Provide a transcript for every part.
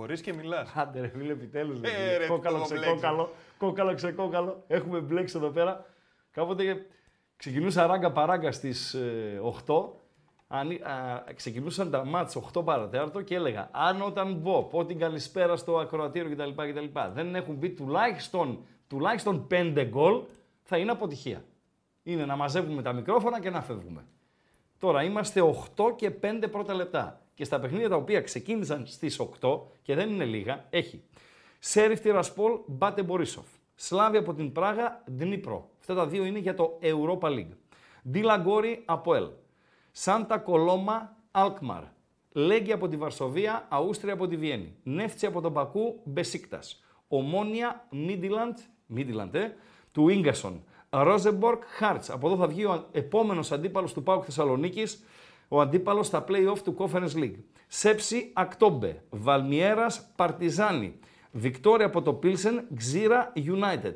Μπορεί και μιλάς. Άντε ρε φίλε, επιτέλους. Ε, ρε, κόκαλο το ξεκόκαλο. Κόκαλο ξεκόκαλο. Έχουμε μπλέξει εδώ πέρα. Κάποτε ξεκινούσα ράγκα παράγκα στις ε, 8. Αν, α, ξεκινούσαν τα μάτς 8 παρατέταρτο και έλεγα αν όταν μπω, πω την καλησπέρα στο ακροατήριο κτλ. κτλ δεν έχουν μπει τουλάχιστον, τουλάχιστον 5 γκολ, θα είναι αποτυχία. Είναι να μαζεύουμε τα μικρόφωνα και να φεύγουμε. Τώρα είμαστε 8 και 5 πρώτα λεπτά. Και στα παιχνίδια τα οποία ξεκίνησαν στις 8 και δεν είναι λίγα, έχει Σέριφ Τυρασπόλ, Μπάτε Μπορίσοφ. Σλάβι από την Πράγα, Δνίπρο. Αυτά τα δύο είναι για το Europa League. Ντίλαγκόρι από Ελ. Σάντα Κολόμα, Αλκμαρ. Λέγκη από τη Βαρσοβία, Αούστρια από τη Βιέννη. Νεύτσι από τον Πακού, Μπεσίκτας. Ομόνια, Μίντιλαντ, Μίντιλαντ, ε, του Ίγκασον. Ρόζεμπορκ, Χάρτς. Από εδώ θα βγει ο επόμενος αντίπαλος του Πάουκ Θεσσαλονίκης, ο αντίπαλος στα play-off του Conference League. Σέψη, Ακτόμπε. Βαλμιέρας, Παρτιζάνη. Βικτόρια από το Πίλσεν, Ξύρα, United.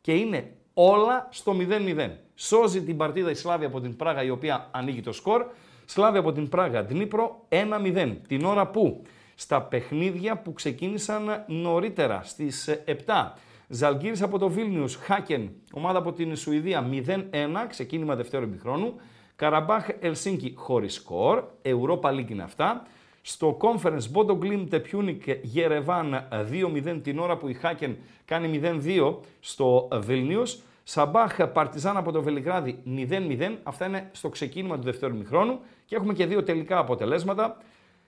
Και είναι όλα στο 0-0. Σώζει την παρτίδα η Σλάβια από την Πράγα η οποία ανοίγει το σκορ. Σλάβια από την Πράγα, Δνίπρο 1-0. Την ώρα που στα παιχνίδια που ξεκίνησαν νωρίτερα στις 7. Ζαλγκύρης από το Βίλνιους, Χάκεν, ομάδα από την Σουηδία 0-1, ξεκίνημα δευτέρου ημιχρόνου. Καραμπάχ Ελσίνκι χωρίς σκορ, Europa League είναι αυτά. Στο conference Bodo Glimt Πιούνικ Γερεβάν 2-0 την ώρα που η Χάκεν κάνει 0-2 στο Βίλνιους. Σαμπάχ Παρτιζάν από το Βελιγράδι 0-0. Αυτά είναι στο ξεκίνημα του δευτέρου μηχρόνου. Και έχουμε και δύο τελικά αποτελέσματα.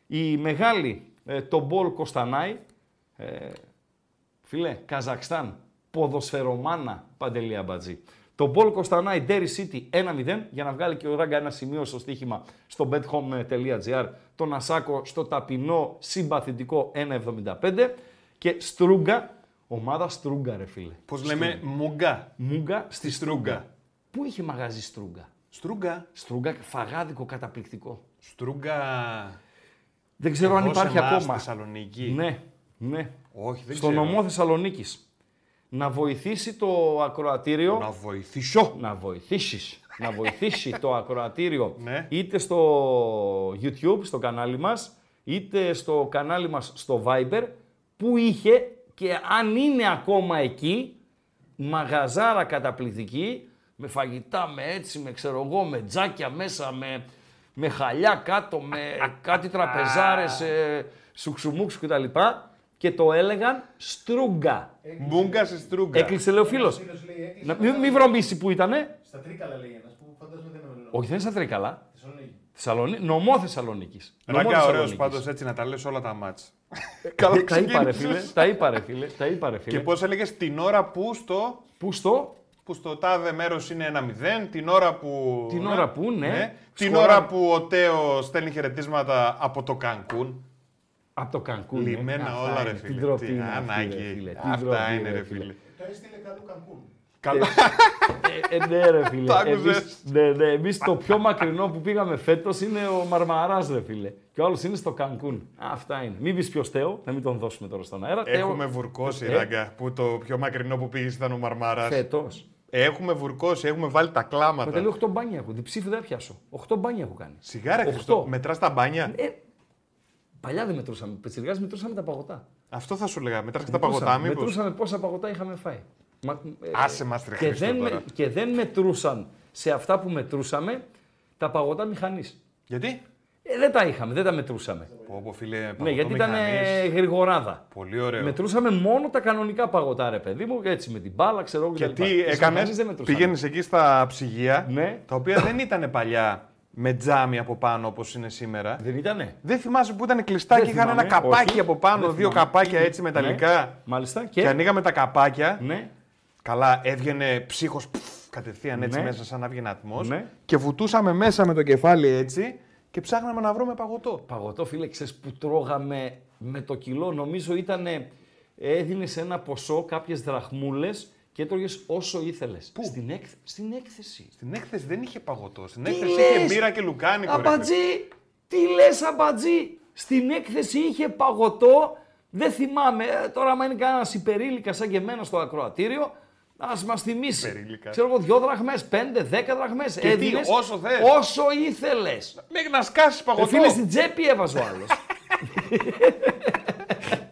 Η μεγάλη, ε, Τομπόλ Κοστανάι, ε, φίλε, Καζακστάν, ποδοσφαιρομάνα Παντελή Αμπατζή. Τομπόλ Κοστανάι Derry City 1-0 για να βγάλει και ο Ράγκα ένα σημείο στο στοίχημα στο bethome.gr. Το Νασάκο στο ταπεινό συμπαθητικό 1,75 και Στρούγκα, ομάδα Στρούγκα ρε φίλε. Πώς λέμε, μουγκά. Μούγκα στη Στρούγκα; Στρούγκα. Πού είχε μαγαζί Στρούγκα; Στρούγκα. Στρούγκα, φαγάδικο καταπληκτικό. Στρούγκα. Δεν ξέρω αν Εδώ σε υπάρχει εμάς, ακόμα. Θεσσαλονίκη. Ναι, ναι. Όχι, δεν Στο ξέρω. νομό Θεσσαλονίκης. Να βοηθήσει το ακροατήριο. Να βοηθήσω. να βοηθήσεις, να βοηθήσει το ακροατήριο Ναι. είτε στο YouTube, στο κανάλι μας, είτε στο κανάλι μας στο Viber, που είχε και αν είναι ακόμα εκεί, μαγαζάρα καταπληκτική, με φαγητά, με έτσι, με ξέρω εγώ, με τζάκια μέσα, με, με χαλιά κάτω, με κάτι τραπεζάρες, ε, σουξουμούξου κτλ. Και το έλεγαν Στρούγκα. Μούγκα σε στρούγκα. Έκλεισε, λέει ο φίλος. Να, μην μη βρωμίσει που ήτανε. Στα Τρίκαλα λέει ένας που φαντάζομαι δεν είναι Όχι, δεν είναι στα Τρίκαλα. Θεσσαλονίκη. Θεσσαλονίκη. Νομό Θεσσαλονίκης. Ράγκα, ωραίος πάντως έτσι να τα λες όλα τα μάτς. Τα είπα, ρε φίλε. Τα είπα, ρε φίλε. Τα είπα, ρε φίλε. Και πώς έλεγες την ώρα που στο. Πού στο; Που στο τάδε μέρος είναι ένα 0, την ώρα που. Την ώρα που, ναι. Την Σκορά- ώρα που ο Τέος στέλνει χαιρετίσματα από το Κανκούν. Από το Κανκούν. ναι. Λιμένα Αυτά όλα, είναι. ρε φίλε. Τι ντροπή Τι είναι αυτή, ανάγκη. ρε φίλε. Τι Αυτά ντροπή, είναι, ρε φίλε. Το έστειλε κάτω Κανκούν; Καλά. Ε, ε, ναι, ρε φίλε. Το άκουσες; Εμείς, ναι, ναι, εμείς το πιο μακρινό που πήγαμε φέτος είναι ο Μαρμαράς, ρε φίλε. Και ο άλλος είναι στο Κανκούν. Αυτά είναι. Μην πεις ποιος Τέο, να μην τον δώσουμε τώρα στον αέρα. Έχουμε βουρκώσει, Ε. ράγκα, που το πιο μακρινό που πήγες ήταν ο Μαρμαράς. Φέτος. Έχουμε βουρκώσει, έχουμε βάλει τα Παντελή, κλάματα. 8 μπάνια έχω. Διψήφι δεν πιάσω. 8 μπάνια έχω κάνει. Σιγάρα, Οχτώ. Χριστό. Μετράς τα μπάνια; Ε, παλιά δεν μετρούσαμε. Πετσιριγάς μετρούσαμε τα παγωτά. Αυτό θα σου λέγα. Μετρά και τα Μετρούσαμε. παγωτά, μήπως. Μετρούσαμε πόσα παγωτά είχαμε φάει. Μα, ε, Άσε μας, ρε και Χριστό, δεν, τώρα. με- και δεν μετρούσαν σε αυτά που μετρούσαμε τα παγωτά μηχανής. Γιατί; Ε, δεν τα είχαμε, δεν τα μετρούσαμε. Πω, πω, φίλε, ναι, γιατί ήταν ε, παγωτομηχανής. γρηγοράδα. Πολύ ωραίο. Μετρούσαμε μόνο τα κανονικά παγωτά, ρε παιδί μου, έτσι με την μπάλα, ξέρω εγώ. Και κτλ. τι Τις έκανες, μηχανές δεν μετρούσαμε. πήγαινες εκεί στα ψυγεία, Ναι. τα οποία δεν ήταν παλιά με τζάμι από πάνω όπως είναι σήμερα. Δεν ήτανε; Δεν θυμάσαι που ήταν κλειστά Δεν και είχαν ένα θυμάμαι, καπάκι όχι. από πάνω, Δεν δύο θυμάμαι. καπάκια έτσι μεταλλικά. Ναι, μάλιστα. Και, Και; ανοίγαμε τα καπάκια. ναι, Καλά, έβγαινε ψύχος κατευθείαν έτσι Ναι. μέσα, σαν να βγαίνει ατμός. Ναι. Και βουτούσαμε μέσα με το κεφάλι έτσι και ψάχναμε να βρούμε παγωτό. παγωτό, φίλε, ξέρεις που τρώγαμε με το κιλό, νομίζω ήταν έδινε ένα ποσό, κάποιες δραχμούλες και έτρωγε όσο ήθελες. Στην, έκ... στην έκθεση. Στην έκθεση δεν είχε παγωτό. Στην Τι έκθεση λες; είχε μπύρα και λουκάνικο. ρε φίλε. Αμπατζή, τι λες αμπατζή; Στην έκθεση είχε παγωτό, δεν θυμάμαι, ε, τώρα άμα είναι κανένας υπερήλικα σαν και εμένα στο ακροατήριο, Α μας θυμίσει. Υπερήλικα. Ξέρω εγώ, δύο δραχμές, πέντε, δέκα δραχμές. Και τι, όσο θες. Όσο ήθελες. Μέχρι να σκάσεις παγωτό. Ε, φίλε, στην τσέπη έβαζε ο άλλος.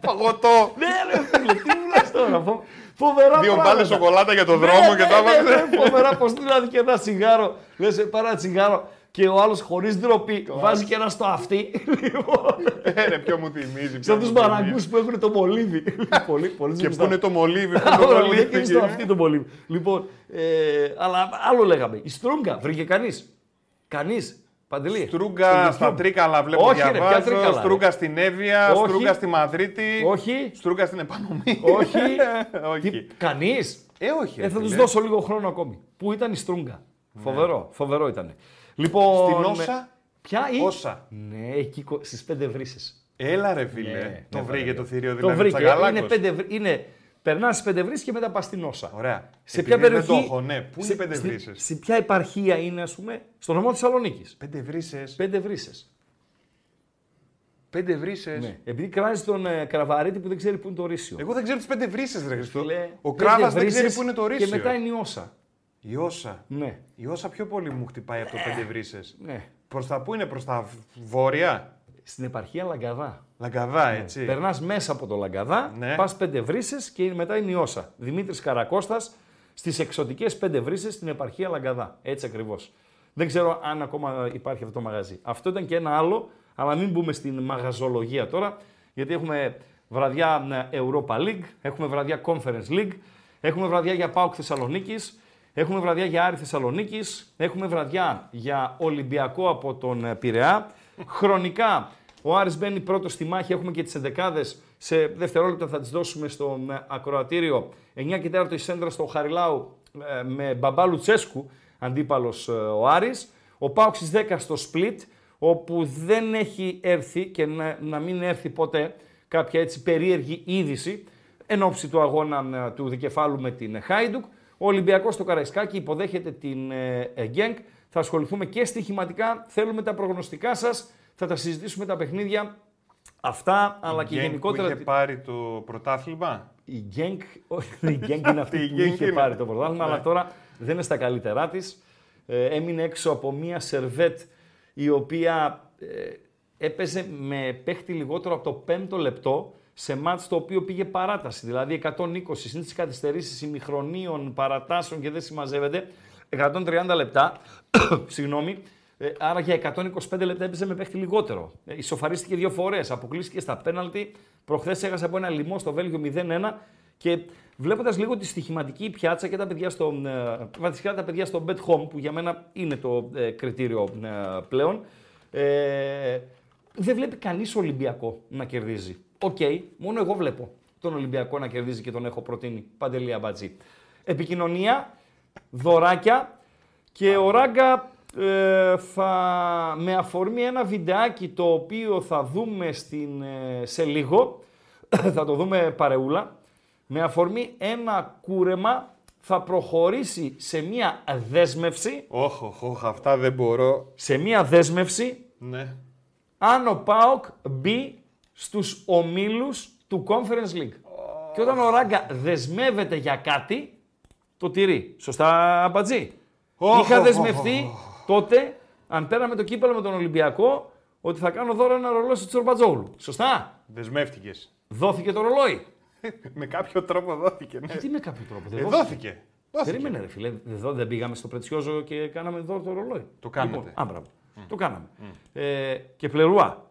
Παγωτό. ναι, ρε φίλε, τι μου λες τώρα. φο- Φοβερά Δύο πράγματα. μπάλε σοκολάτα για το Ναι, δρόμο ναι, και τα ναι, έβαζε. ναι, Φοβερά πω δηλαδή και ένα τσιγάρο. Λες, πάρε ένα τσιγάρο και ο άλλος χωρίς ντροπή βάζει και ένα στο αυτί. Λοιπόν, Ε, ρε, ποιο μου θυμίζει. ποιο Σαν μου τους θυμίζει. μαραγκούς που έχουν το μολύβι. πολύ, πολύ Και πού είναι το μολύβι, πού Α, είναι το ωραία, μολύβι. και στο αυτή το μολύβι. Λοιπόν, ε, αλλά άλλο λέγαμε. Η Στρούγκα βρήκε κανείς; Κανείς. Παντελή. Στρούγκα Στο στα YouTube. Τρίκαλα βλέπω Όχι, ρε, ποια διαβάζω. Τρίκαλα, ρε. Στρούγκα στην Εύβοια, Όχι. Στρούγκα στη Μαδρίτη. Όχι. Στρούγκα στην Επανομή. Όχι. όχι. Κανείς; Ε, όχι. Ε, ρε θα τους φίλε. δώσω λίγο χρόνο ακόμη. Πού ήταν η Στρούγκα; Φοβερό, φοβερό ήταν. Λοιπόν. Στην Όσα; Ποια ή. Όσα. Ναι, εκεί στις πέντε βρύσες. Έλα ρε φίλε. Ναι, το ναι, βρήκε βέβαια. το θηρίο Το δηλαδή. βρήκε. Τσακαλάκος. Είναι πέντε, βρύ- είναι, περνάς στις πέντε βρύσες και μετά πας στην Όσα. Ωραία. Σε Επειδή ποια δεν περιοχή. το έχω, ναι. Πού είναι οι πέντε στη- βρύσες; Σε ποια επαρχία είναι, ας πούμε, στο νομό Θεσσαλονίκης; Πέντε βρύσες. Πέντε βρύσες. Πέντε βρύσες. Ναι. Επειδή κράζει τον ε, Κραβαρίτη που δεν ξέρει πού είναι το ρίσιο. Εγώ δεν ξέρω τις πέντε βρύσες ρε Χριστό. Φίλε, Ο πέντε Κράβας δεν βρύσες ξέρει πού είναι το ρίσιο. Και μετά είναι η Όσα. Η Όσα. Ναι. Η Όσα πιο πολύ μου χτυπάει από το πέντε βρύσες. ναι. Προς τα πού είναι, προς τα βόρεια; Στην επαρχία Λαγκαδά. Λαγκαδά, έτσι. Περνάς μέσα από το Λαγκαδά, Ναι. πας πέντε βρύσες και μετά είναι η Όσα. Δημήτρης Καρακώστας στις εξωτικές πέντε βρύσες στην επαρχία Λαγκαδά. Έτσι ακριβώς. Δεν ξέρω αν ακόμα υπάρχει αυτό το μαγαζί. Αυτό ήταν και ένα άλλο, αλλά μην μπούμε στην μαγαζολογία τώρα, γιατί έχουμε βραδιά ε, Europa League, έχουμε βραδιά Conference League, έχουμε βραδιά για ΠΑΟΚ Θεσσαλονίκης, έχουμε βραδιά για Άρη Θεσσαλονίκης, έχουμε βραδιά για Ολυμπιακό από τον ε, Πειραιά. Χρονικά ο Άρης μπαίνει πρώτος στη μάχη, έχουμε και τις εντεκάδες. Σε δευτερόλεπτα θα τις δώσουμε στο ε, ακροατήριο. 9 και 4 η σέντρα στο Χαριλάου ε, με Μπαμπά Λουτσέσκου, αντίπαλος ε, ο Άρης. Ο Πάουξ στις 10 στο Split, όπου δεν έχει έρθει και να, να μην έρθει ποτέ κάποια έτσι περίεργη είδηση εν ώψη του αγώνα ε, του δικεφάλου με την Χάιντουκ. Ο Ολυμπιακός στο Καραϊσκάκι υποδέχεται την ε, ε, Γκένκ. Θα ασχοληθούμε και στοιχηματικά. Θέλουμε τα προγνωστικά σας. Θα τα συζητήσουμε τα παιχνίδια αυτά, αλλά και Γκένκ γενικότερα. Που είχε πάρει το πρωτάθλημα; Η Γκένκ, όχι, η Γκένκ είναι αυτή Η που Γκένκ είχε είναι. πάρει το πρωτάθλημα, Ναι. αλλά τώρα δεν είναι στα καλύτερά της. έμεινε έξω από μία σερβέτ η οποία ε, έπαιζε με παίχτη λιγότερο από το πέμπτο λεπτό σε μάτς το οποίο πήγε παράταση. Δηλαδή 120 συν τις καθυστερήσεις ημιχρονίων, παρατάσεων και δεν συμμαζεύεται. 130 λεπτά, συγγνώμη, ε, άρα για 125 λεπτά έπαιζε με παίχτη λιγότερο. Ε, ισοφαρίστηκε δύο φορές, αποκλείστηκε στα πέναλτι. Προχθές έχασε από ένα λοιμό στο Βέλγιο 0-1 και βλέποντας λίγο τη στοιχηματική πιάτσα και τα παιδιά στο, ε, βασικά τα παιδιά στο Bet Home, που για μένα είναι το ε, κριτήριο ε, πλέον, ε, δεν βλέπει κανείς Ολυμπιακό να κερδίζει. Οκ, μόνο εγώ βλέπω τον Ολυμπιακό να κερδίζει και τον έχω προτείνει. Παντελή Αμπατζή. Επικοινωνία, δωράκια και ο Ράγκα ε, θα, με αφορμή ένα βιντεάκι το οποίο θα δούμε στην, ε, σε λίγο, θα το δούμε παρεούλα, με αφορμή ένα κούρεμα θα προχωρήσει σε μία δέσμευση, Όχι, όχι, όχι, αυτά δεν μπορώ. σε μία δέσμευση Ναι. αν ο ΠΑΟΚ μπει στους ομίλους του Conference League. Και όταν ο Ράγκα δεσμεύεται για κάτι, το τηρεί. Σωστά, Αμπατζή; Οχ, Είχα οχ, δεσμευτεί τότε, αν πέραμε το κύπελο με τον Ολυμπιακό, ότι θα κάνω δώρο ένα ρολόι στο Τσορμπατζόγλου. Σωστά. Δεσμεύτηκες. Δόθηκε το ρολόι. με κάποιο τρόπο δόθηκε. Ναι. Γιατί με κάποιο τρόπο δεν Ε, δόθηκε. δόθηκε. Δόθηκε. Περίμενε ρε φίλε, εδώ δεν πήγαμε στο Πρετσιόζο και κάναμε δώρο το ρολόι. Το κάνατε. Λοιπόν, α, μπράβο. Το κάναμε. Ε, και πλερουά.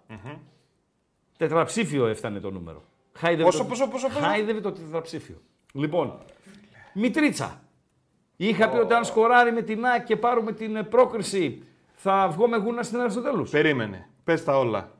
Τετραψήφιο έφτανε το νούμερο. Χάιδευε Πόσο, το... πόσο, πόσο, πόσο; Χάιδευε το τετραψήφιο. Λοιπόν, Μητρίτσα. Είχα πει ότι αν σκοράρει με την ΑΕΚ και πάρουμε την ε, πρόκριση, θα βγω με γούνα στην Αριστοτέλους. Περίμενε. Πες τα όλα.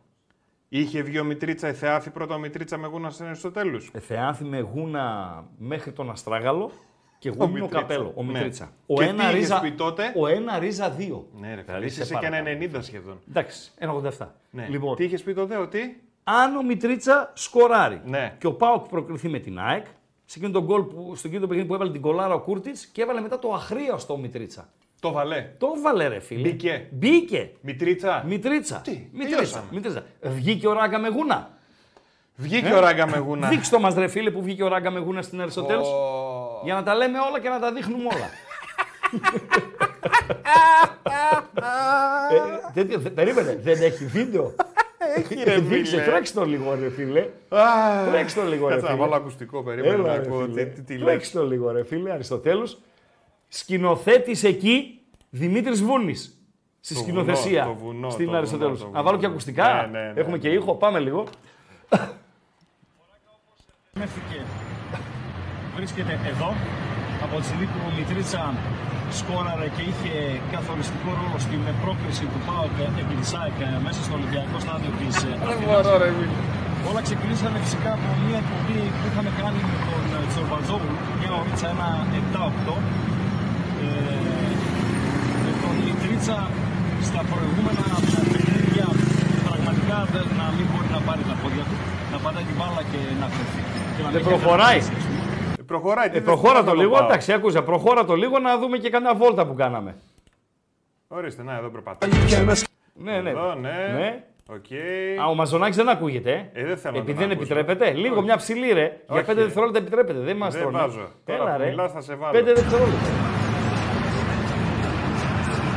Είχε βγει ο Μητρίτσα, η Θεάθη πρώτα ο Μητρίτσα με γούνα στην Αριστοτέλους. Ε, Θεάθη με γούνα μέχρι τον Αστράγαλο και γούνιο Μητρίτσα. καπέλο. Ο Ναι. Μητρίτσα. Και Ο, τι ένα είχες ρίζα, πει τότε; ο ένα ρίζα δύο. Ναι, ρε Δηλαδή, φίλε. σε Είσαι και παρακαλώ. ένα 90 σχεδόν. Εντάξει, ένα 87. Ναι. Λοιπόν, Τι είχες πει τότε, ότι. αν ο Μιτρίτσα σκοράρει Ναι. και ο Πάοκ προκριθεί με την ΑΕΚ, σε εκείνο τον γκολ που, στο εκείνο το παιχνίδι που έβαλε την κολάρα ο Κούρτιτς και έβαλε μετά το αχρίαστο ο Μιτρίτσα. Το βαλέ. Το βάλε ρε φίλε. Μπήκε. Μπήκε. Μητρίτσα. Μιτρίτσα. Τι, Μιτρίτσα. τελειώσαμε. Μιτρίτσα. Βγήκε ο Ράγκα με γούνα. Βγήκε ο Ράγκα με γούνα. Δείξτε το μας ρε φίλε που βγήκε ο Ράγκα με γούνα στην Αριστοτέλους. Ω. Για να τα λέμε όλα και να τα δείχνουμε όλα. ε, τέτοιο, δε- περίμενε, δεν έχει βίντεο. Έχει ρε Δείξε, φίλε. τρέξτε το λίγο ρε φίλε. Α, Τρέξτε το λίγο ρε Κάτσε να φίλε. βάλω ακουστικό, περίμενε να Έλα, ρε, ακούω φίλε. τι, τι, τι λέξει. Τρέξτε το λίγο ρε φίλε, Αριστοτέλους. Σκηνοθέτης εκεί, Δημήτρης Βούνης. Στη Το σκηνοθεσία βουνό, το βουνό, στην το Αριστοτέλους. βουνό, το Να βάλω και βουνό. ακουστικά. Ναι, ναι, ναι, Έχουμε και ναι. ήχο, πάμε λίγο. Μέχρι βρίσκεται εδώ από τη στιγμή που ο Μητρίτσα σκόραρε και είχε καθοριστικό ρόλο στην πρόκριση του ΠΑΟΚ επί της ΑΕΚ μέσα στο Ολυμπιακό στάδιο της ε, Αθήνας. Όλα ξεκινήσανε φυσικά από μια εκπομπή που είχαμε κάνει με τον ε, Τσορμπατζόγλου, μια ωρίτσα, ένα 7-8. Ε, με τον Μητρίτσα στα προηγούμενα παιχνίδια πραγματικά δεν- να μην μπορεί να πάρει τα πόδια του, να πατάει την μπάλα και να κρυφτεί. Και να Δεν μην προχωράει. Έχει ανταποκρίσεις. Ε, Προχωράει. τι Ε, δεν προχώρα θέλω το να λίγο, πάω. εντάξει, άκουσα. Προχώρα το λίγο να δούμε και καμιά βόλτα που κάναμε. Ορίστε, να εδώ περπατάει. Ναι, ναι. Εδώ, ναι. Ναι. Οκ. Α, ο Μαζονάκης δεν ακούγεται. Ε, Ε, δεν θέλω να Επειδή τον δεν ακούσω. επιτρέπεται. Λίγο μια ψηλή ρε. Για Όχι, 5 ρε. δευτερόλεπτα επιτρέπεται. Δεν μας Δεν τρώνε. βάζω. Τώρα Έλα, που ρε. μιλάς θα σε βάλω. 5 δευτερόλεπτα.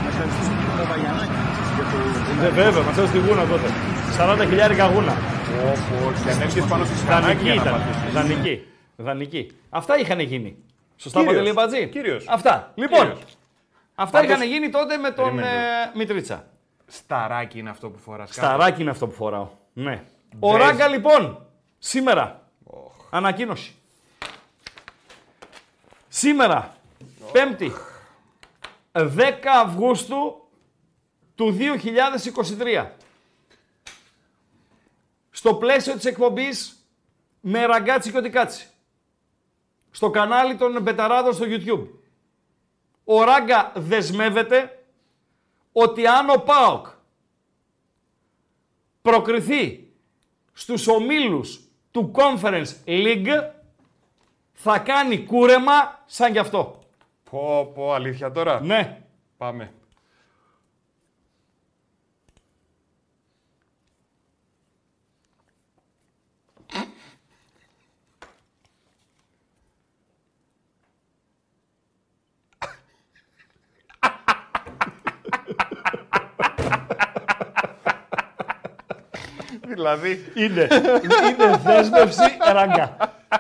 Να ευχαριστήσουμε τον Παπαγιαννάκη για το Ναι, βέβαια, μας έδωσε τη γούνα τότε. 40 χιλιάρικα γούνα. Όπω και αν έρθει πάνω στη σκανάκη Δανική για να ήταν. πατήσεις. Δανική. Δανική. Αυτά είχαν γίνει. Σωστά, Κύριος. Παντελή Μπατζή; Κύριος. Αυτά. Λοιπόν, Κύριος. αυτά Πάντως- είχαν γίνει τότε με τον Περίμενε ε, Μητρίτσα. Σταράκι είναι αυτό που φοράς κάτω. Σταράκι είναι αυτό που φοράω. Ναι. Ο Μπες. Ράγκα λοιπόν, σήμερα, ανακοίνωση. Σήμερα, Πέμπτη, 10 Αυγούστου του 2023. Στο πλαίσιο της εκπομπής με ραγκάτσι και οτικάτσι. Στο κανάλι των Μπεταράδων στο YouTube. Ο Ράγκα δεσμεύεται ότι αν ο ΠΑΟΚ προκριθεί στους ομίλους του Conference League θα κάνει κούρεμα σαν γι' αυτό. Πω, πω, αλήθεια τώρα; Ναι. Πάμε. Δηλαδή, Είναι, είναι δέσμευση ράγκα.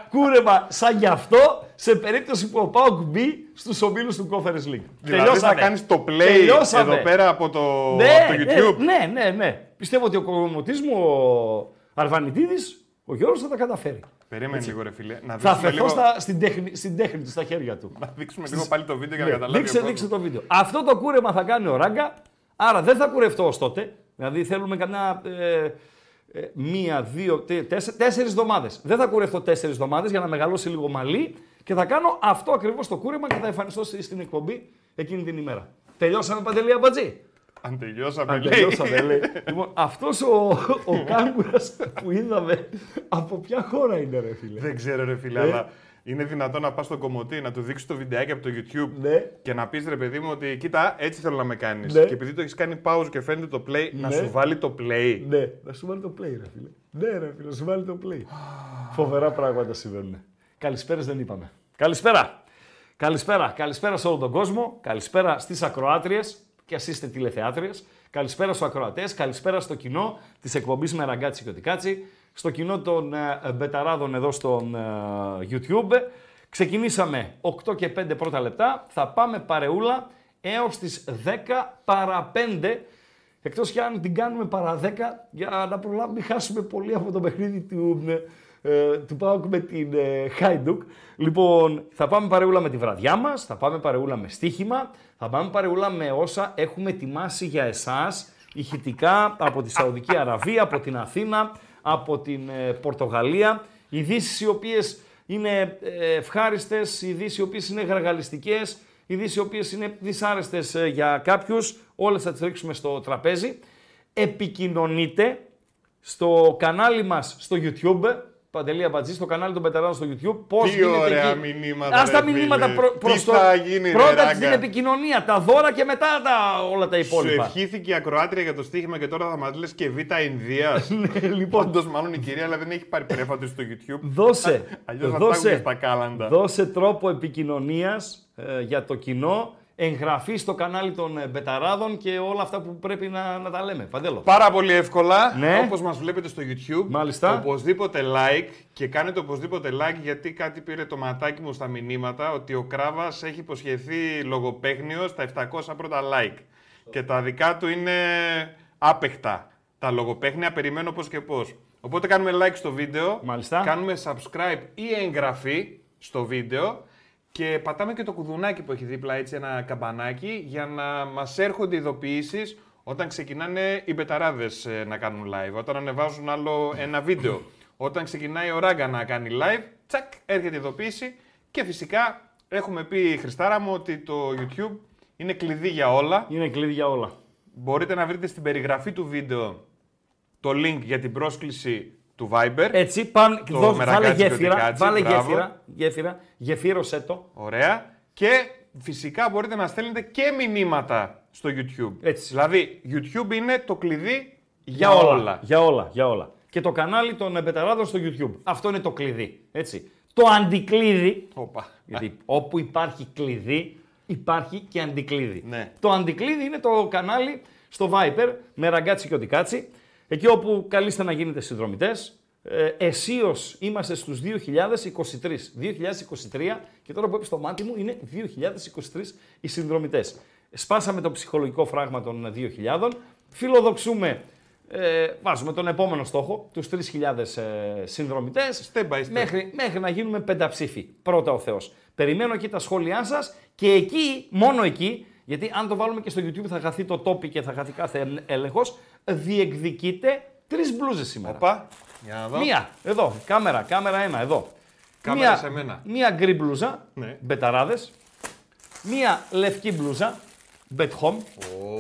Κούρεμα σαν γι' αυτό σε περίπτωση που ο Πάοκ μπει στους ομίλους του Conference League. δηλαδή θα κάνεις το play Τελειώσαμε. εδώ πέρα από το, Ναι, από το YouTube. Ναι, ναι, ναι, ναι. Πιστεύω ότι ο κομμωτής μου, ο Αρβανιτίδης, ο Γιώργος θα τα καταφέρει. Περίμενε λίγο ρε φίλε. Να Θα δείξουμε, αφαιθώ λίγο, στα, στην, τέχνη, στην τέχνη του, στα χέρια του. να δείξουμε λίγο πάλι το βίντεο για να Ναι, καταλάβει δείξε, ο κόσμος. δείξε το βίντεο. Αυτό το κούρεμα θα κάνει ο Ράγκα, άρα δεν θα κουρευτώ ως τότε. Δηλαδή θέλουμε καμιά ε, ε, μία, δύο, τε, τέσσε, τέσσερις εβδομάδες. Δεν θα κουρευτώ τέσσερις εβδομάδες για να μεγαλώσει λίγο μαλλί και θα κάνω αυτό ακριβώς το κούρεμα και θα εμφανιστώ στη- στην εκπομπή εκείνη την ημέρα. Τελειώσαμε Παντελή Αμπατζή; Αν τελειώσαμε, Αν λέει. τελειώσαμε, λέει. λοιπόν, αυτός ο, ο κάγκουρας που είδαμε, από ποια χώρα είναι ρε φίλε; Δεν ξέρω ρε φίλε, Ε. αλλά είναι δυνατόν να πας στο κομμωτή, να του δείξεις το βιντεάκι από το YouTube Ναι. και να πεις ρε παιδί μου ότι κοίτα, έτσι θέλω να με κάνεις. Ναι. Και επειδή το έχεις κάνει pause και φαίνεται το play, να Ναι. σου βάλει το play. Ναι, να σου βάλει το play, ρε φίλε. Ναι, ρε φίλε, να σου βάλει το play. Φοβερά πράγματα συμβαίνουν. Καλησπέρα δεν είπαμε. Καλησπέρα. Καλησπέρα. Καλησπέρα σε όλο τον κόσμο. Καλησπέρα στις ακροάτριες και ας είστε τηλεθεάτριες. Καλησπέρα στους ακροατές. Καλησπέρα στο κοινό της εκπομπής με ραγκάτσι και οτικάτσι. Στο κοινό των ε, μπεταράδων εδώ στο ε, YouTube. Ξεκινήσαμε 8 και 5 πρώτα λεπτά. Θα πάμε παρεούλα έως τις 10 παρα 5 Εκτός και αν την κάνουμε παρά 10 για να προλάβουμε μην χάσουμε πολύ από το παιχνίδι του, ε, του ΠΑΟΚ με την ε, Χάιντουκ. Λοιπόν, θα πάμε παρεούλα με τη βραδιά μας, θα πάμε παρεούλα με στοίχημα, θα πάμε παρεούλα με όσα έχουμε ετοιμάσει για εσάς ηχητικά από τη Σαουδική Αραβία, από την Αθήνα, από την ε, Πορτογαλία. Ειδήσει οι οποίες είναι ε, ευχάριστες, ειδήσει οι οποίες είναι γαργαλιστικές, ειδήσει οι οποίες είναι δυσάρεστες για κάποιους. Όλες θα τις ρίξουμε στο τραπέζι. Επικοινωνείτε στο κανάλι μας στο YouTube, Παντελή Αμπατζής, στο κανάλι των Πετεράδων στο YouTube. Πώς Τι γίνεται ωραία εκεί. μηνύματα, Ας τα ρε μηνύματα φίλε. προ, Τι προς το. θα γίνει, ρε πρώτα ράγκα. στην επικοινωνία, τα δώρα και μετά τα, όλα τα Σου υπόλοιπα. ευχήθηκε η ακροάτρια για το στοίχημα και τώρα θα μας λες και β' Ινδίας. Ναι, λοιπόν, Όντως, μάλλον η κυρία αλλά δεν έχει πάρει πρέφα του στο YouTube. δώσε, Αλλιώς θα τα δώσε, έχουν στα κάλαντα. δώσε τρόπο επικοινωνίας ε, για το κοινό, εγγραφή στο κανάλι των ε, Μπεταράδων και όλα αυτά που πρέπει να, να τα λέμε. Παντέλο. Πάρα πολύ εύκολα, Ναι. όπως μας βλέπετε στο YouTube. Μάλιστα. Οπωσδήποτε like και κάνετε οπωσδήποτε like γιατί κάτι πήρε το ματάκι μου στα μηνύματα ότι ο Κράβας έχει υποσχεθεί λογοπαίγνιος στα 700 πρώτα like. Και τα δικά του είναι άπεχτα. Τα λογοπαίγνια περιμένω πώς και πώς. Οπότε κάνουμε like στο βίντεο, Μάλιστα. κάνουμε subscribe ή εγγραφή στο βίντεο και πατάμε και το κουδουνάκι που έχει δίπλα έτσι ένα καμπανάκι για να μας έρχονται ειδοποιήσεις όταν ξεκινάνε οι μπεταράδες ε, να κάνουν live, όταν ανεβάζουν άλλο ένα βίντεο, όταν ξεκινάει ο Ράγκα να κάνει live, τσακ, έρχεται η ειδοποίηση και φυσικά έχουμε πει Χριστάρα μου ότι το YouTube είναι κλειδί για όλα. Είναι κλειδί για όλα. Μπορείτε να βρείτε στην περιγραφή του βίντεο το link για την πρόσκληση του Viber. Έτσι, πάν, Το δώσ- βάλε μερακάτσι και ο γέφυρα, τικάτσι, βάλε μπράβο. γέφυρα, γέφυρα, γεφύρωσέ το. Ωραία. Και φυσικά μπορείτε να στέλνετε και μηνύματα στο YouTube. Έτσι. Δηλαδή, YouTube είναι το κλειδί για, Για όλα, όλα. Για όλα, για όλα. Και το κανάλι των Μπεταράδων στο YouTube. Αυτό είναι το κλειδί. Έτσι. Το αντικλείδι, Οπα. γιατί όπου υπάρχει κλειδί, υπάρχει και αντικλείδι. Ναι. Το αντικλείδι είναι το κανάλι στο Viper με ραγκάτσι και οτικάτσι. Εκεί όπου καλείστε να γίνετε συνδρομητές. Ε, εσείως είμαστε στους 2023. 2023 και τώρα που έπεισε το μάτι μου είναι 2023 οι συνδρομητές. Σπάσαμε το ψυχολογικό φράγμα των 2.000. Φιλοδοξούμε, ε, βάζουμε τον επόμενο στόχο, τους 3.000 ε, συνδρομητές. Step by step. Μέχρι, μέχρι να γίνουμε πενταψήφοι. Πρώτα ο Θεός. Περιμένω εκεί τα σχόλιά σας και εκεί, μόνο εκεί, γιατί αν το βάλουμε και στο YouTube θα χαθεί το τόπι και θα χαθεί κάθε έλεγχος, διεκδικείτε τρεις μπλούζες σήμερα. Οπα. Για να δω. Μία, εδώ, κάμερα, κάμερα ένα, εδώ. Κάμερα μία, σε μένα. Μία γκρι μπλούζα, Ναι. μπεταράδες. Μία λευκή μπλούζα, bet home.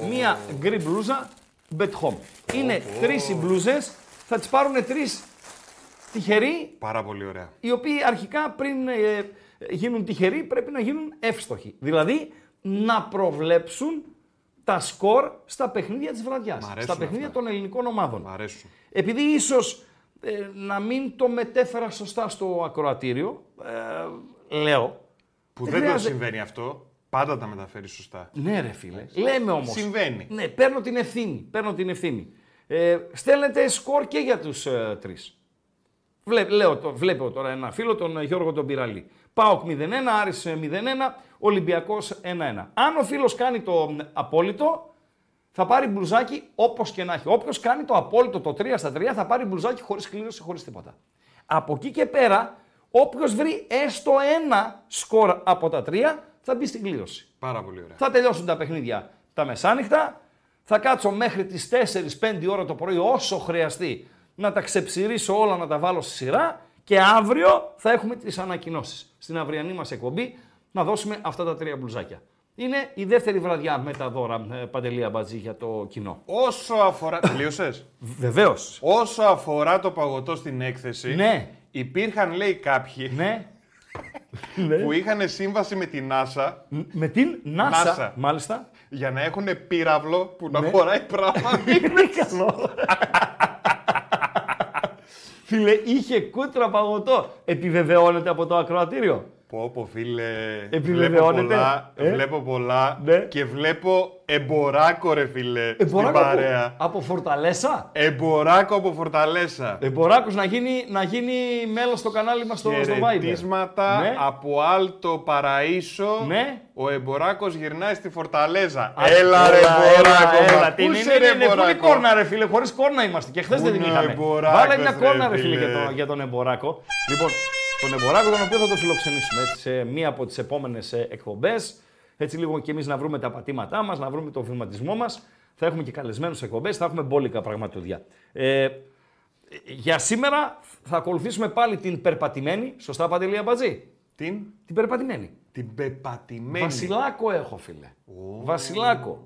Μία γκρι μπλούζα, bet home. Είναι τρεις οι μπλούζες, θα τις πάρουν τρεις τυχεροί, Πάρα πολύ ωραία. οι οποίοι αρχικά πριν ε, γίνουν τυχεροί πρέπει να γίνουν εύστοχοι. Δηλαδή να προβλέψουν τα σκορ στα παιχνίδια της βραδιάς. Μ' αρέσουν Στα παιχνίδια αυτά. των ελληνικών ομάδων. Μ' αρέσουν. Επειδή ίσως ε, να μην το μετέφερα σωστά στο ακροατήριο, ε, λέω. Που Δεν δεν, το χρειάζεται- συμβαίνει αυτό. Πάντα τα μεταφέρεις σωστά. Ναι ρε φίλε, λέμε όμως. Συμβαίνει. Ναι, παίρνω την ευθύνη. Παίρνω την ευθύνη. Ε, στέλνετε σκορ και για τους ε, τρεις. Βλέ, λέω, το, βλέπω τώρα ένα φίλο, τον ε, Γιώργο τον Πυραλή. ΠΑΟΚ 0-1, Άρης ε, 0-1, Ολυμπιακός 1-1. Αν ο φίλος κάνει το μ, απόλυτο, θα πάρει μπλουζάκι όπως και να έχει. Όποιος κάνει το απόλυτο το 3 στα 3 θα πάρει μπλουζάκι χωρίς κλήρωση, χωρίς τίποτα. Από εκεί και πέρα, όποιος βρει έστω ένα σκορ από τα 3 θα μπει στην κλήρωση. Πάρα πολύ ωραία. Θα τελειώσουν τα παιχνίδια τα μεσάνυχτα. Θα κάτσω μέχρι τις 4-5 ώρα το πρωί όσο χρειαστεί να τα ξεψηρίσω όλα, να τα βάλω στη σειρά και αύριο θα έχουμε τις ανακοινώσεις. Στην αυριανή μας εκπομπή να δώσουμε αυτά τα τρία μπλουζάκια. Είναι η δεύτερη βραδιά με τα δώρα ε, Παντελία Μπατζή για το κοινό. Όσο αφορά. Τελείωσες; Βεβαίως. Όσο αφορά το παγωτό στην έκθεση. Ναι. Υπήρχαν, λέει, κάποιοι Ναι. που είχαν σύμβαση με την NASA με την NASA. NASA. Μάλιστα. για να έχουν πύραυλο που να Ναι. χωράει πράγμα. Είναι καλό. Φίλε, είχε κούτρα παγωτό. Επιβεβαιώνεται από το ακροατήριο. Πω πω φίλε, βλέπω Επιβεβαιώνεται. πολλά, Ε; βλέπω πολλά Ναι. και βλέπω εμποράκο ρε φίλε Εμποράκο στην από, παρέα. από Φορταλέσα; Εμποράκο από Φορταλέσα. Εμποράκος να γίνει, να γίνει μέλος στο κανάλι μας στο, στο Viber. Χαιρετίσματα Ναι. από Άλτο Παραΐσο. Ναι. Ο Εμποράκος γυρνάει στη Φορταλέζα. Α, έλα ρε Εμποράκο. έλα, μας τι πού είναι, είσαι, είναι, ρε είναι, πού είναι η Εμποράκο; κόρνα ρε φίλε, χωρίς κόρνα είμαστε και χθες Πού δεν την είναι ο είχαμε. Εμποράκος, Βάλε μια ρε κόρνα ρε φίλε. φίλε για, το, για τον Εμποράκο. Λοιπόν, τον Εμποράκο τον οποίο θα το φιλοξενήσουμε έτσι, σε μία από τις επόμενες ε, εκπομπές. Έτσι λίγο και εμείς να βρούμε τα πατήματά μας, να βρούμε το βηματισμό μας. Θα έχουμε και καλεσμένους εκπομπές, θα έχουμε μπόλικα πραγματοδιά. Ε, για σήμερα θα ακολουθήσουμε πάλι την περπατημένη, σωστά Παντελία Μπατζή, Την, την περπατημένη. την πεπατημένη. Βασιλάκο έχω, φίλε. Βασιλάκο.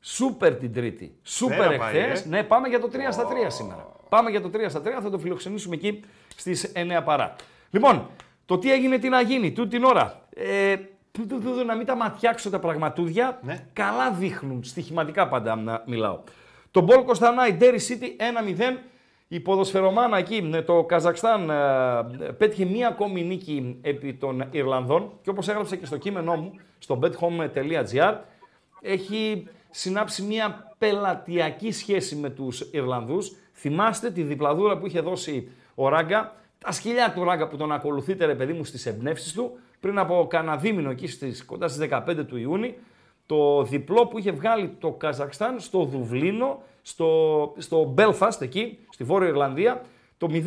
Σούπερ την Τρίτη. Σούπερ Πέρα πάει, εχθέ. ε. Ναι, πάμε για το 3 στα 3 σήμερα. Πάμε για το 3 στα 3, θα το φιλοξενήσουμε εκεί στις 9 παρά. Λοιπόν, το τι έγινε, τι να γίνει, τούτη την ώρα. Ε, του, του, του, του, να μην τα ματιάξω τα πραγματούδια, Ναι. καλά δείχνουν, στοιχηματικά πάντα να μιλάω. Τομπόλ Κοστανάι, Ντέρι City 1-0. Η ποδοσφαιρομάνα εκεί, με το Καζακστάν, ε, πέτυχε μία ακόμη νίκη επί των Ιρλανδών και όπως έγραψα και στο κείμενό μου, στο bethome.gr, έχει συνάψει μία πελατειακή σχέση με τους Ιρλανδούς. Θυμάστε τη διπλαδούρα που είχε δώσει ο Ράγκα, τα σκυλιά του Ράγκα που τον ακολουθείτε ρε παιδί μου στις εμπνεύσεις του, πριν από κανένα δίμηνο εκεί στις, κοντά στις 15 του Ιούνιου, το διπλό που είχε βγάλει το Καζακστάν στο Δουβλίνο, στο, στο Belfast εκεί, στη Βόρεια Ιρλανδία, το 0-1,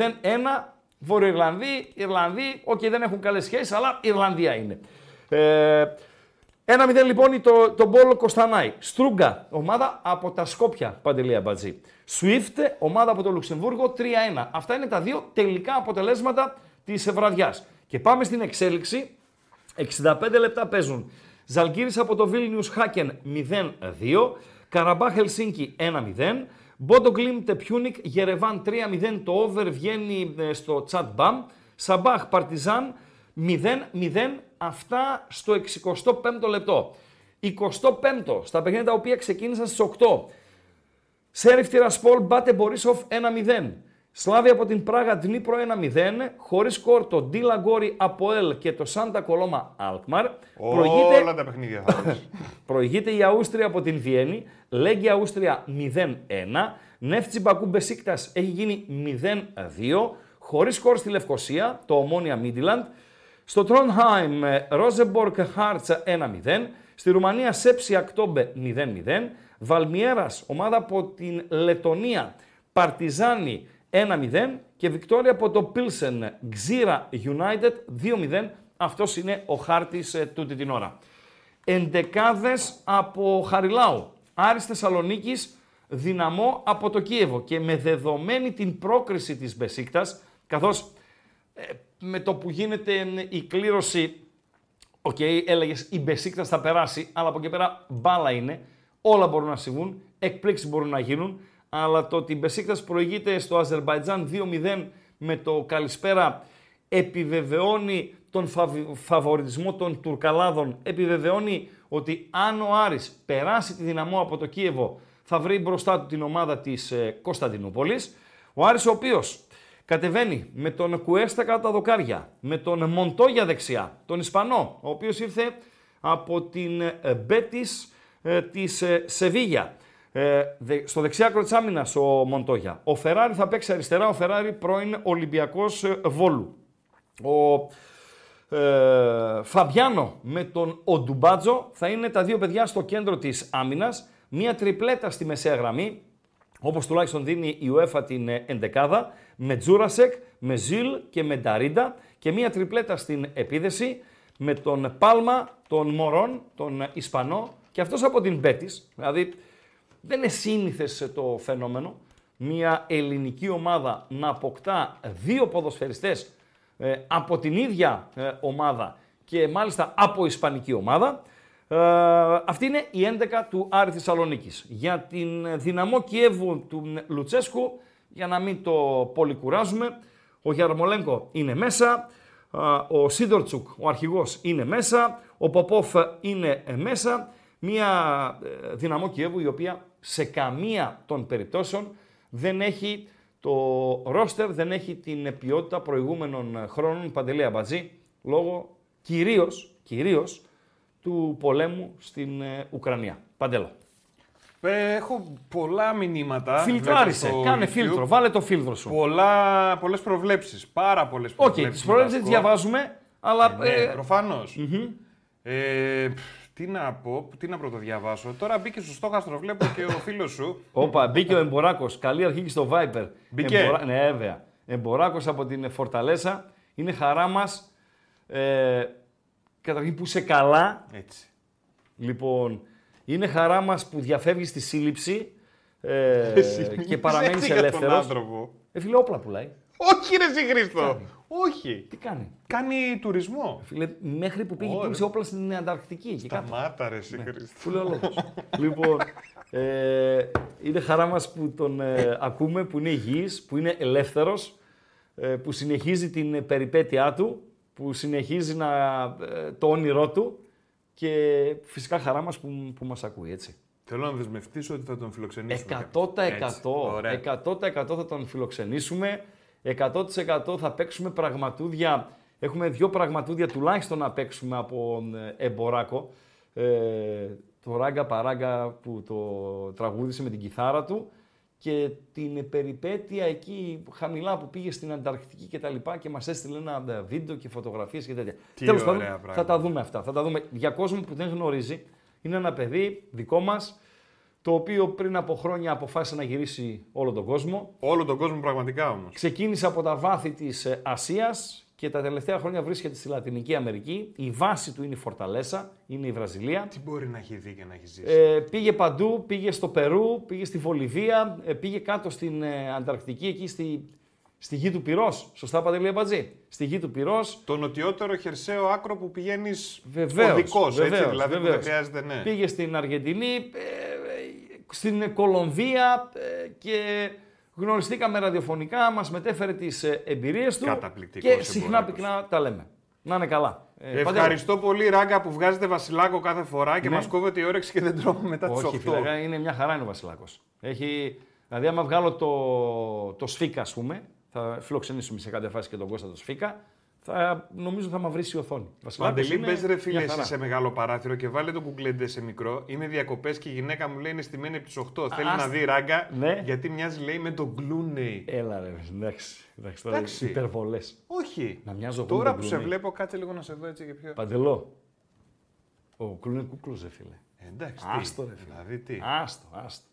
Βόρειο Ιρλανδοί, Ιρλανδοί, οκ δεν έχουν καλές σχέσεις, αλλά Ιρλανδία είναι. Ε, 1-0 λοιπόν το, Τομπόλ Κοστανάι. Στρούγκα, ομάδα από τα Σκόπια, Παντελή Αμπατζή. Swift, ομάδα από το Λουξεμβούργο, 3-1. Αυτά είναι τα δύο τελικά αποτελέσματα της βραδιάς. Και πάμε στην εξέλιξη. 65 λεπτά παίζουν. Ζαλγκύρης από το Vilnius Χάκεν 0-2. Καραμπάχ Ελσίνκι 1-0. Μπόντο Γκλιμτ Πιούνικ Γερεβάν 3-0. Το over βγαίνει ε, στο chat μπαμ. Σαμπάχ Παρτιζάν 0-0. Αυτά στο 65ο λεπτό. 25ο στα παιχνίδια τα οποία ξεκίνησαν στις 8. Σέριφ Τυρασπόλ Μπάτε Μπορίσοφ 1-0. Σλάβια από την Πράγα Δνύπρο 1-0. Χωρίς σκορ το Ντίλα Γκόρι από Ελ και το Σάντα Κολόμα Αλκμαρ. Προηγείται, Όλα τα παιχνίδια θα δεις. προηγείται η Αούστρια από την Βιέννη. Λέγει Αούστρια 0-1. Νεύτσι Μπακού Μπεσίκτας έχει γίνει 0-2. Χωρίς σκορ στη Λευκοσία, το Ομόνια Μίντιλαντ. Στο Τρόνχάιμ, Ρόζεμπορκ Χάρτσα 1-0. Στη Ρουμανία, Σέψη Ακτόμπε 0-0. Βαλμιέρας, ομάδα από την Λετωνία, Παρτιζάνη 1-0. Και Βικτόρια από το Πίλσεν, Ξύρα United 2-0. Αυτός είναι ο χάρτης ε, τούτη την ώρα. Εντεκάδες από Χαριλάου. Άρης Θεσσαλονίκης, δυναμό από το Κίεβο. Και με δεδομένη την πρόκριση της Μπεσίκτας, καθώς ε, με το που γίνεται ε, η κλήρωση, οκ, έλεγες η Μπεσίκτας θα περάσει, αλλά από εκεί πέρα μπάλα είναι, όλα μπορούν να συμβούν, εκπλήξεις μπορούν να γίνουν, αλλά το ότι η Μπεσίκτας προηγείται στο Αζερβαϊτζάν 2-0 με το καλησπέρα επιβεβαιώνει τον φαβ- φαβοριτισμό των Τουρκαλάδων, επιβεβαιώνει ότι αν ο Άρης περάσει τη Ντιναμό από το Κίεβο θα βρει μπροστά του την ομάδα της ε, Κωνσταντινούπολης. Ο Άρης ο οποίος κατεβαίνει με τον Κουέστα κάτω τα δοκάρια, με τον Μοντόγια δεξιά, τον Ισπανό, ο οποίος ήρθε από την ε, Μπέτης ε, της ε, Σεβίγια. Ε, δε- στο δεξιάκρο της άμυνας ο Μοντόγια. Ο Φεράρι θα παίξει αριστερά, ο Φεράρι πρώην Ολυμπιακός ε, Βόλου. Ο ε, Φαμπιάνο με τον Οντουμπάτζο θα είναι τα δύο παιδιά στο κέντρο της άμυνας. Μία τριπλέτα στη μεσαία γραμμή, όπως τουλάχιστον δίνει η UEFA την ε, εντεκάδα, με Τζούρασεκ, με Ζιλ και με Νταρίντα και μία τριπλέτα στην επίδεση με τον Πάλμα, τον Μωρόν, τον Ισπανό και αυτός από την Μπέτης. Δηλαδή δεν είναι σύνηθες το φαινόμενο μια ελληνική ομάδα να αποκτά δύο ποδοσφαιριστές ε, από την ίδια ε, ομάδα και μάλιστα από ισπανική ομάδα. Ε, αυτή είναι η 11 του Άρη Θεσσαλονίκης. Για την ε, δυναμό Κιέβου του Λουτσέσκου, για να μην το πολυκουράζουμε, ο Γιαρμολέγκο είναι μέσα, α, ο Σίδορτσουκ, ο αρχηγός, είναι μέσα, ο Ποπόφ είναι ε, μέσα, μια ε, δυναμό Κιέβου η οποία σε καμία των περιπτώσεων δεν έχει το ρόστερ, δεν έχει την ποιότητα προηγούμενων χρόνων Παντελέα Μπατζή, λόγω κυρίως, κυρίως του πολέμου στην ε, Ουκρανία. Παντέλο. Ε, Έχω πολλά μηνύματα. Φιλτράρισε, βλέπω στο κάνε YouTube. φίλτρο, βάλε το φίλτρο σου. Πολλά, πολλές προβλέψεις, πάρα πολλές Οκ, προβλέψεις. τις προβλέψεις με δεν τα τις διαβάζουμε, αλλά... Ναι, ε, προφανώς. Ε, πφ, τι να πω, τι να πρωτοδιαβάσω. Τώρα μπήκε στο στόχαστρο, βλέπω και ο φίλος σου. Όπα, μπήκε ο Εμποράκος. Καλή αρχή και στο Viber. Μπήκε. Εμπορα... Ναι, βέβαια. Εμποράκος από την Φορταλέσα. Είναι χαρά μας. Ε, καταρχήν που είσαι καλά. Έτσι. Λοιπόν, είναι χαρά μας που διαφεύγεις στη σύλληψη ε, και παραμένεις Έτσι για τον ελεύθερος. άνθρωπο. Ε, φίλε, όπλα πουλάει. Όχι ρε εσύ Χρήστο. Όχι. Τι κάνει; Κάνει τουρισμό. Φίλε, μέχρι που πήγε Ωραία. πούλησε όπλα στην Ανταρκτική. Εκεί κάτω. Σταμάτα ρε εσύ Χρήστο. Που λέω λόγος. λοιπόν, ε, είναι χαρά μας που τον ε, ακούμε, που είναι υγιής, που είναι ελεύθερος, ε, που συνεχίζει την ε, περιπέτειά του, που συνεχίζει να, ε, το όνειρό του και φυσικά χαρά μας που, που μας ακούει, έτσι. Θέλω να δεσμευτείς ότι θα τον φιλοξενήσουμε. 100%, Έτσι. Ωραία. 100% θα τον φιλοξενήσουμε, 100% θα παίξουμε πραγματούδια, έχουμε δύο πραγματούδια τουλάχιστον να παίξουμε από ε, Εμποράκο, ε, το Ράγκα Παράγκα που το τραγούδισε με την κιθάρα του και την περιπέτεια εκεί χαμηλά που πήγε στην Ανταρκτική και τα λοιπά και μας έστειλε ένα ε, βίντεο και φωτογραφίες και τέτοια. Τι Τέλος ωραία πάντων, θα πράγματα. τα δούμε αυτά. Θα τα δούμε. Για κόσμο που δεν γνωρίζει, είναι ένα παιδί δικό μας, το οποίο πριν από χρόνια αποφάσισε να γυρίσει όλο τον κόσμο. Όλο τον κόσμο πραγματικά όμως. Ξεκίνησε από τα βάθη της ε, Ασίας και τα τελευταία χρόνια βρίσκεται στη Λατινική Αμερική. Η βάση του είναι η Φορταλέσα, είναι η Βραζιλία. Τι μπορεί να έχει δει και να έχει ζήσει; Ε, πήγε παντού, πήγε στο Περού, πήγε στη Βολιβία, ε, πήγε κάτω στην ε, Ανταρκτική, εκεί στη, στη γη του Πυρός. Σωστά, Παντελή Αμπατζή. Στη γη του Πυρός. Το νοτιότερο χερσαίο άκρο που πηγαίνεις Βεβαίως, οδικός, έτσι, βεβαίως, δηλαδή που δεν βεβαίως. χρειάζεται, ναι. Πήγε στην Αργεντινή, ε, ε, στην Κολομβία ε, και γνωριστήκαμε ραδιοφωνικά, μας μετέφερε τις ε, εμπειρίες του Καταπληκτικός και συχνά εμπορεύος. πυκνά τα λέμε. Να είναι καλά. Ε, Παντέλο. Ευχαριστώ πολύ, Ράγκα, που βγάζετε Βασιλάκο κάθε φορά και Ναι. μας κόβετε η όρεξη και δεν τρώμε μετά τις 8. Όχι, φίλε, είναι μια χαρά είναι ο Βασιλάκος. Έχει, δηλαδή, άμα βγάλω το, το Σφίκα, ας πούμε, θα φιλοξενήσουμε σε κάποια φάση και τον Κώστα το Σφίκα, θα, νομίζω θα μαυρίσει η οθόνη. Βασιλάκος Παντελή, είναι πες ρε φίλε, μια εσύ χαρά. σε μεγάλο παράθυρο και βάλε το κουκλέντε σε μικρό. Είμαι διακοπές και η γυναίκα μου λέει είναι στημένη από τις 8. Θέλει ας- να δει ράγκα Ναι. γιατί μοιάζει λέει με τον Κλούνεϊ. Έλα ρε, εντάξει, εντάξει, τώρα Εντάξει. υπερβολές. Όχι. Να μοιάζω εγώ Τώρα με που τον σε Κλούνεϊ. βλέπω, κάτσε λίγο να σε δω έτσι και πιο. Παντελό. Ο Κλούνε κούκλος, ρε φίλε. Ε, εντάξει. Άστο, τι, ρε φίλε. Δηλαδή τι. Άστο, άστο.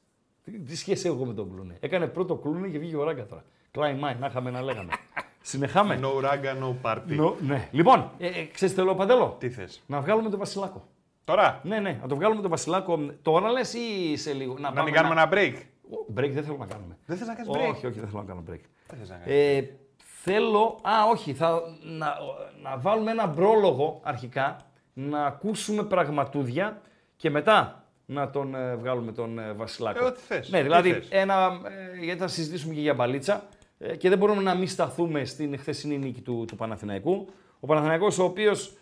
Τι, τι σχέση έχω με τον Κλούνε. Έκανε πρώτο Κλούνε και βγήκε ο Ράγκα τώρα. Κλάιν Μάιν, να είχαμε να λέγαμε. Συνεχάμε. No ράγκα, no party. Νο- ναι. Λοιπόν, ε, ε, ξέρεις τι θέλω, Παντελό. Τι θες; Να βγάλουμε τον Βασιλάκο. Τώρα, Ναι, ναι, να το βγάλουμε τον Βασιλάκο τώρα λε ή σε λίγο; να πάμε μην κάνουμε ένα break. Ο, Break δεν θέλω να κάνουμε. Δεν θες να κάνεις break; Όχι, όχι, δεν θέλω να κάνω break. Δεν θες να κάνεις. Ε, θέλω. Α, όχι, θα, να, να βάλουμε ένα πρόλογο αρχικά, να ακούσουμε πραγματούδια και μετά να τον ε, βγάλουμε τον ε, Βασιλάκο. Ε, ό,τι θες. Ναι, Τι δηλαδή, θες; ένα, ε, γιατί θα συζητήσουμε και για μπαλίτσα ε, και δεν μπορούμε να μην σταθούμε στην χθεσινή νίκη του, του Παναθηναϊκού. Ο Παναθηναϊκός ο οποίος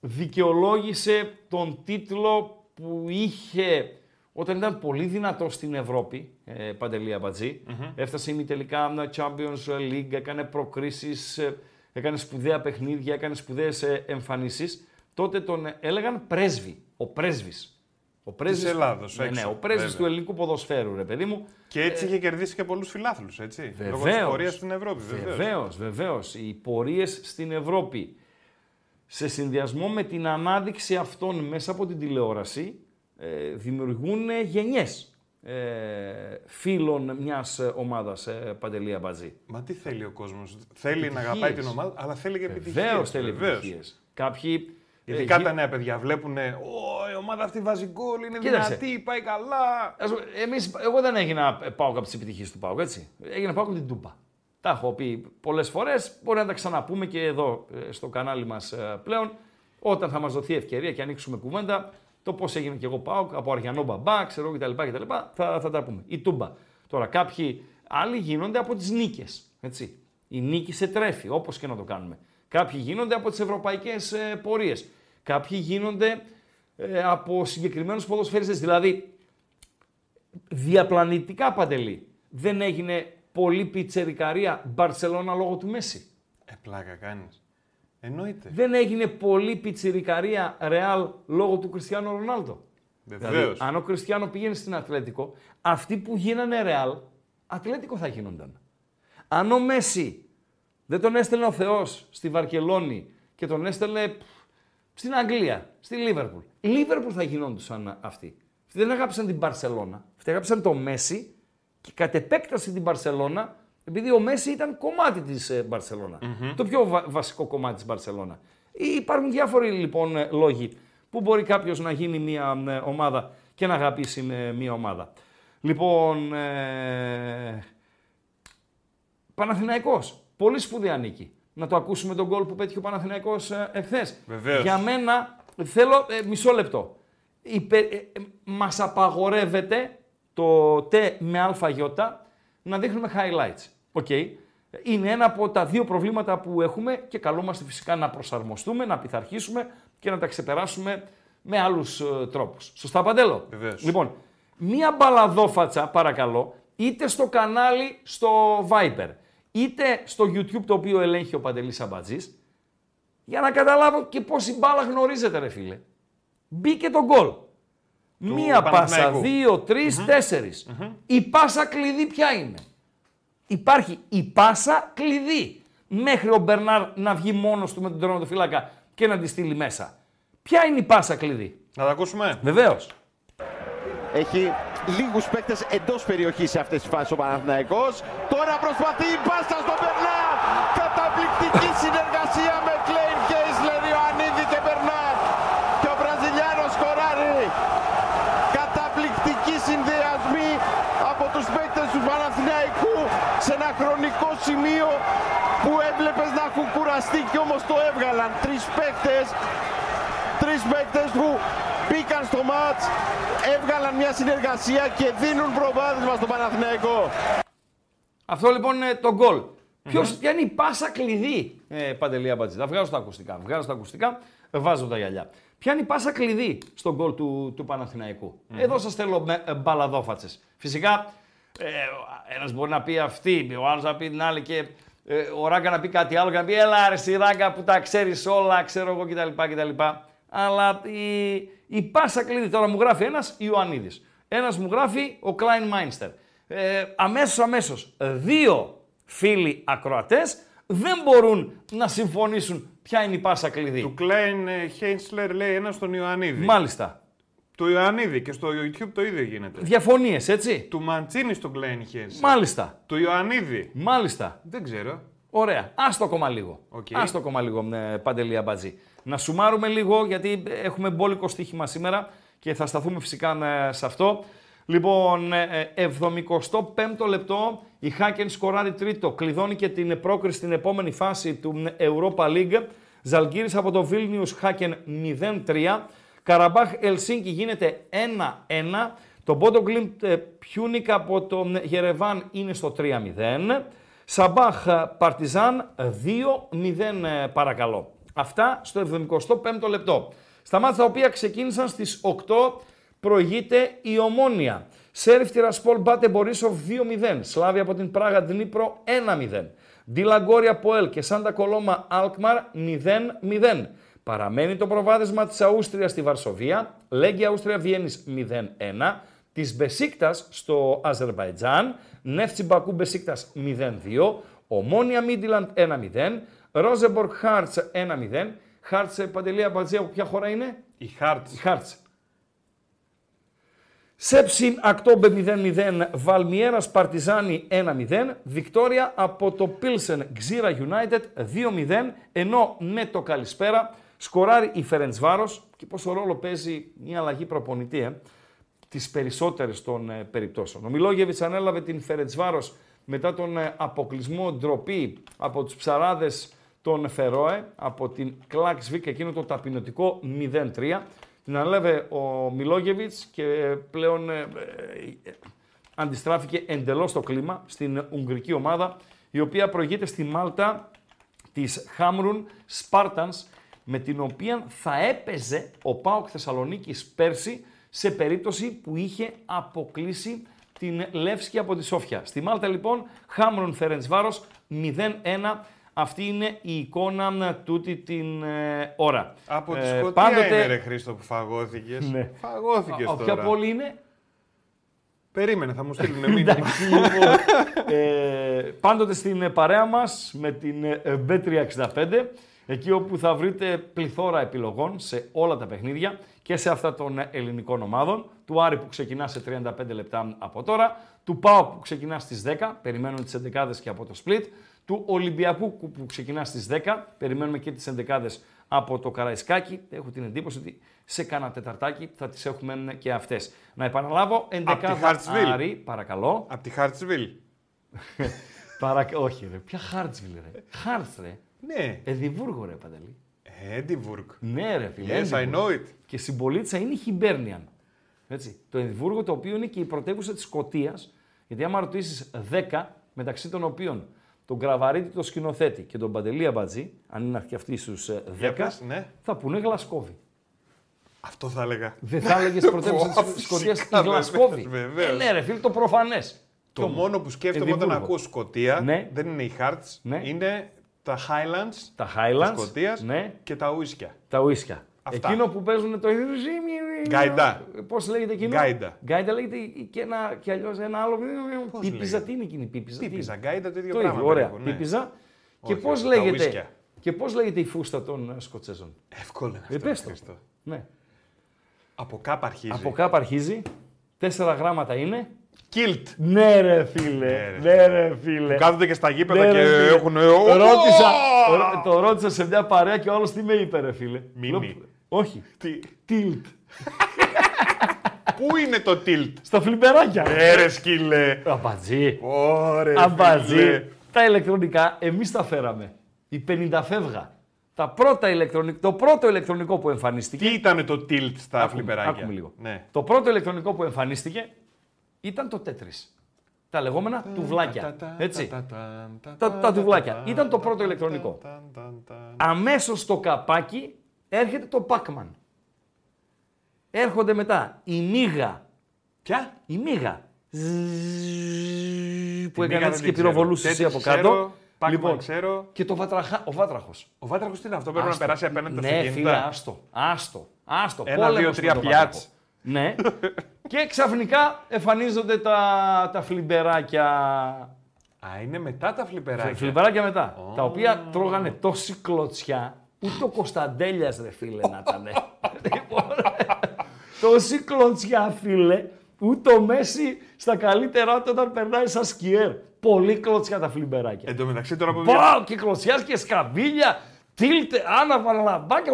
δικαιολόγησε τον τίτλο που είχε όταν ήταν πολύ δυνατό στην Ευρώπη, ε, Παντελή Αμπατζή. Έφτασε ημιτελικά με Champions League, έκανε προκρίσεις, ε, έκανε σπουδαία παιχνίδια, έκανε σπουδαίες ε, εμφανίσεις. Τότε τον έλεγαν πρέσβη, ο πρέσβης. Ο πρέσβης, Ελλάδος, ναι, ναι, έξω, ο πρέσβης βέβαια. του ελληνικού ποδοσφαίρου, ρε παιδί μου. Και έτσι είχε κερδίσει και πολλούς φιλάθλους, έτσι. Λόγω της Βεβαίως. πορείας στην Ευρώπη, βεβαίως. Βεβαίως, βεβαίως. Οι πορείες στην Ευρώπη σε συνδυασμό με την ανάδειξη αυτών μέσα από την τηλεόραση ε, δημιουργούν γενιές ε, φίλων μιας ε, ομάδας ε, Παντελή Αμπατζή. Μα τι θέλει ο κόσμος. Θέλει να Επιτυχίες. αγαπάει την ομάδα, αλλά θέλει και επιτυχίες. Βεβαίως θέλει επιτυχίες. Κάποιοι... ε, Ειδικά γι- τα νέα παιδιά βλέπουν, Ω, η ομάδα αυτή βάζει γκολ, είναι Κοίταξε. δυνατή, πάει καλά. Ας πούμε, εμείς, εγώ δεν έγινα πάω από τι επιτυχίες του Πάουκ, έτσι. Έγινα πάω από την Τούμπα. Τα έχω πει πολλές φορές. Μπορεί να τα ξαναπούμε και εδώ ε, στο κανάλι μας πλέον. Όταν θα μας δοθεί ευκαιρία και ανοίξουμε κουβέντα, το πώς έγινε και εγώ Πάουκ από Αριανό Μπαμπά, ξέρω κτλ. κτλ θα, θα τα πούμε. Η Τούμπα. Τώρα, κάποιοι άλλοι γίνονται από τις νίκες. Έτσι. Η νίκη σε τρέφει, όπως και να το κάνουμε. Κάποιοι γίνονται από τις ευρωπαϊκές ε, πορείες. Κάποιοι γίνονται ε, από συγκεκριμένους ποδοσφαιριστές. Δηλαδή, διαπλανητικά παντελή. Δεν έγινε πολύ πιτσερικαρία Μπαρσελόνα λόγω του Μέση. Ε, πλάκα κάνεις. Εννοείται. Δεν έγινε πολύ πιτσιρικαρία Ρεάλ λόγω του Κριστιανού Ρονάλντο. Βεβαίως. Δηλαδή, αν ο Κριστιανό πήγαινε στην Ατλέτικο, αυτοί που γίνανε Ρεάλ, Ατλέτικο θα γίνονταν. Αν ο Μέση δεν τον έστελνε ο Θεός στη Βαρκελόνη και τον έστελνε πφ, στην Αγγλία, στη Λίβερπουλ, Λίβερπουλ θα γινόντουσαν αυτοί. Αυτοί δεν αγάπησαν την Μπαρσελόνα, αυτοί αγάπησαν το Μέση και κατ' επέκταση την Μπαρσελόνα, επειδή ο Μέση ήταν κομμάτι της ε, μπαρσελονα Το πιο βα- βασικό κομμάτι της Μπαρσελόνα. Υπάρχουν διάφοροι λοιπόν ε, λόγοι που μπορεί κάποιος να γίνει μια ε, ομάδα και να αγαπήσει ε, μια ομάδα. Λοιπόν, ε, Παναθηναϊκός. Πολύ σπουδαία νίκη. Να το ακούσουμε τον γκολ που πέτυχε ο Παναθηναϊκός ε, εχθές. Βεβαίως. Για μένα, θέλω ε, μισό λεπτό. Υπε, ε, ε, μας απαγορεύεται το ται με άλφα γιώτα να δείχνουμε highlights. Οκ. Είναι ένα από τα δύο προβλήματα που έχουμε και καλούμαστε φυσικά να προσαρμοστούμε, να πειθαρχήσουμε και να τα ξεπεράσουμε με άλλους ε, τρόπους. Σωστά Παντέλο; Βεβαίως. Λοιπόν, μία μπαλαδόφατσα παρακαλώ, είτε στο κανάλι στο Viper, είτε στο YouTube το οποίο ελέγχει ο Παντελής Αμπατζής, για να καταλάβω και πώς η μπάλα γνωρίζεται ρε φίλε. Μπήκε το γκολ. Μία πάσα, Παναθηναϊκού. δύο, τρεις, τέσσερις. Η πάσα κλειδί ποια είναι; Υπάρχει η πάσα κλειδί. Μέχρι ο Μπερνάρ να βγει μόνος του με τον τερματοφύλακα και να τη στείλει μέσα. Ποια είναι η πάσα κλειδί; Να τα ακούσουμε. Βεβαίως. Έχει λίγους παίκτες εντός περιοχής σε αυτές τις φάσεις ο Παναθηναϊκός. Τώρα προσπαθεί η πάσα στον Μπερνάρ. Καταπληκτική συνεργασία με Κλέιν Κέισλερ, Ιωαννίδη και Μπερνάρ. Και ο Βραζιλιάνος σκοράρει. Καταπληκτική συνδυασμή από τους παίκτες του Παναθηναϊκού σε ένα χρονικό σημείο που έβλεπες να έχουν κουραστεί και όμως το έβγαλαν. Τρεις παίκτες τρεις παίκτες που μπήκαν στο μάτς, έβγαλαν μια συνεργασία και δίνουν προβάδισμα στον Παναθηναϊκό. Αυτό λοιπόν είναι το γκολ. Ποιος, ποια είναι η πάσα κλειδί, ε, Παντελή Αμπατζής. Θα βγάζω τα ακουστικά. Βγάζω τα ακουστικά, βάζω τα γυαλιά. Ποια είναι η πάσα κλειδί στον γκολ του, του παναθηναικου Εδώ σας θέλω με ε, μπαλαδόφατσες. Φυσικά, ε, ένας μπορεί να πει αυτή, ο άλλος να πει την άλλη και ε, ο Ράγκα να πει κάτι άλλο και να πει έλα ρε εσύ Ράγκα που τα ξέρεις όλα, ξέρω εγώ κτλ. κτλ. Αλλά η, η πάσα κλειδί, τώρα μου γράφει ένας Ιωαννίδης. Ένας μου γράφει ο Κλάιν Μάινστερ. Ε, αμέσως, αμέσως, δύο φίλοι ακροατές δεν μπορούν να συμφωνήσουν ποια είναι η πάσα κλειδί. Του Κλέιν Χέινσλερ λέει ένας στον Ιωαννίδη. Μάλιστα. Του Ιωαννίδη και στο YouTube το ίδιο γίνεται. Διαφωνίες, έτσι; Του Μαντσίνι στον Κλάινχαϊσλερ. Μάλιστα. Του Ιωαννίδη. Μάλιστα. Δεν ξέρω. Ωραία. Άστο ακόμα λίγο. Οκ. Άστο ακόμα λίγο, ε, Παντελή Αμπατζή. Να σουμάρουμε λίγο, γιατί έχουμε μπόλικο στοίχημα σήμερα και θα σταθούμε φυσικά ε, σε αυτό. Λοιπόν, ε, ε, 75ο λεπτό, η Χάκεν σκοράρει τρίτο, κλειδώνει και την πρόκριση στην επόμενη φάση του Europa League. Ζαλγκύρης από το Βίλνιους Χάκεν 0-3. Καραμπάχ Ελσίνκι γίνεται 1-1. Το Μπόντο Γκλιμτ Πιούνικ από το Γερεβάν είναι στο 3-0. Σαμπάχ ε, Παρτιζάν 2-0 ε, παρακαλώ. Αυτά στο 75ο λεπτό. Στα ματς τα οποία ξεκίνησαν στις 8 προηγείται η Ομόνια. Σέριφ Τιρασπόλ Μπάτε Μπορίσοφ 2-0. Σλάβια από την Πράγα Ντνίπρο 1-0. Ντιλαγκόρια Ποέλ και Σάντα Κολόμα Αλκμαρ 0-0. Παραμένει το προβάδισμα της Αούστριας στη Βαρσοβία. Λέγκια Αούστρια Βιέννης 0-1. Της Μπεσίκτας στο Αζερβαϊτζάν. Νεύτσι Μπακού Μπεσίκτας 0-2. Ομόνια Μίντιλαντ 1-0. Ρόζεμπορκ Χάρτς 1-0. Χάρτς ε, Παντελή Αμπατζή από ποια χώρα είναι; Η Χάρτ. Η Χάρτς. Σέψιν Ακτόμπε 0-0, Βαλμιέρας Παρτιζάνη 1-0, Βικτόρια από το Πίλσεν Ξύρα United 2-0, ενώ με το καλησπέρα σκοράρει η Φερεντσβάρος και πόσο ρόλο παίζει μια αλλαγή προπονητή, ε, τις περισσότερες των ε, περιπτώσεων. Ο Μιλόγεβιτς ανέλαβε την Φερεντσβάρος μετά τον ε, αποκλεισμό ντροπή από τους ψαράδες των Φερόε, από την Κλάξβικ, εκείνο το ταπεινωτικό 0-3. Την ανέλαβε ο Μιλόγεβιτς και πλέον ε, ε, αντιστράφηκε εντελώς το κλίμα στην Ουγγρική ομάδα, η οποία προηγείται στη Μάλτα της Χάμρουν Spartans, με την οποία θα έπαιζε ο ΠΑΟΚ Θεσσαλονίκης πέρσι σε περίπτωση που είχε αποκλείσει την Λεύσκη από τη Σόφια. Στη Μάλτα λοιπόν, Χάμρουν Φερεντσβάρος 0-1. Αυτή είναι η εικόνα τούτη την ε, ώρα. Από τη Ε, Σκωτία είναι ρε Χρήστο που φαγώθηκες. Ναι. Φαγώθηκες Α, τώρα. Ποια πόλη είναι; Περίμενε, θα μου στείλουν μήνυμα. Εντάξει, λοιπόν, ε, πάντοτε στην παρέα μας με την ε, Bet365, εκεί όπου θα βρείτε πληθώρα επιλογών σε όλα τα παιχνίδια και σε αυτά των ελληνικών ομάδων. Του Άρη που ξεκινά σε 35 λεπτά από τώρα, του ΠΑΟΚ που ξεκινά στις 10, περιμένουμε τις 11 και από το Split, του Ολυμπιακού που ξεκινά στις 10, περιμένουμε και τις 11 από το Καραϊσκάκι. Έχω την εντύπωση ότι σε κάνα τεταρτάκι θα τις έχουμε και αυτές. Να επαναλάβω, 11 Hartsville. Άρη, παρακαλώ. Από τη Χάρτσβιλ. Παρα... Όχι ρε, ποια Χάρτσβιλ ρε. Χάρτς ρε. Ναι. Εδιμβούργο ρε Παντελή. Έντιβουργκ. Ναι ρε φίλε. Yes, I Edinburgh. know it. Και συμπολίτησα είναι η Χιμπέρνιαν. Έτσι. Το Εδιμβούργο το οποίο είναι και η πρωτεύουσα της Σκωτίας, γιατί άμα ρωτήσεις 10 μεταξύ των οποίων τον Κραβαρίτη, τον σκηνοθέτη και τον Παντελή Αμπατζή, αν είναι και αυτοί στους 10, Για πες, ναι. θα πούνε Γλασκόβη. Αυτό θα έλεγα. Δεν θα έλεγες πρωτεύουσα Πω, της Σκωτίας η φυσικά, Γλασκόβη. βεβαίως, βεβαίως. Ε, ναι, ρε φίλε, το προφανές. Το μόνο που σκέφτομαι όταν Εδιμβούργο. ακούω Σκοτία Ναι. δεν είναι οι Hearts, Ναι. είναι τα Highlands Τα της Highlands Σκοτίας ναι, και τα Ουίσκια. τα ουίσκια. Αυτά. Εκείνο που παίζουν το. Γκάιντα. Πώς λέγεται εκείνο; Γκάιντα. Γκάιντα λέγεται και, ένα, και αλλιώς ένα άλλο. Πίπιζα, λέγεται; τι είναι εκείνη η πίπιζα. τι Πίπιζα, είναι; Γκάιντα το ίδιο Το πράγμα. ίδιο, ωραία. περίπου, ναι. Πίπιζα. Και Όχι, πώς όχι, τα λέγεται. ουίσκια. Και πώς λέγεται η φούστα των ε, Σκοτσέζων; Εύκολο είναι Ε, αυτό. πες το. Χριστό. Ναι. Από κάπου αρχίζει. Από κάπου αρχίζει. Τέσσερα γράμματα είναι. Kilt. Ναι, ρε φίλε. ρε, Ναι, ρε φίλε. Κάθονται και στα γήπεδα Ναι, και ρε, φίλε. έχουν. Ρώτησα, Ω! ρω- το ρώτησα σε μια παρέα και ο άλλος τι με είπε, ρε φίλε; Μίμη. Λέω, Όχι. Τι- Tilt. Πού είναι το tilt; Στα φλιμπεράκια. Ε, ρε σκύλε. Αμπατζή. Ωραία. Αμπατζή. Τα ηλεκτρονικά εμείς τα φέραμε. Η 50 φεύγα. Τα πρώτα ηλεκτρονικ... Το πρώτο ηλεκτρονικό που εμφανίστηκε. Τι ήταν το tilt στα Άκουμε, φλιπεράκια. άκουμε λίγο. Ναι. Το πρώτο ηλεκτρονικό που εμφανίστηκε ήταν το Tetris. Τα λεγόμενα τουβλάκια. Έτσι. Τα- τα τουβλάκια. Ήταν το πρώτο ηλεκτρονικό. Αμέσως στο καπάκι έρχεται το Pac-Man. Έρχονται μετά η μίγα. Ποια; Η μίγα. Ζζζζ, Που Την έκανε Μίγα έτσι δεν και την ξέρω; πυροβολούσε εσύ Tetris από κάτω. ξέρω, Pac-Man ξέρω. και το βατραχά, ο βάτραχος. Ο Βάτραχο τι είναι αυτό, πρέπει να Άστο. περάσει απέναντι τα Ναι, φίλε, αυτοκίνητα. άστο. Άστο. Άστο. Ένα, Πόλεμος δύο, με τρία τον πιάτς. βάτραχο. Ναι. και ξαφνικά εμφανίζονται τα, τα φλιμπεράκια. Α, είναι μετά τα φλιπεράκια. Φλιμπεράκια μετά. Τα οποία τρώγανε τόση κλωτσιά. Ούτε ο Κωνσταντέλιας ρε φίλε να ήταν. Λοιπόν, τόση κλωτσιά φίλε. Ούτε ο Μέση στα καλύτερά του όταν περνάει σαν σκιέρ. Πολύ κλωτσιά τα φλιμπεράκια. Εν τω μεταξύ τώρα που Πάω και κλωτσιάς και σκαμπίλια. Τίλτε, άναβα λαμπάκια.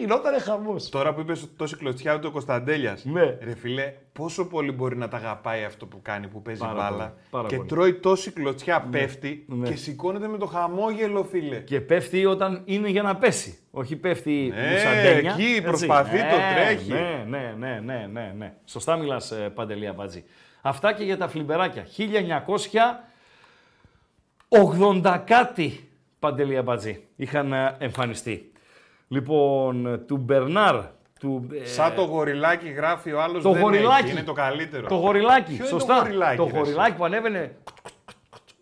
Γινότανε χαμός. Τώρα που είπες τόση κλωτσιά του Κωνσταντέλιας. Ναι. Ρε φιλέ, πόσο πολύ μπορεί να τα αγαπάει αυτό που κάνει, που παίζει Πάρα μπάλα. πολύ, πάρα και πολύ. τρώει τόση κλωτσιά, πέφτει ναι. και σηκώνεται με το χαμόγελο, φίλε. Και πέφτει όταν είναι για να πέσει. Όχι πέφτει Ναι, μουσαντένια. εκεί έτσι. προσπαθεί, το Ναι, τρέχει. Ναι, ναι, ναι, ναι, ναι, ναι. Σωστά μιλάς, ε, Παντελή Αμπατζή. Αυτά και για τα φλιμπεράκια. 1980 κάτι, Παντελή Αμπατζή, είχαν ε, εμφανιστεί. Λοιπόν, ε, του Μπερνάρ, του... ε, Σαν το γοριλάκι γράφει ο άλλος. το δεν γοριλάκι. Έχει, είναι το καλύτερο. Το γοριλάκι, Ποιο είναι το σωστά. γοριλάκι, το ρε, γοριλάκι που ανέβαινε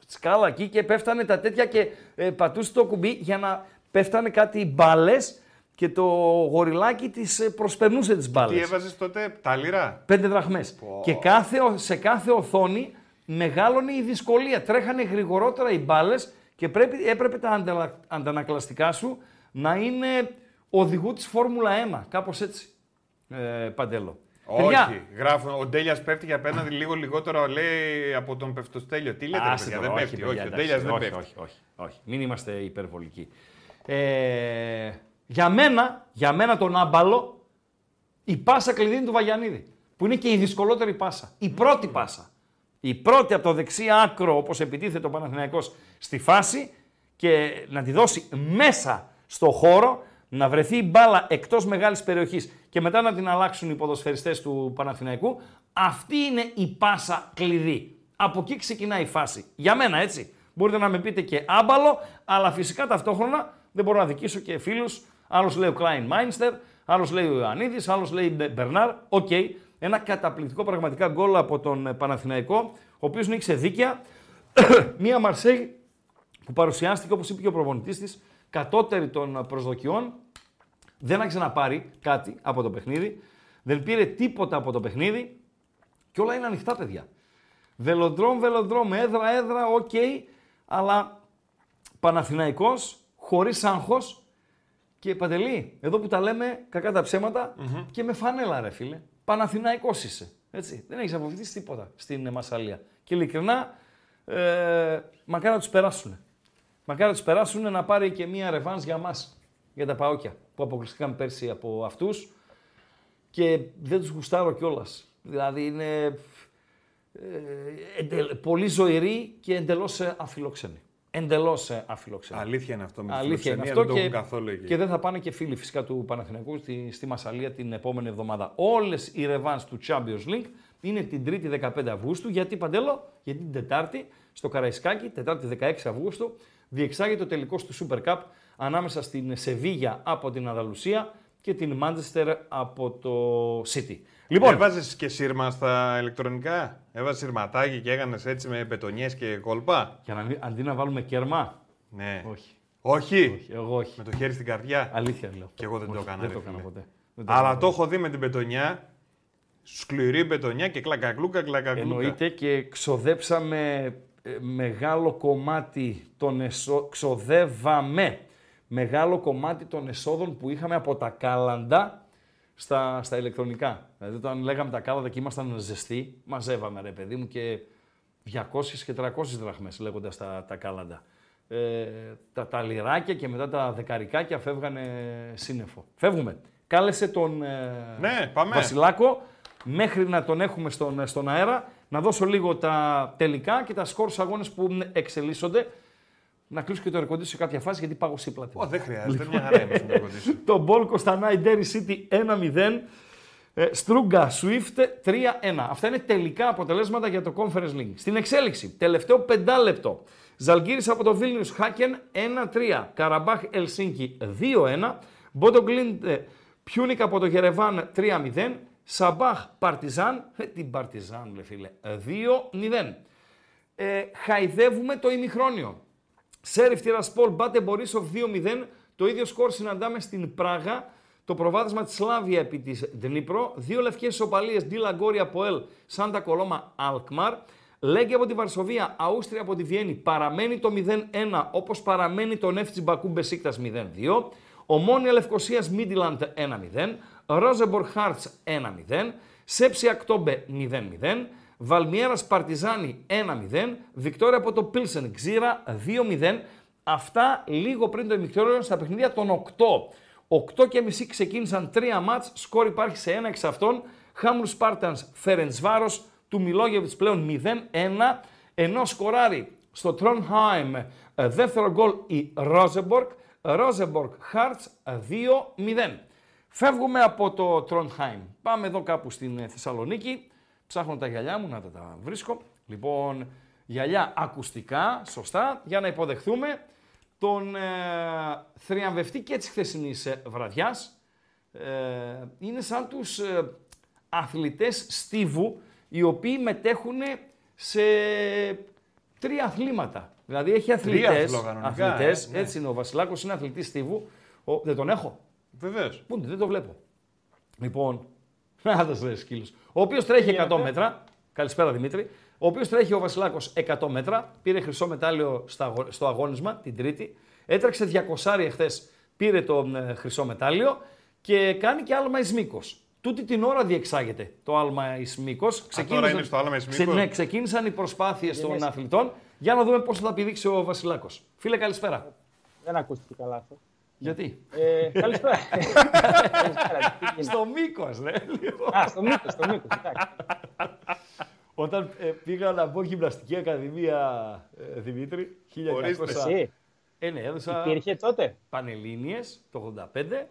σκάλα εκεί και πέφτανε τα τέτοια και ε, πατούσε το κουμπί για να πέφτανε κάτι μπάλες και το γοριλάκι τις ε, προσπερνούσε τις Τι μπάλες. έβαζες τότε, τα λίρα; Πέντε δραχμές. Και κάθε, ο- σε κάθε οθόνη μεγάλωνε η δυσκολία. Τρέχανε γρηγορότερα οι μπάλες και πρέπει, έπρεπε τα ανταλα- αντανακλαστικά σου να είναι οδηγού της Φόρμουλα 1. Κάπως έτσι. Ε, παντέλο. Παιδιά, Όχι, γράφουν. Ο Ντέλιας πέφτει για απέναντι λίγο λιγότερο, λέει από τον πεφτοστέλιο. Τι λέτε, ρε Άστε παιδιά, τώρα, δεν όχι, πέφτει. παιδιά, Όχι, ο εντάξει, Ντέλιας δεν όχι, πέφτει. όχι, όχι, όχι. Μην είμαστε υπερβολικοί. Ε, για μένα, για μένα τον άμπαλο, η πάσα κλειδί είναι του Βαγιανίδη. Που είναι και η δυσκολότερη πάσα. Η πρώτη πάσα. Η πρώτη από το δεξί άκρο, όπως επιτίθεται ο Παναθηναϊκός στη φάση και να τη δώσει μέσα στο χώρο, να βρεθεί η μπάλα εκτός μεγάλης περιοχής και μετά να την αλλάξουν οι ποδοσφαιριστές του Παναθηναϊκού. Αυτή είναι η πάσα κλειδί. Από εκεί ξεκινάει η φάση. Για μένα έτσι. Μπορείτε να με πείτε και άμπαλο, αλλά φυσικά ταυτόχρονα δεν μπορώ να αδικήσω και φίλους. Άλλος λέει ο Κλάινχαϊσλερ, άλλος λέει ο Ιωαννίδης, άλλος λέει Μπε- Μπερνάρ. Οκ. Ένα καταπληκτικό πραγματικά γκολ από τον ε, Παναθηναϊκό, ο οποίος νίκησε δίκαια. Μία Μαρσέη που παρουσιάστηκε, όπως είπε και ο προπονητής της, κατώτερη των προσδοκιών. Δεν άξιζε να πάρει κάτι από το παιχνίδι. Δεν πήρε τίποτα από το παιχνίδι. Και όλα είναι ανοιχτά, παιδιά. Βελοντρόμ, βελοντρόμ, έδρα, έδρα, οκ. αλλά Παναθηναϊκός, χωρίς άγχος και Παντελή, εδώ που τα λέμε κακά τα ψέματα και με φανέλα ρε φίλε. Παναθηναϊκός είσαι. Έτσι. Δεν έχεις αποφυτίσει τίποτα στην ε, Μασαλία. Και ειλικρινά, ε, μακάρι να τους περάσουν. Μακάρι να τους περάσουν να πάρει και μία ρεβάνς για μας, για τα παόκια που αποκλειστήκαμε πέρσι από αυτούς και δεν τους γουστάρω κιόλας. Δηλαδή είναι ε, εντελ- πολύ ζωηροί και εντελώς ε, αφιλόξενοι. Εντελώς αφιλοξενό. Αλήθεια είναι αυτό με τη Αλήθεια είναι φιλοξενία, αυτό δεν το και, έχουν καθόλου εκεί. και δεν θα πάνε και φίλοι φυσικά του Παναθηναϊκού στη, στη Μασαλία την επόμενη εβδομάδα. Όλες οι ρεβάνς του Champions League είναι την 3η 15 Αυγούστου. Γιατί παντέλο, γιατί την Τετάρτη στο Καραϊσκάκι, Τετάρτη 16 Αυγούστου, διεξάγεται ο τελικός του Super Cup ανάμεσα στην Σεβίγια από την Ανδαλουσία και την Manchester από το City. Λοιπόν, Έβαζες και σύρμα στα ηλεκτρονικά; Έβαζες σύρματάκι και έκανες έτσι με πετονιές και κόλπα; για να μην, αντί να βάλουμε κέρμα, Ναι. όχι. Όχι; όχι εγώ όχι. Με το χέρι στην καρδιά; Αλήθεια λέω. Κι εγώ δεν το Όχι, έκανα, Δεν ρε το έκανα φίλε. ποτέ. Δεν το Αλλά έκανα το έχω δει με την πετονιά. Σκληρή πετονιά και κλακακλούκα, κλακακλούκα. Εννοείται και ξοδέψαμε ε, μεγάλο κομμάτι των εσώ... ξοδεύαμε μεγάλο κομμάτι των εσόδων που είχαμε από τα κάλαντα στα, στα ηλεκτρονικά. Δηλαδή όταν λέγαμε τα κάλαντα και ήμασταν ζεστοί, μαζεύαμε ρε παιδί μου και 200 και 300 δραχμές λέγοντας τα, τα κάλαντα. Ε, τα, τα λιράκια και μετά τα δεκαρικάκια φεύγανε σύννεφο. Φεύγουμε. Κάλεσε τον ε, Ναι, πάμε. Βασιλάκο μέχρι να τον έχουμε στον, στον αέρα. Να δώσω λίγο τα τελικά και τα σκορ στους αγώνες που εξελίσσονται. Να κλείσω και το air condition σε κάποια φάση γιατί πάω σύπλατη. Ω, δεν χρειάζεται. Μια χαρά είναι στο condition. Τομπόλ Κοστανάι Ντέρι City 1-0. Ε, Στρούγκα Swift 3-1. Αυτά είναι τελικά αποτελέσματα για το Conference League. Στην εξέλιξη, τελευταίο πεντάλεπτο. Ζαλγκύρης από το Βίλνιους Χάκεν 1-3. Καραμπάχ Ελσίνκι 2-1. Μπόντο Γκλιμτ Πιούνικ από το Γερεβάν 3-0. Σαμπάχ Παρτιζάν, ε, την Παρτιζάν ρε φίλε, 2-0. Ε, χαϊδεύουμε το ημιχρόνιο. Σέριφ Τιρασπόλ, Μπάτε Μπορίσοφ 2-0. Το ίδιο σκορ συναντάμε στην Πράγα. Το προβάδισμα της Σλάβια επί της Ντνίπρο. Δύο λευκές ισοπαλίες, Ντίλα Γκόρι ΑΠΟΕΛ, Σάντα Κολόμα Αλκμαρ. Λέγκη από τη Βαρσοβία, Αούστρια από τη Βιέννη. Παραμένει το 0-1 όπως παραμένει το Νεύτσι Μπακού Μπεσίκτας 0-2. Ομόνια Λευκοσίας Μίντιλαντ 1-0. Ρόζεμπορ Χάρτς 1-0. Σέψη Ακτόμπε 0-0. Βαλμιέρας Παρτιζάνη 1-0. Βικτόρια από το Πίλσεν Ξήρα 2-0. Αυτά λίγο πριν το ημικτόριο στα παιχνίδια των 8. 8 και μισή ξεκίνησαν 3 μάτς, σκορ υπάρχει σε ένα εξ αυτών. Χάμουρ Σπάρτανς Φερενσβάρος του Μιλόγεβιτς πλέον 0-1. Ενώ σκοράρει στο Τρονχάιμ ε, δεύτερο γκολ η Ρόζεμπορκ. Ρόζεμπορκ Χάρτς 2-0. Φεύγουμε από το Τρονχάιμ. Πάμε εδώ κάπου στην ε, Θεσσαλονίκη. Ψάχνω τα γυαλιά μου να τα, τα βρίσκω. Λοιπόν, γυαλιά ακουστικά, σωστά, για να υποδεχθούμε τον ε, θριαμβευτή και της χθεσινής ε, βραδιάς. Ε, είναι σαν τους ε, αθλητές στίβου, οι οποίοι μετέχουν σε τρία αθλήματα. Δηλαδή έχει αθλητές, Τρίαθλο κανονικά, αθλητές ε, ναι. έτσι είναι ο Βασιλάκος, είναι αθλητής στίβου. Ο, δεν τον έχω. Βεβαίως. Πού είναι, δεν το βλέπω. Λοιπόν, να το λέει σκύλο. Ο οποίος τρέχει 100 μέτρα. Καλησπέρα Δημήτρη. Ο οποίος τρέχει ο Βασιλάκος 100 μέτρα. Πήρε χρυσό μετάλλιο στα αγω- στο αγώνισμα την Τρίτη. Έτρεξε 200 εχθές. Πήρε το ε, χρυσό μετάλλιο και κάνει και άλμα εις μήκος. Τούτη την ώρα διεξάγεται το άλμα εις μήκος. τώρα είναι στο άλμα εις μήκος; ναι, ξεκίνησαν οι προσπάθειες των αθλητών. Για να δούμε πώς θα τα πηδήξει ο Βασιλάκος. Φίλε, καλησπέρα. Δεν ακούστηκε καλά αυτό. Γιατί; Ε, καλησπέρα. Καλησπέρα, τι γίνεται; στο μήκος, ναι. λοιπόν. Α, στο μήκος, στο μήκος. Εντάξει. Όταν ε, πήγα να μπω γυμναστική ακαδημία, ε, Δημήτρη, 1900... Ορίστε. Εσύ, Ε, ναι, έδωσα υπήρχε τότε; Πανελλήνιες το 85.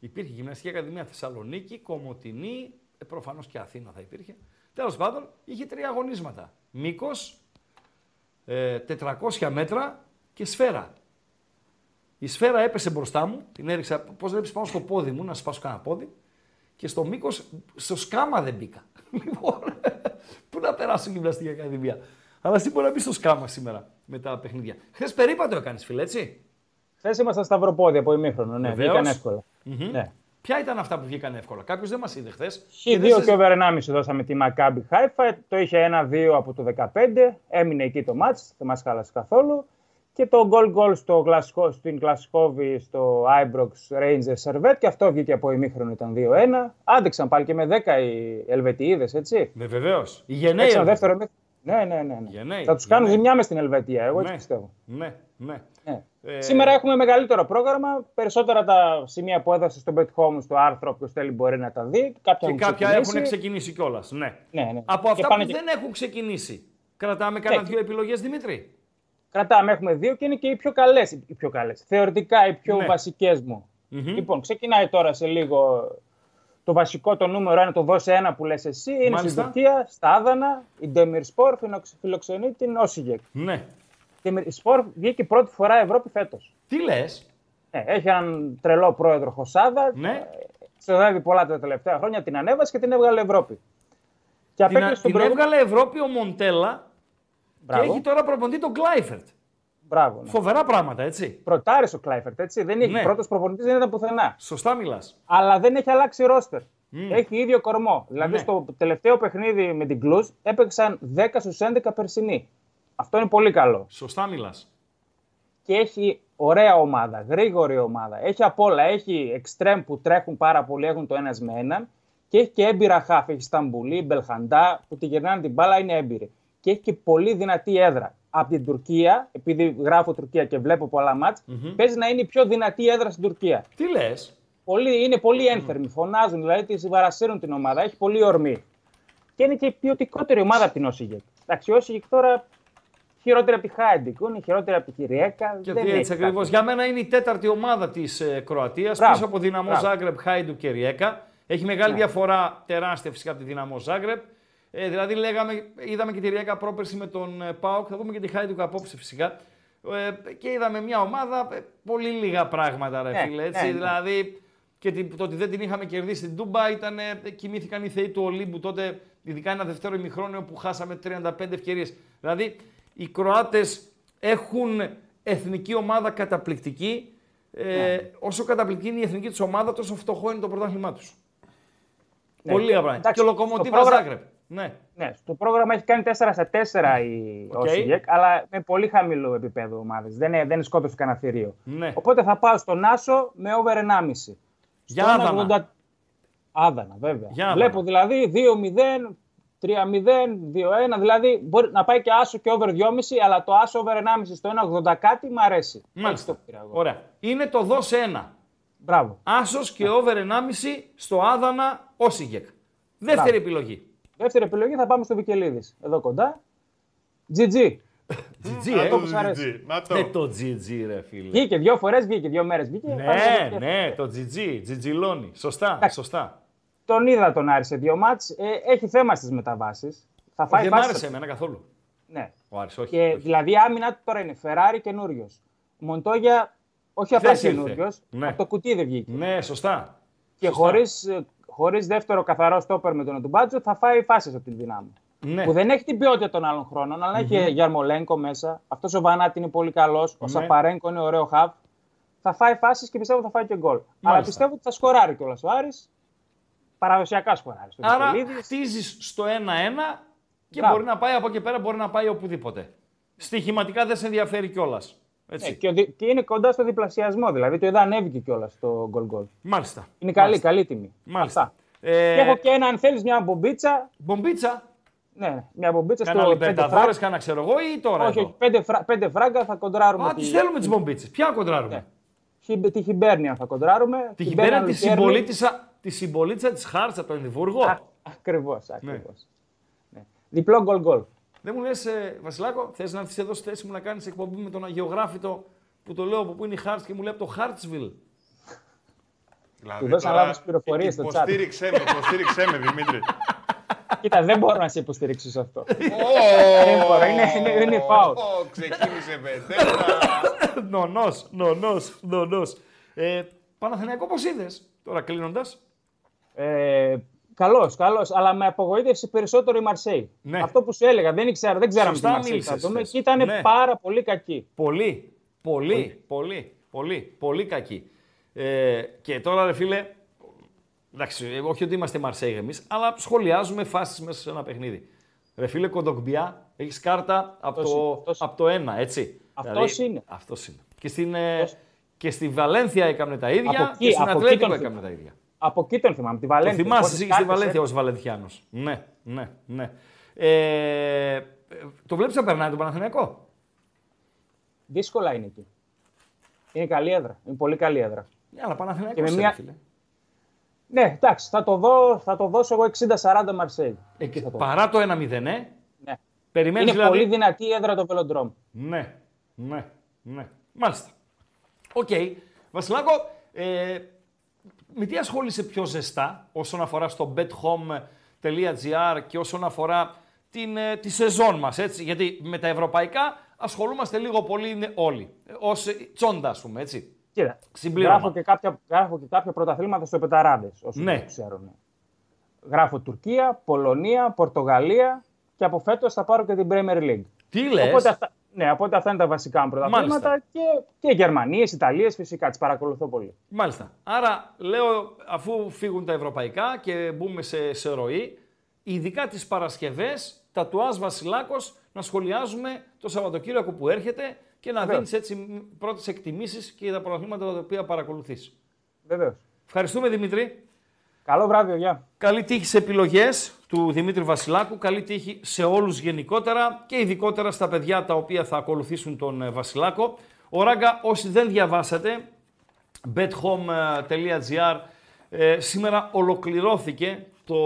Υπήρχε γυμναστική ακαδημία Θεσσαλονίκη, Κομωτινή, ε, προφανώς και Αθήνα θα υπήρχε. Τέλος πάντων, είχε τρία αγωνίσματα. Μήκος, ε, 400 μέτρα και σφαίρα. Η σφαίρα έπεσε μπροστά μου, την έριξα, πώς βλέπεις πάνω στο πόδι μου, να σπάσω κανένα πόδι. Και στο μήκος, στο σκάμα δεν μπήκα. Λοιπόν, πού να περάσω γυμναστική ακαδημία. Αλλά εσύ μπορεί να μπει στο σκάμα σήμερα με τα παιχνίδια. Χθες περίπατο έκανες, φίλε, έτσι. Χθες ήμασταν σταυροπόδια από ημίχρονο. Ναι, Βεβαίως. βγήκαν εύκολα. Ναι. Ποια ήταν αυτά που βγήκαν εύκολα. Κάποιος δεν μας είδε χθες. Χ2 και over 1,5 δώσαμε τη Maccabi Haifa. Το είχε 1-2 από το 15. Έμεινε εκεί το μάτς, δεν μας χάλασε καθόλου. Και το goal goal στο Glasgow, στην Glasgow στο Ibrox Rangers Servette και αυτό βγήκε από ημίχρονο ήταν 2-1. Άντεξαν πάλι και με 10 οι Ελβετιίδες, έτσι. Με βεβαίως. Οι γενναίοι. Έξαν Ελβετοί. δεύτερο ημίχρονο. Ναι, ναι, ναι. ναι. Γενναίοι, Θα τους κάνουν γενναίοι. ζημιά μες στην Ελβετία, εγώ έτσι Ναι. πιστεύω. Ναι, ναι. Ναι. Ε, Σήμερα έχουμε μεγαλύτερο πρόγραμμα. Περισσότερα τα σημεία που έδωσε στο Bet Home στο άρθρο, όποιος θέλει μπορεί να τα δει. Κάποια Και έχουν κάποια ξεκινήσει. έχουν ξεκινήσει κιόλας. Ναι. Ναι, ναι. Από Και αυτά πάνε που και- δεν έχουν ξεκινήσει, κρατάμε κανένα Ναι. δύο επιλογές, Δημήτρη. Κρατάμε, έχουμε δύο και είναι και οι πιο καλές. Οι πιο καλές. Θεωρητικά οι πιο Ναι. βασικές μου. Λοιπόν, ξεκινάει τώρα σε λίγο το βασικό, το νούμερο ένα, το δώσε ένα που λες εσύ. Είναι Μάλιστα. στην Τουρκία, στα Άδανα, η Ντέμιρ Σπορ φιλοξενεί την Όσιγεκ. Ναι. Η Ντέμιρ Σπορ βγήκε πρώτη φορά Ευρώπη φέτος. Τι λες; Ε, έχει έναν τρελό πρόεδρο Χωσάδα. Ναι. Ξοδεύει πολλά τα τελευταία χρόνια, την ανέβασε και την έβγαλε Ευρώπη. Και Την, απέκλεισε την τον προηγούμενο. έβγαλε Ευρώπη ο Μοντέλα Μπράβο. και έχει τώρα προπονητή τον Κλάιφερτ. Μπράβο ναι. Φοβερά πράγματα, έτσι. Πρωτάρι ο Κλάιφερτ, έτσι. Δεν έχει. Ναι. Πρώτος προπονητής δεν ήταν πουθενά. Σωστά μιλάς. Αλλά δεν έχει αλλάξει ρόστερ. Έχει ίδιο κορμό. Δηλαδή Ναι. στο τελευταίο παιχνίδι με την Κλουζ έπαιξαν 10 στους 11 περσινοί. Αυτό είναι πολύ καλό. Σωστά μιλάς. Και έχει ωραία ομάδα, γρήγορη ομάδα. Έχει απ' όλα. Έχει εξτρέμ που τρέχουν πάρα πολύ, έχουν το ένας με έναν. Και έχει και έμπειρα χάφ. Έχει Σταμπουλή, Μπελχαντά που τη γυρνάνε την μπάλα, είναι έμπειροι. Και έχει και πολύ δυνατή έδρα. Από την Τουρκία, επειδή γράφω Τουρκία και βλέπω πολλά μάτς, παίζει να είναι η πιο δυνατή έδρα στην Τουρκία. Τι λες; Πολύ, είναι πολύ ένθερμοι, φωνάζουν, δηλαδή τη συμπαρασύρουν την ομάδα, έχει πολύ ορμή. Και είναι και η ποιοτικότερη ομάδα από την Όσιγεκ. Εντάξει, η Όσιγεκ τώρα χειρότερη από τη Χάιντουκ, είναι χειρότερη από τη Ριέκα. Και δεν τι έχει έτσι κάτι. ακριβώς. Για μένα είναι η τέταρτη ομάδα της ε, Κροατίας Μπράβο. πίσω από Δυναμό Μπράβο. Ζάγκρεπ, Χάιντουκ και Ριέκα. Έχει μεγάλη διαφορά τεράστια φυσικά από τη Δυναμό Ζάγκρεπ. Ε, δηλαδή, λέγαμε, είδαμε και τη Ριέκα πρόπερση με τον ε, ΠΑΟΚ, θα δούμε και τη Χάιντουκ απόψε φυσικά. Ε, και είδαμε μια ομάδα, ε, πολύ λίγα πράγματα, ρε Ναι, φίλε. Έτσι, ναι, ναι. Δηλαδή, και την- το ότι δεν την είχαμε κερδίσει στην Τούμπα ήταν. ε, κοιμήθηκαν οι θεοί του Ολύμπου τότε, ειδικά ένα δεύτερο ημιχρόνιο που χάσαμε 35 ευκαιρίες. Δηλαδή, οι Κροάτες έχουν εθνική ομάδα καταπληκτική. Ε, Όσο καταπληκτική είναι η εθνική τους ομάδα, τόσο φτωχό είναι το πρωτάθλημά τους. Ναι, Πολύ και- λίγα πράγματα. εντάξει, Και ο στο Λοκομοτίβα πρόγραμμα- Ζάγκρεπ. Ναι. Ναι, στο πρόγραμμα έχει κάνει 4 στα 4 η Οκ. Όσιγεκ, αλλά με πολύ χαμηλό επίπεδο ομάδες. Δεν, είναι- δεν σκότωσε κανένα θηρίο. Ναι. Οπότε θα πάω στον Άσο με over 1,5. Για Στο Άδανα. 1,80 Άδανα, βέβαια. Για Άδανα. Βλέπω δηλαδή 2-0, 3-0, 2-1. Δηλαδή μπορεί να πάει και Άσο και over 2,5, αλλά το Άσο over 1,5 στο 1,80 κάτι μου αρέσει. Έτσι Μάλιστα. το πήρα εγώ. Ωραία. Είναι το δώσε ένα. Μπράβο. Άσος και over 1,5 στο Άδανα Όσιγεκ. Δεύτερη Μπράβο. επιλογή. Δεύτερη επιλογή θα πάμε στο Βικελίδης. Εδώ κοντά. GG. GG, Να ε. το όπως αρέσει. GG, Να το. Ναι, το GG, ρε φίλε. Βγήκε δύο φορές, βγήκε δύο μέρες. Βγήκε. Πάμε Ναι, στο- ναι, το GG, GG Σωστά, Εντάξει. σωστά. Τον είδα τον Άρη σε δύο μάτς. Ε, έχει θέμα στις μεταβάσεις. Θα φάει Δεν μ' φάσεις- άρεσε εμένα καθόλου. Ναι. Ο Άρης, όχι. Και όχι. δηλαδή η άμυνα του τώρα είναι Φεράρι καινούριος. Μοντόγια όχι απλά Χθες ήρθε. καινούριος. Ναι. Από το κουτί δεν βγήκε. Ναι, σωστά. Και Σωστά. Χωρίς χωρίς δεύτερο καθαρό στόπερ με τον Ντουμπάτζο θα φάει φάσεις από την δυνάμει. Ναι. Που δεν έχει την ποιότητα των άλλων χρόνων, αλλά έχει Γιαρμολέγκο μέσα. Αυτός ο Βανάτη είναι πολύ καλός. Ο Ναι. Σαπαρέγκο είναι ωραίο χαβ. Θα φάει φάσεις και πιστεύω θα φάει και γκολ. Αλλά πιστεύω ότι θα σκοράρει κιόλας ο Άρης. Παραδοσιακά σκοράρει. στο Άρα Βικελίδης. χτίζεις στο 1-1 και Μπράβο. μπορεί να πάει από εκεί πέρα, μπορεί να πάει οπουδήποτε. Στοιχηματικά δεν σε ενδιαφέρει κιόλας. Ναι, Έτσι. και, ο δι- και είναι κοντά στο διπλασιασμό. Δηλαδή το είδα ανέβηκε κιόλας το γκολ γκολ. Μάλιστα. Είναι καλή, Μάλιστα. καλή τιμή. Μάλιστα. Αυτά. Ε, Και έχω και ένα, αν θέλεις, μια μπομπίτσα. Μπομπίτσα. Ναι, μια μπομπίτσα Κάνα στο 5 Λιμπερταδόρε, φράγκα. κάνα ξέρω εγώ ή τώρα. Όχι, εδώ; όχι, πέντε, φρά, πέντε φράγκα θα κοντράρουμε. Α, τις θέλουμε τις μπομπίτσες. Ποια κοντράρουμε; Ναι. Χι- Τη Χιμπέρνια θα κοντράρουμε. Τη χιμπέρα τη συμπολίτησα, τη συμπολίτσα της Χάρτσα από τον Ενδιβούργο. Ακριβώς, ακριβώς. Ναι. Διπλό γκολ γκολ. Δεν μου λες, Βασιλάκο, θες να έρθεις εδώ στη θέση μου να κάνεις εκπομπή με τον Αγιογράφητο που το λέω από πού είναι η Χάρτς και μου λέει από το Χάρτσβιλ. Δηλαδή, Του δώσα τώρα λάθος πληροφορίες στο chat. Υποστήριξέ με, υποστήριξέ με, Δημήτρη. Κοίτα, δεν μπορώ να σε υποστηρίξω σε αυτό. Ω, Δεν μπορώ, είναι- είναι- είναι φάουλ. ω, Ξεκίνησε βεντέτα. νονός, νονός, νονός. Ε, Παναθηναϊκό, πώς είδες τώρα κλείνοντας; Ε, Καλό, καλό, αλλά με απογοήτευσε περισσότερο η Μαρσέη. Ναι. Αυτό που σου έλεγα, δεν ήξερα, δεν ξέραμε Σωστά τη Μαρσέη. μίλησες θα δούμε χθες. και ήταν Ναι. πάρα πολύ κακή. Πολύ, πολύ, πολύ, πολύ, πολύ κακή. Ε, και τώρα, ρε φίλε, εντάξει, ε, όχι ότι είμαστε Μαρσέγ εμείς, αλλά σχολιάζουμε φάσεις μέσα σε ένα παιχνίδι. Ρε φίλε, κοντογκμπιά, έχεις κάρτα από Αυτός το, είναι, αυτός. από το ένα, έτσι. Αυτός είναι. Αυτός είναι. Και, στην, ε, και στη Βαλένθια έκαμε τα ίδια Από εκεί- και στην από εκεί Ατλέτικο τον έκαμε θυμάμαι. τα ίδια. Από εκεί τον θυμάμαι, τη Το Βαλένθια. θυμάσαι Οπότε εσύ και στη κάθισε- Βαλένθια ως Βαλενθιάνος. Ναι, ναι, ναι. Ε, το βλέπεις να περνάει τον Παναθηναϊκό; Δύσκολα είναι εκεί. Είναι καλή έδρα. Είναι πολύ καλή έδρα. Ναι, αλλά Και Παναθηναϊκός με είναι, μια- φίλε. Ναι, εντάξει, θα το, δω, θα το δώσω εγώ 60-40 Μαρσέη. Ε, και Θα το- παρά το 1-0, ε, Ναι. περιμένεις Είναι δηλαδή... πολύ δυνατή η έδρα το Βελοντρόμ. Ναι. Ναι, ναι. Μάλιστα. Οκ. Βασιλάκο, ε, με τι ασχολείσαι πιο ζεστά όσον αφορά στο bethome.gr και όσον αφορά την, ε, τη σεζόν μας, έτσι; Γιατί με τα ευρωπαϊκά ασχολούμαστε λίγο πολύ είναι όλοι. Ως ε, τσόντα, ας πούμε, έτσι. Κοίτα, Συμπλήρωμα. γράφω και, κάποια, γράφω και κάποια πρωταθλήματα στο Betarades, όσοι Ναι. δεν το ξέρουν. Γράφω Τουρκία, Πολωνία, Πορτογαλία και από φέτος θα πάρω και την Premier League. Τι λες; Οπότε αυτά, ναι, οπότε αυτά είναι τα βασικά μου πρωταθλήματα Μάλιστα. και, και Γερμανίες, Ιταλίες φυσικά, τις παρακολουθώ πολύ. Μάλιστα. Άρα, λέω, αφού φύγουν τα ευρωπαϊκά και μπούμε σε, σε ροή, ειδικά τις Παρασκευές, τα τουάζ Βασιλάκος, να σχολιάζουμε το Σαββατοκύριακο που έρχεται και να Βεβαίως. δίνεις έτσι μ, πρώτες εκτιμήσεις και τα πρωταθλήματα τα οποία παρακολουθείς. Βεβαίως. Ευχαριστούμε Δημήτρη. Καλό βράδυ, γεια. Καλή τύχη σε επιλογές του Δημήτρη Βασιλάκου, καλή τύχη σε όλους γενικότερα και ειδικότερα στα παιδιά τα οποία θα ακολουθήσουν τον ε, Βασιλάκο. Ο Ράγκα, όσοι δεν διαβάσατε, bethome.gr ε, σήμερα ολοκληρώθηκε το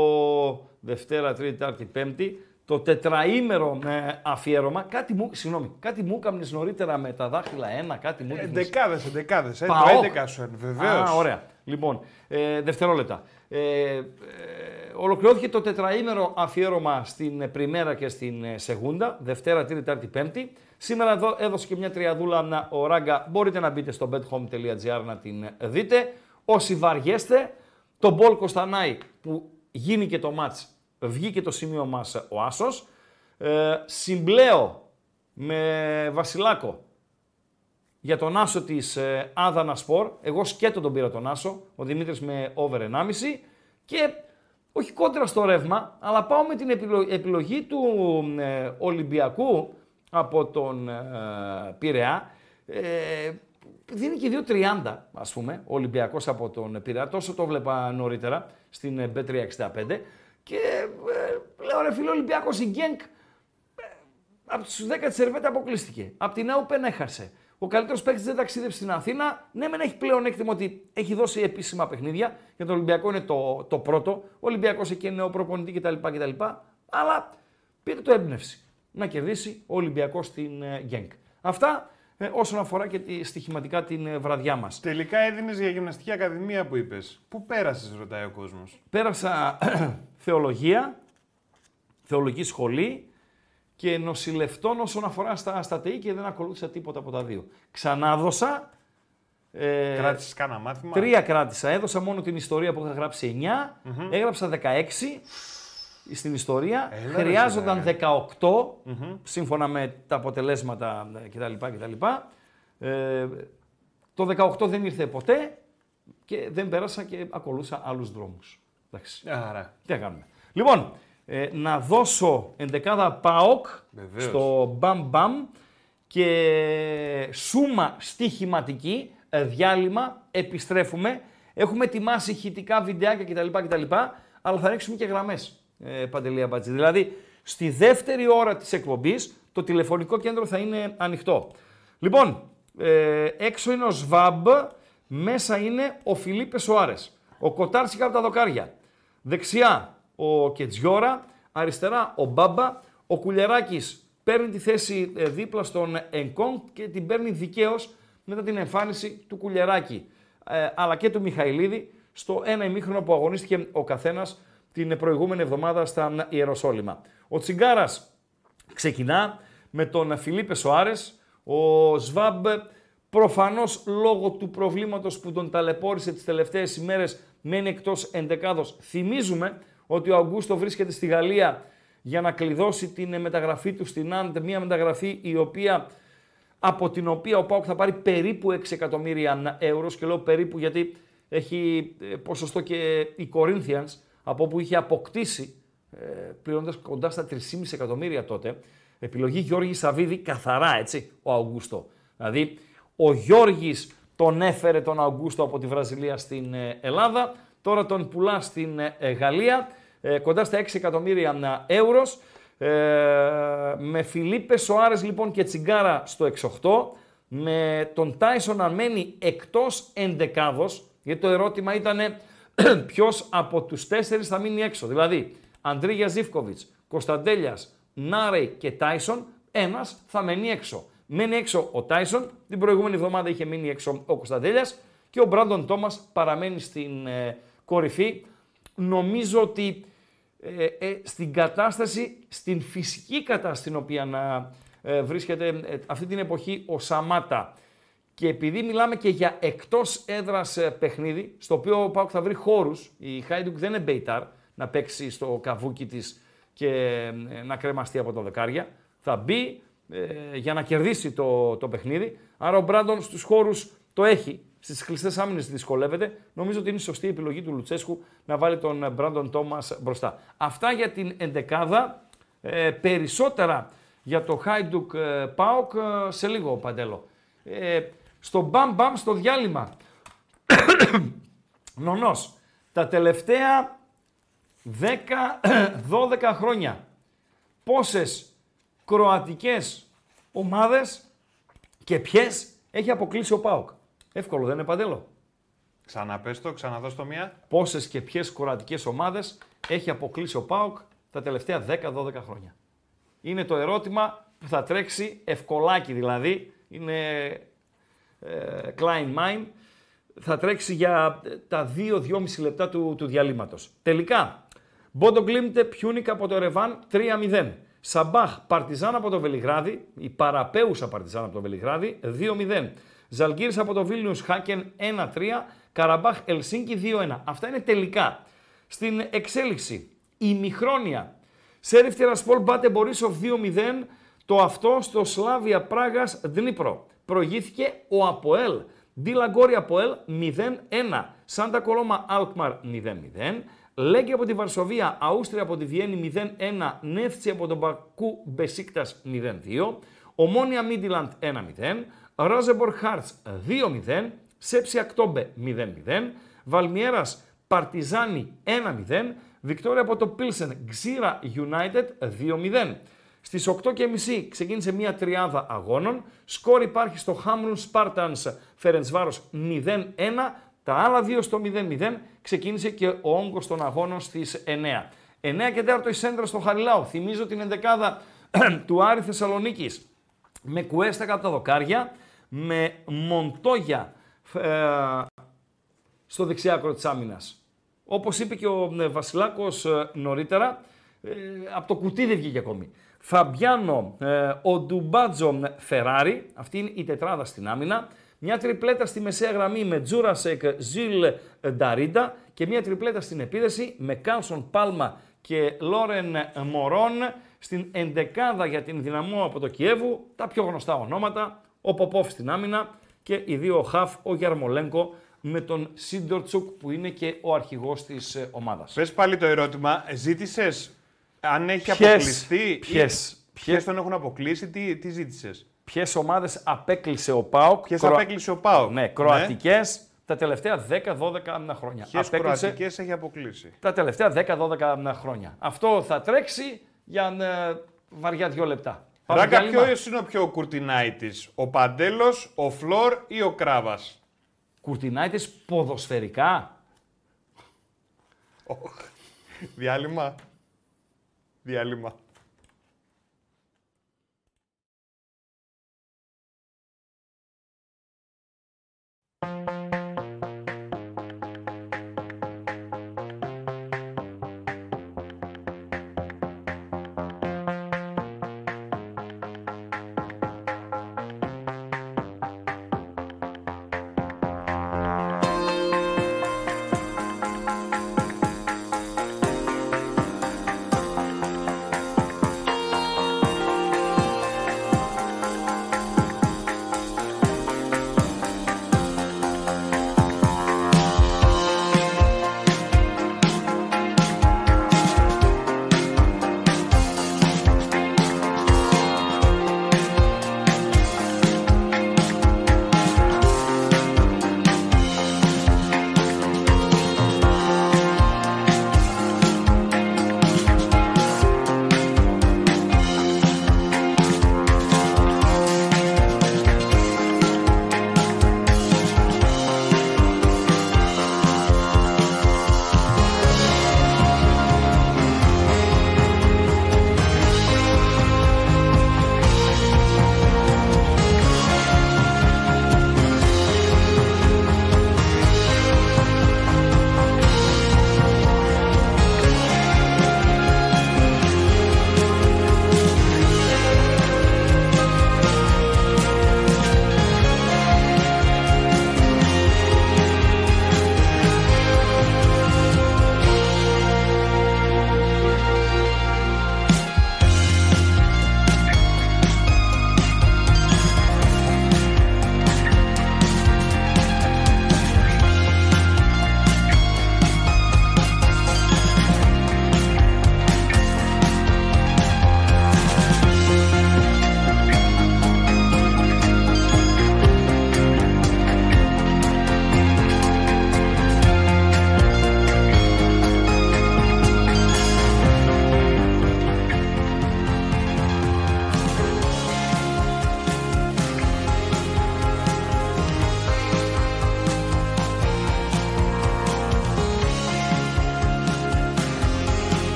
Δευτέρα, Τρίτη, Τετάρτη, Πέμπτη το τετραήμερο ε, αφιέρωμα. Κάτι μου, συγγνώμη, κάτι μου έκαμνες νωρίτερα με τα δάχτυλα ένα, κάτι μου έδειχνες. Εντεκάδες, εντεκάδες. Ε, το Παόκ. 11 σου βεβαίως. Α, ωραία. Λοιπόν, ε, δευτερόλεπτα. Ε, ε, ολοκληρώθηκε το τετραήμερο αφιέρωμα στην ε, Πριμέρα και στην ε, Σεγούντα, Δευτέρα, Τρίτη, Τετάρτη, Πέμπτη. Σήμερα εδώ έδωσε και μια τριαδούλα να- ο Ράγκα. Μπορείτε να μπείτε στο bethome.gr να την ε, δείτε. Όσοι βαριέστε, Τομπόλ Κοστανάι που έγινε και το ματς, βγήκε το σημείο μας ε, ο Άσος. Ε, συμπλέω με Βασιλάκο για τον Άσο της ε, Άδανας Σπορ. Εγώ σκέτο τον πήρα τον Άσο, ο Δημήτρης με over 1,5 και όχι κόντρα στο ρεύμα, αλλά πάω με την επιλο- επιλογή του ε, Ολυμπιακού από τον ε, Πειραιά. Ε, δίνει και 2,30 ας πούμε, ο Ολυμπιακός από τον Πειραιά. Τόσο το βλέπα νωρίτερα στην ε, B365. Και ε, λέω ρε φίλε Ολυμπιακός η Γκένκ από τους 10 της Σερβέτα αποκλείστηκε. Από την Open έχασε. Ο καλύτερος παίκτης δεν ταξίδευσε στην Αθήνα. Ναι, μεν έχει πλέον έκτημα ότι έχει δώσει επίσημα παιχνίδια. Για τον Ολυμπιακό είναι το, το πρώτο. Ο Ολυμπιακός εκεί είναι νέο προπονητή κτλ, κτλ. Αλλά πήρε το έμπνευση να κερδίσει ο Ολυμπιακός στην ε, Γκένκ. Αυτά ε, όσον αφορά και τη, στοιχηματικά την ε, βραδιά μας. Τελικά έδινες για γυμναστική ακαδημία που είπες. Πού πέρασες, ρωτάει ο κόσμος; Πέρασα θεολογία, θεολογική σχολή και νοσηλευτών όσον αφορά στα, στα ΤΕΗ και δεν ακολούθησα τίποτα από τα δύο. Ξανάδωσα. Ε, Κράτησες κάνα μάθημα; Τρία κράτησα. Έδωσα μόνο την ιστορία που είχα γράψει 9. Έγραψα 16 στην ιστορία. Έλα, ρε, Χρειάζονταν ρε. 18 σύμφωνα με τα αποτελέσματα ε, κτλ. κτλ. Ε, το 18 δεν ήρθε ποτέ και δεν πέρασα και ακολούσα άλλους δρόμους. Εντάξει. Άρα. Τι θα κάνουμε. Λοιπόν, ε, να δώσω εντεκάδα ΠΑΟΚ Βεβαίως. στο μπαμ μπαμ και σούμα στοιχηματική, ε, διάλειμμα, επιστρέφουμε. Έχουμε ετοιμάσει ηχητικά βιντεάκια κτλ. κτλ αλλά θα ρίξουμε και γραμμές, ε, Παντελία Μπατζή. Δηλαδή, στη δεύτερη ώρα της εκπομπής, το τηλεφωνικό κέντρο θα είναι ανοιχτό. Λοιπόν, ε, έξω είναι ο Σβάμπ, μέσα είναι ο Φιλίπε Σοάρες. Ο Κοτάρτσικα από τα δοκάρια. Δεξιά ο Κετζιόρα, αριστερά ο Μπάμπα, ο Κουλιαράκης παίρνει τη θέση ε, δίπλα στον Ενκόγκ και την παίρνει δικαίως μετά την εμφάνιση του Κουλιαράκη ε, αλλά και του Μιχαηλίδη στο ένα ημίχρονο που αγωνίστηκε ο καθένας την προηγούμενη εβδομάδα στα Ιεροσόλυμα. Ο Τσιγκάρας ξεκινά με τον Φιλίπε Σοάρες, ο Σβάμπ προφανώς λόγω του προβλήματος που τον ταλαιπώρησε τις τελευταίες ημέρες μένει εκτός εντεκάδος. Θυμίζουμε ότι ο Αγκούστο βρίσκεται στη Γαλλία για να κλειδώσει την μεταγραφή του στην Άντ, μια μεταγραφή η οποία, από την οποία ο Πάουκ θα πάρει περίπου 6 εκατομμύρια ευρώ και λέω περίπου γιατί έχει ε, ποσοστό και η Corinthians από όπου είχε αποκτήσει ε, πληρώνοντας κοντά στα 3,5 εκατομμύρια τότε. Επιλογή Γιώργης Σαββίδη καθαρά έτσι ο Αυγούστο. Δηλαδή ο Γιώργης τον έφερε τον Αυγούστο από τη Βραζιλία στην ε, Ελλάδα, τώρα τον πουλά στην ε, Γαλλία ε, κοντά στα 6 εκατομμύρια ευρώ. Ε, με Φιλίπε Σοάρες λοιπόν και Τσιγκάρα στο 6-8, με τον Τάισον να μένει εκτός εντεκάδος, γιατί το ερώτημα ήταν ποιος από τους τέσσερις θα μείνει έξω. Δηλαδή, Αντρίγια Ζίφκοβιτς, Κωνσταντέλιας, Νάρεϊ και Τάισον, ένας θα μένει έξω. Μένει έξω ο Τάισον. Την προηγούμενη εβδομάδα είχε μείνει έξω ο Κωνσταντέλιας. Και ο Μπράντον Τόμας παραμένει στην ε, κορυφή. Νομίζω ότι ε, ε, στην κατάσταση, στην φυσική κατάσταση στην οποία να ε, βρίσκεται ε, αυτή την εποχή ο Σαμάτα. Και επειδή μιλάμε και για εκτός έδρας ε, παιχνίδι, στο οποίο ο Πάουκ θα βρει χώρους, η Χάιντουκ δεν είναι μπέιταρ να παίξει στο καβούκι της και να κρεμαστεί από το δεκάρια, θα μπει για να κερδίσει το, το παιχνίδι, άρα ο Μπράντον στους χώρους το έχει, Στις κλειστές άμυνες δυσκολεύεται. Νομίζω ότι είναι η σωστή επιλογή του Λουτσέσκου να βάλει τον Μπράντον Τόμας μπροστά. Αυτά για την εντεκάδα. Ε, περισσότερα για το Χάιντουκ ε, Πάοκ ε, σε λίγο, Παντέλο. Ε, στο μπαμ μπαμ στο διάλειμμα. Νονός, τα τελευταία 10-12 χρόνια πόσες κροατικές ομάδες και ποιες έχει αποκλείσει ο Πάοκ; Εύκολο δεν είναι παντέλο. Ξαναπες το, ξαναδώ το μία. Πόσες και ποιες κροατικές ομάδες έχει αποκλείσει ο ΠΑΟΚ τα τελευταία 10-12 χρόνια; Είναι το ερώτημα που θα τρέξει ευκολάκι δηλαδή. Είναι ε, Klein Mine. Θα τρέξει για τα 2-2,5 λεπτά του, του διαλείμματος. Τελικά, Μπόντο Γκλιμτ Πιούνικ από το Γερεβάν 3-0. Σαμπάχ Παρτιζάν από το Βελιγράδι, η παραπαίουσα Παρτιζάν από το Βελιγράδι 2-0. Ζαλγκύρης από το Βίλνιους Χάκεν 1-3, Καραμπάχ Ελσίνκι 2-1. Αυτά είναι τελικά. Στην εξέλιξη, ημιχρόνια, Σέριφ Τιρασπόλ Μπάτε Μπορίσοφ 2-0, το αυτό στο Σλάβια Πράγας Ντνίπρο. Προηγήθηκε ο ΑΠΟΕΛ. Ντίλαγκόρι Αποέλ 0-1. Σάντα Κολόμα Αλκμαρ 0-0. Λέγκη από τη Βαρσοβία, Αούστρια από τη Βιέννη 0-1, Νεύτσι από τον Μπακού Μπεσίκτας 0-2, Ομόνια Μίντιλαντ 1-0, Ρόζεμπορ Χάρτς 2-0, Σέψη Ακτόμπε 0-0, Βαλμιέρας Παρτιζάνι 1-0, Βικτόρια από το Πίλσεν Ξήρα United 2-0. Στις 8.30 ξεκίνησε μια τριάδα αγώνων. Σκόρ υπάρχει στο Χάμρουν Spartans Φερεντσβάρος 0-1. Τα άλλα δύο στο 0-0 ξεκίνησε και ο όγκος των αγώνων στις 9. 9 και 4 η Σέντρα στο Χαριλάου. Θυμίζω την ενδεκάδα του Άρη Θεσσαλονίκης με κουέστα κάτω τα δοκάρια με Μοντόγια ε, στο δεξιάκρο της άμυνας. Όπως είπε και ο ε, Βασιλάκος ε, νωρίτερα, ε, από το κουτί δεν βγήκε ακόμη. Φαμπιάνο, ο Ντουμπάτζο Φεράρι, αυτή είναι η τετράδα στην άμυνα. Μια τριπλέτα στη μεσαία γραμμή με Τζούρασεκ Ζιλ Νταρίντα και μια τριπλέτα στην επίθεση με Κάλσον Πάλμα και Λόρεν Μωρόν στην εντεκάδα για την δυναμό από το Κιέβου, τα πιο γνωστά ονόματα, ο Ποπόφ στην άμυνα και οι δύο χαφ, ο Γιαρμολέγκο με τον Σίντορτσουκ που είναι και ο αρχηγός της ε, ομάδας. Πες πάλι το ερώτημα, ζήτησες αν έχει αποκλειστεί ποιες, ποιες τον έχουν αποκλείσει, τι, τι ζήτησες; Ποιες ομάδες απέκλεισε ο Πάοκ. Ποιες Κρο... απέκλεισε ο Πάοκ. Ναι, κροατικές ναι. τα τελευταία 10-12 χρόνια. Ποιες κροατικές έχει αποκλείσει; Τα τελευταία 10-12 χρόνια. Αυτό θα τρέξει για ε, βαριά δύο λεπτά. Ράκα, ποιο είναι ο πιο κουρτινάιτης, ο Παντέλος, ο Φλόρ ή ο Κράβας; Κουρτινάιτης ποδοσφαιρικά; Διάλειμμα. Διάλειμμα.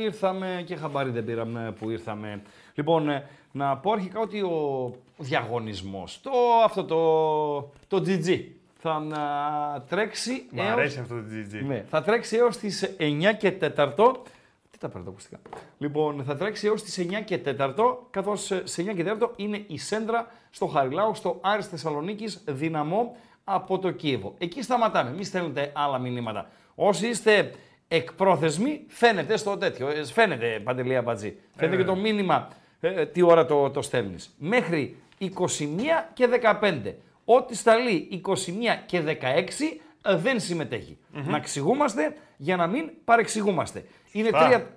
Ήρθαμε και χαμπάρι δεν πήραμε που ήρθαμε. Λοιπόν, ε, να πω αρχικά ότι ο διαγωνισμός, το, αυτό το, το GG, θα α, τρέξει Μ' έως... αρέσει αυτό το GG. Ναι, θα τρέξει έως τις 9 και 4. Τι τα παίρνω τα ακουστικά. Λοιπόν, θα τρέξει έως τις 9 και 4, καθώς ε, σε 9 και 4 είναι η Σέντρα στο Χαριλάου, στο Άρης Θεσσαλονίκης Δυναμό από το Κίεβο. Εκεί σταματάμε, μην στέλνετε άλλα μηνύματα. Όσοι είστε εκπρόθεσμοι, φαίνεται στο τέτοιο, ε, φαίνεται Παντελία Μπατζή. Φαίνεται και το μήνυμα ε, τι ώρα το, το στέλνεις. Μέχρι 21 και 15. Ό,τι σταλεί 21 και 16 ε, δεν συμμετέχει. Να εξηγούμαστε για να μην παρεξηγούμαστε. Είναι Σωστά. τρία...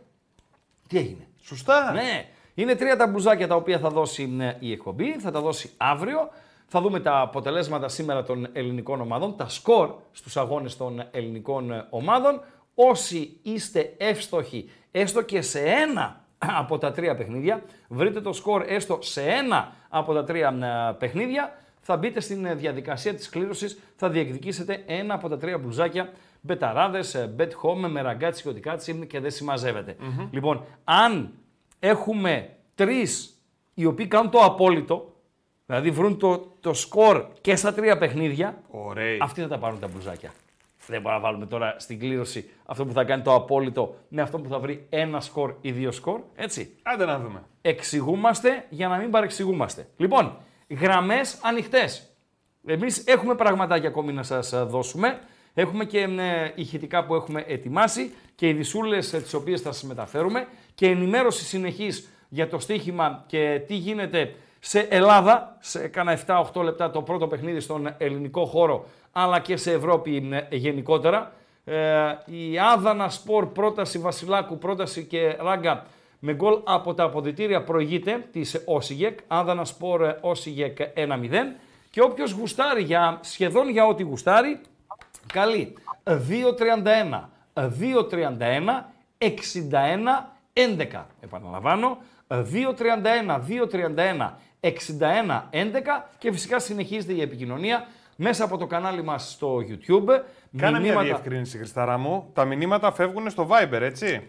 Τι έγινε; Σωστά. Ναι. Είναι τρία τα μπουζάκια τα οποία θα δώσει ε, η εκπομπή, θα τα δώσει αύριο. Θα δούμε τα αποτελέσματα σήμερα των ελληνικών ομάδων, τα σκορ στους αγώνες των ελληνικών ε, ομάδων. Όσοι είστε εύστοχοι, έστω και σε ένα από τα τρία παιχνίδια, βρείτε το σκορ έστω σε ένα από τα τρία ε, παιχνίδια, θα μπείτε στην ε, διαδικασία της κλήρωσης, θα διεκδικήσετε ένα από τα τρία μπλουζάκια μπεταράδες, ε, bet home, με ραγκάτσι και οτικάτσι και δεν συμμαζεύεται. Λοιπόν, αν έχουμε τρεις οι οποίοι κάνουν το απόλυτο, δηλαδή βρουν το, το σκορ και στα τρία παιχνίδια, Ωραία. αυτοί θα τα πάρουν τα μπλουζάκια. Δεν μπορούμε να βάλουμε τώρα στην κλήρωση αυτό που θα κάνει το απόλυτο με αυτό που θα βρει ένα σκορ ή δύο σκορ. Έτσι. Άντε να δούμε. Εξηγούμαστε για να μην παρεξηγούμαστε. Λοιπόν, γραμμές ανοιχτές. Εμείς έχουμε πραγματάκια ακόμη να σας δώσουμε. Έχουμε και ε, ηχητικά που έχουμε ετοιμάσει και ειδισούλε τις οποίες θα σας μεταφέρουμε και ενημέρωση συνεχής για το στοίχημα και τι γίνεται σε Ελλάδα, σε κάνα 7-8 λεπτά το πρώτο παιχνίδι στον ελληνικό χώρο, αλλά και σε Ευρώπη ε, γενικότερα. Ε, η Άδανα Σπορ πρόταση Βασιλάκου, πρόταση και ράγκα με γκολ από τα αποδητήρια προηγείται της Όσιγεκ, Άδανα Σπορ ε, Όσιγεκ 1-0 και όποιος γουστάρει για, σχεδόν για ό,τι γουστάρει, καλεί 2-31, 2-31, 61-11. Επαναλαμβάνω, 2-31, 2-31, 61-11 και φυσικά συνεχίζεται η επικοινωνία μέσα από το κανάλι μας στο YouTube. Κάνε μια Μηνύματα- διευκρίνηση, Χριστάρα μου. Τα μηνύματα φεύγουν στο Viber, έτσι;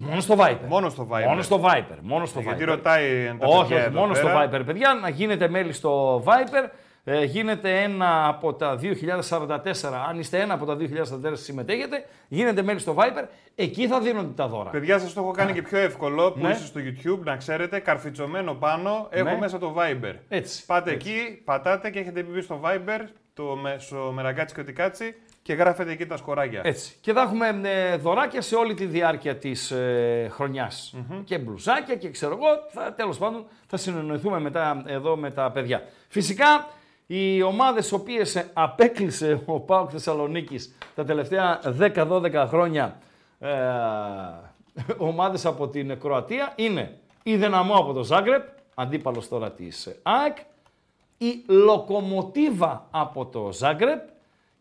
Μόνο στο Viper. Μόνο στο Viber. Μόνο στο Viper. Μόνο στο Γιατί Viper. ρωτάει τα Όχι, παιδιά όχι, εδώ μόνο στο πέρα. Viper, παιδιά. Να γίνετε μέλη στο Viper. Ε, γίνεται ένα από τα 2044. Αν είστε ένα από τα 2044 συμμετέχετε, γίνετε μέλη στο Viper. Εκεί θα δίνονται τα δώρα. Παιδιά, σας το έχω κάνει και πιο εύκολο που Ναι. είστε στο YouTube, να ξέρετε, καρφιτσωμένο πάνω, έχω Ναι. μέσα το Viber. Έτσι. Πάτε εκεί, πατάτε και έχετε μπει στο Viber, το μέσο μεραγκάτσι και οτικάτσι και γράφετε εκεί τα σκοράκια. Έτσι. Και θα έχουμε ε, δωράκια σε όλη τη διάρκεια της ε, χρονιας Και μπλουζάκια και ξέρω εγώ. Θα, τέλος πάντων θα συνεννοηθούμε μετά εδώ με τα παιδιά. Φυσικά οι ομάδες οποίες ε, απέκλεισε ο ΠΑΟΚ Θεσσαλονίκης τα τελευταία 10-12 χρόνια ε, ομάδες από την Κροατία είναι η Δεναμό από το Ζάγκρεπ, αντίπαλος τώρα της ε, ΑΕΚ, η Λοκομοτίβα από το Ζάγκρεπ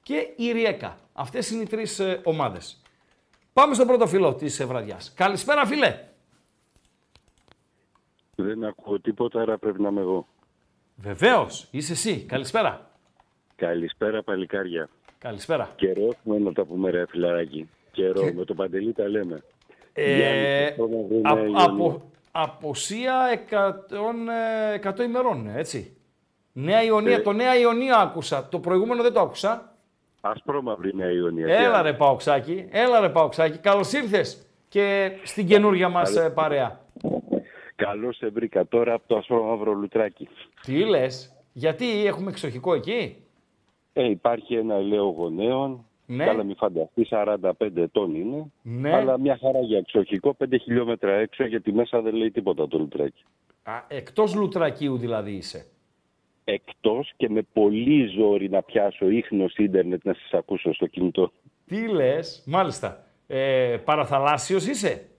και η Ριέκα. Αυτές είναι οι τρεις ε, ομάδες. Πάμε στο πρώτο φιλό της ε, βραδιάς. Καλησπέρα φίλε. Δεν ακούω τίποτα, άρα πρέπει να είμαι εγώ. Βεβαίως, είσαι εσύ. Καλησπέρα. Καλησπέρα, παλικάρια. Καλησπέρα. Καιρό έχουμε να τα πούμε, ρε φιλαράκι. Καιρό, με τον Παντελή τα λέμε. Ε, Γιάννη, το χρόνο δεν α- είναι Ιωνία. απο, αποσία 100, ε, 100 ημερών, έτσι. Νέα Ιωνία, Ε. το Νέα Ιωνία άκουσα. Το προηγούμενο δεν το άκουσα. Ασπρόμαυρη Νέα Ιωνία. τι Έλα άλλο. ρε Παοξάκη, έλα ρε Παοξάκη. Καλώς ήρθες και στην καινούργια μας ε, παρέα. Καλώς σε βρήκα τώρα από το ασπρόμαυρο λουτράκι. Τι λες, γιατί έχουμε εξοχικό εκεί; Ε, υπάρχει ένα ελαίο γονέων. Ναι. Καλά, μην φανταστείς, 45 ετών είναι. Ναι. Αλλά μια χαρά για εξοχικό, 5 χιλιόμετρα έξω, γιατί μέσα δεν λέει τίποτα το λουτράκι. Α, εκτός Λουτρακίου δηλαδή είσαι. Εκτός και με πολύ ζόρι να πιάσω ίχνος ίντερνετ να σας ακούσω στο κινητό. Τι λες, μάλιστα. Ε, παραθαλάσσιος είσαι;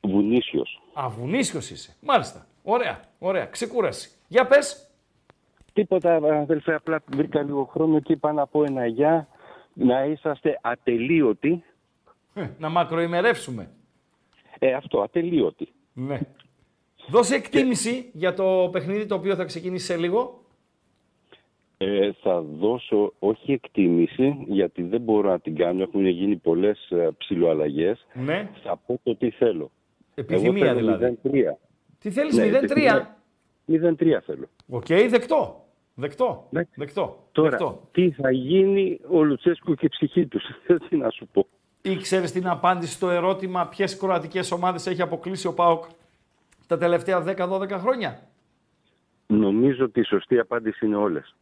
Βουνίσιος. Αβουνίσιος είσαι. Μάλιστα. Ωραία, ωραία. Ξεκούραση. Για πες. Τίποτα, αδελφέ, απλά βρήκα λίγο χρόνο και είπα να πω ένα γεια, να είσαστε ατελείωτοι. Ε, Να μακροημερεύσουμε. Ε, αυτό, ατελείωτοι. Ναι. Δώσε εκτίμηση για το παιχνίδι το οποίο θα ξεκινήσει σε λίγο. Ε, θα δώσω όχι εκτίμηση, γιατί δεν μπορώ να την κάνω. Έχουν γίνει πολλές ε, ψηλοαλλαγές. Ναι, Θα πω το τι θέλω. Επιθυμία Εγώ θέλω δηλαδή. 0-3. Τι θέλεις, Ναι, 0-3. επιθυμία. 0-3 θέλω. Οκ, δεκτό. Δεκτό. Ναι. Δεκτό. Τώρα, δεκτό. τι θα γίνει ο Λουτσέσκου και η ψυχή τους. τι να σου πω. Ή ξέρεις την απάντηση στο ερώτημα ποιες κροατικές ομάδες έχει αποκλείσει ο Πάοκ τα τελευταία 10-12 χρόνια; Νομίζω ότι η σωστή απάντηση είναι όλες.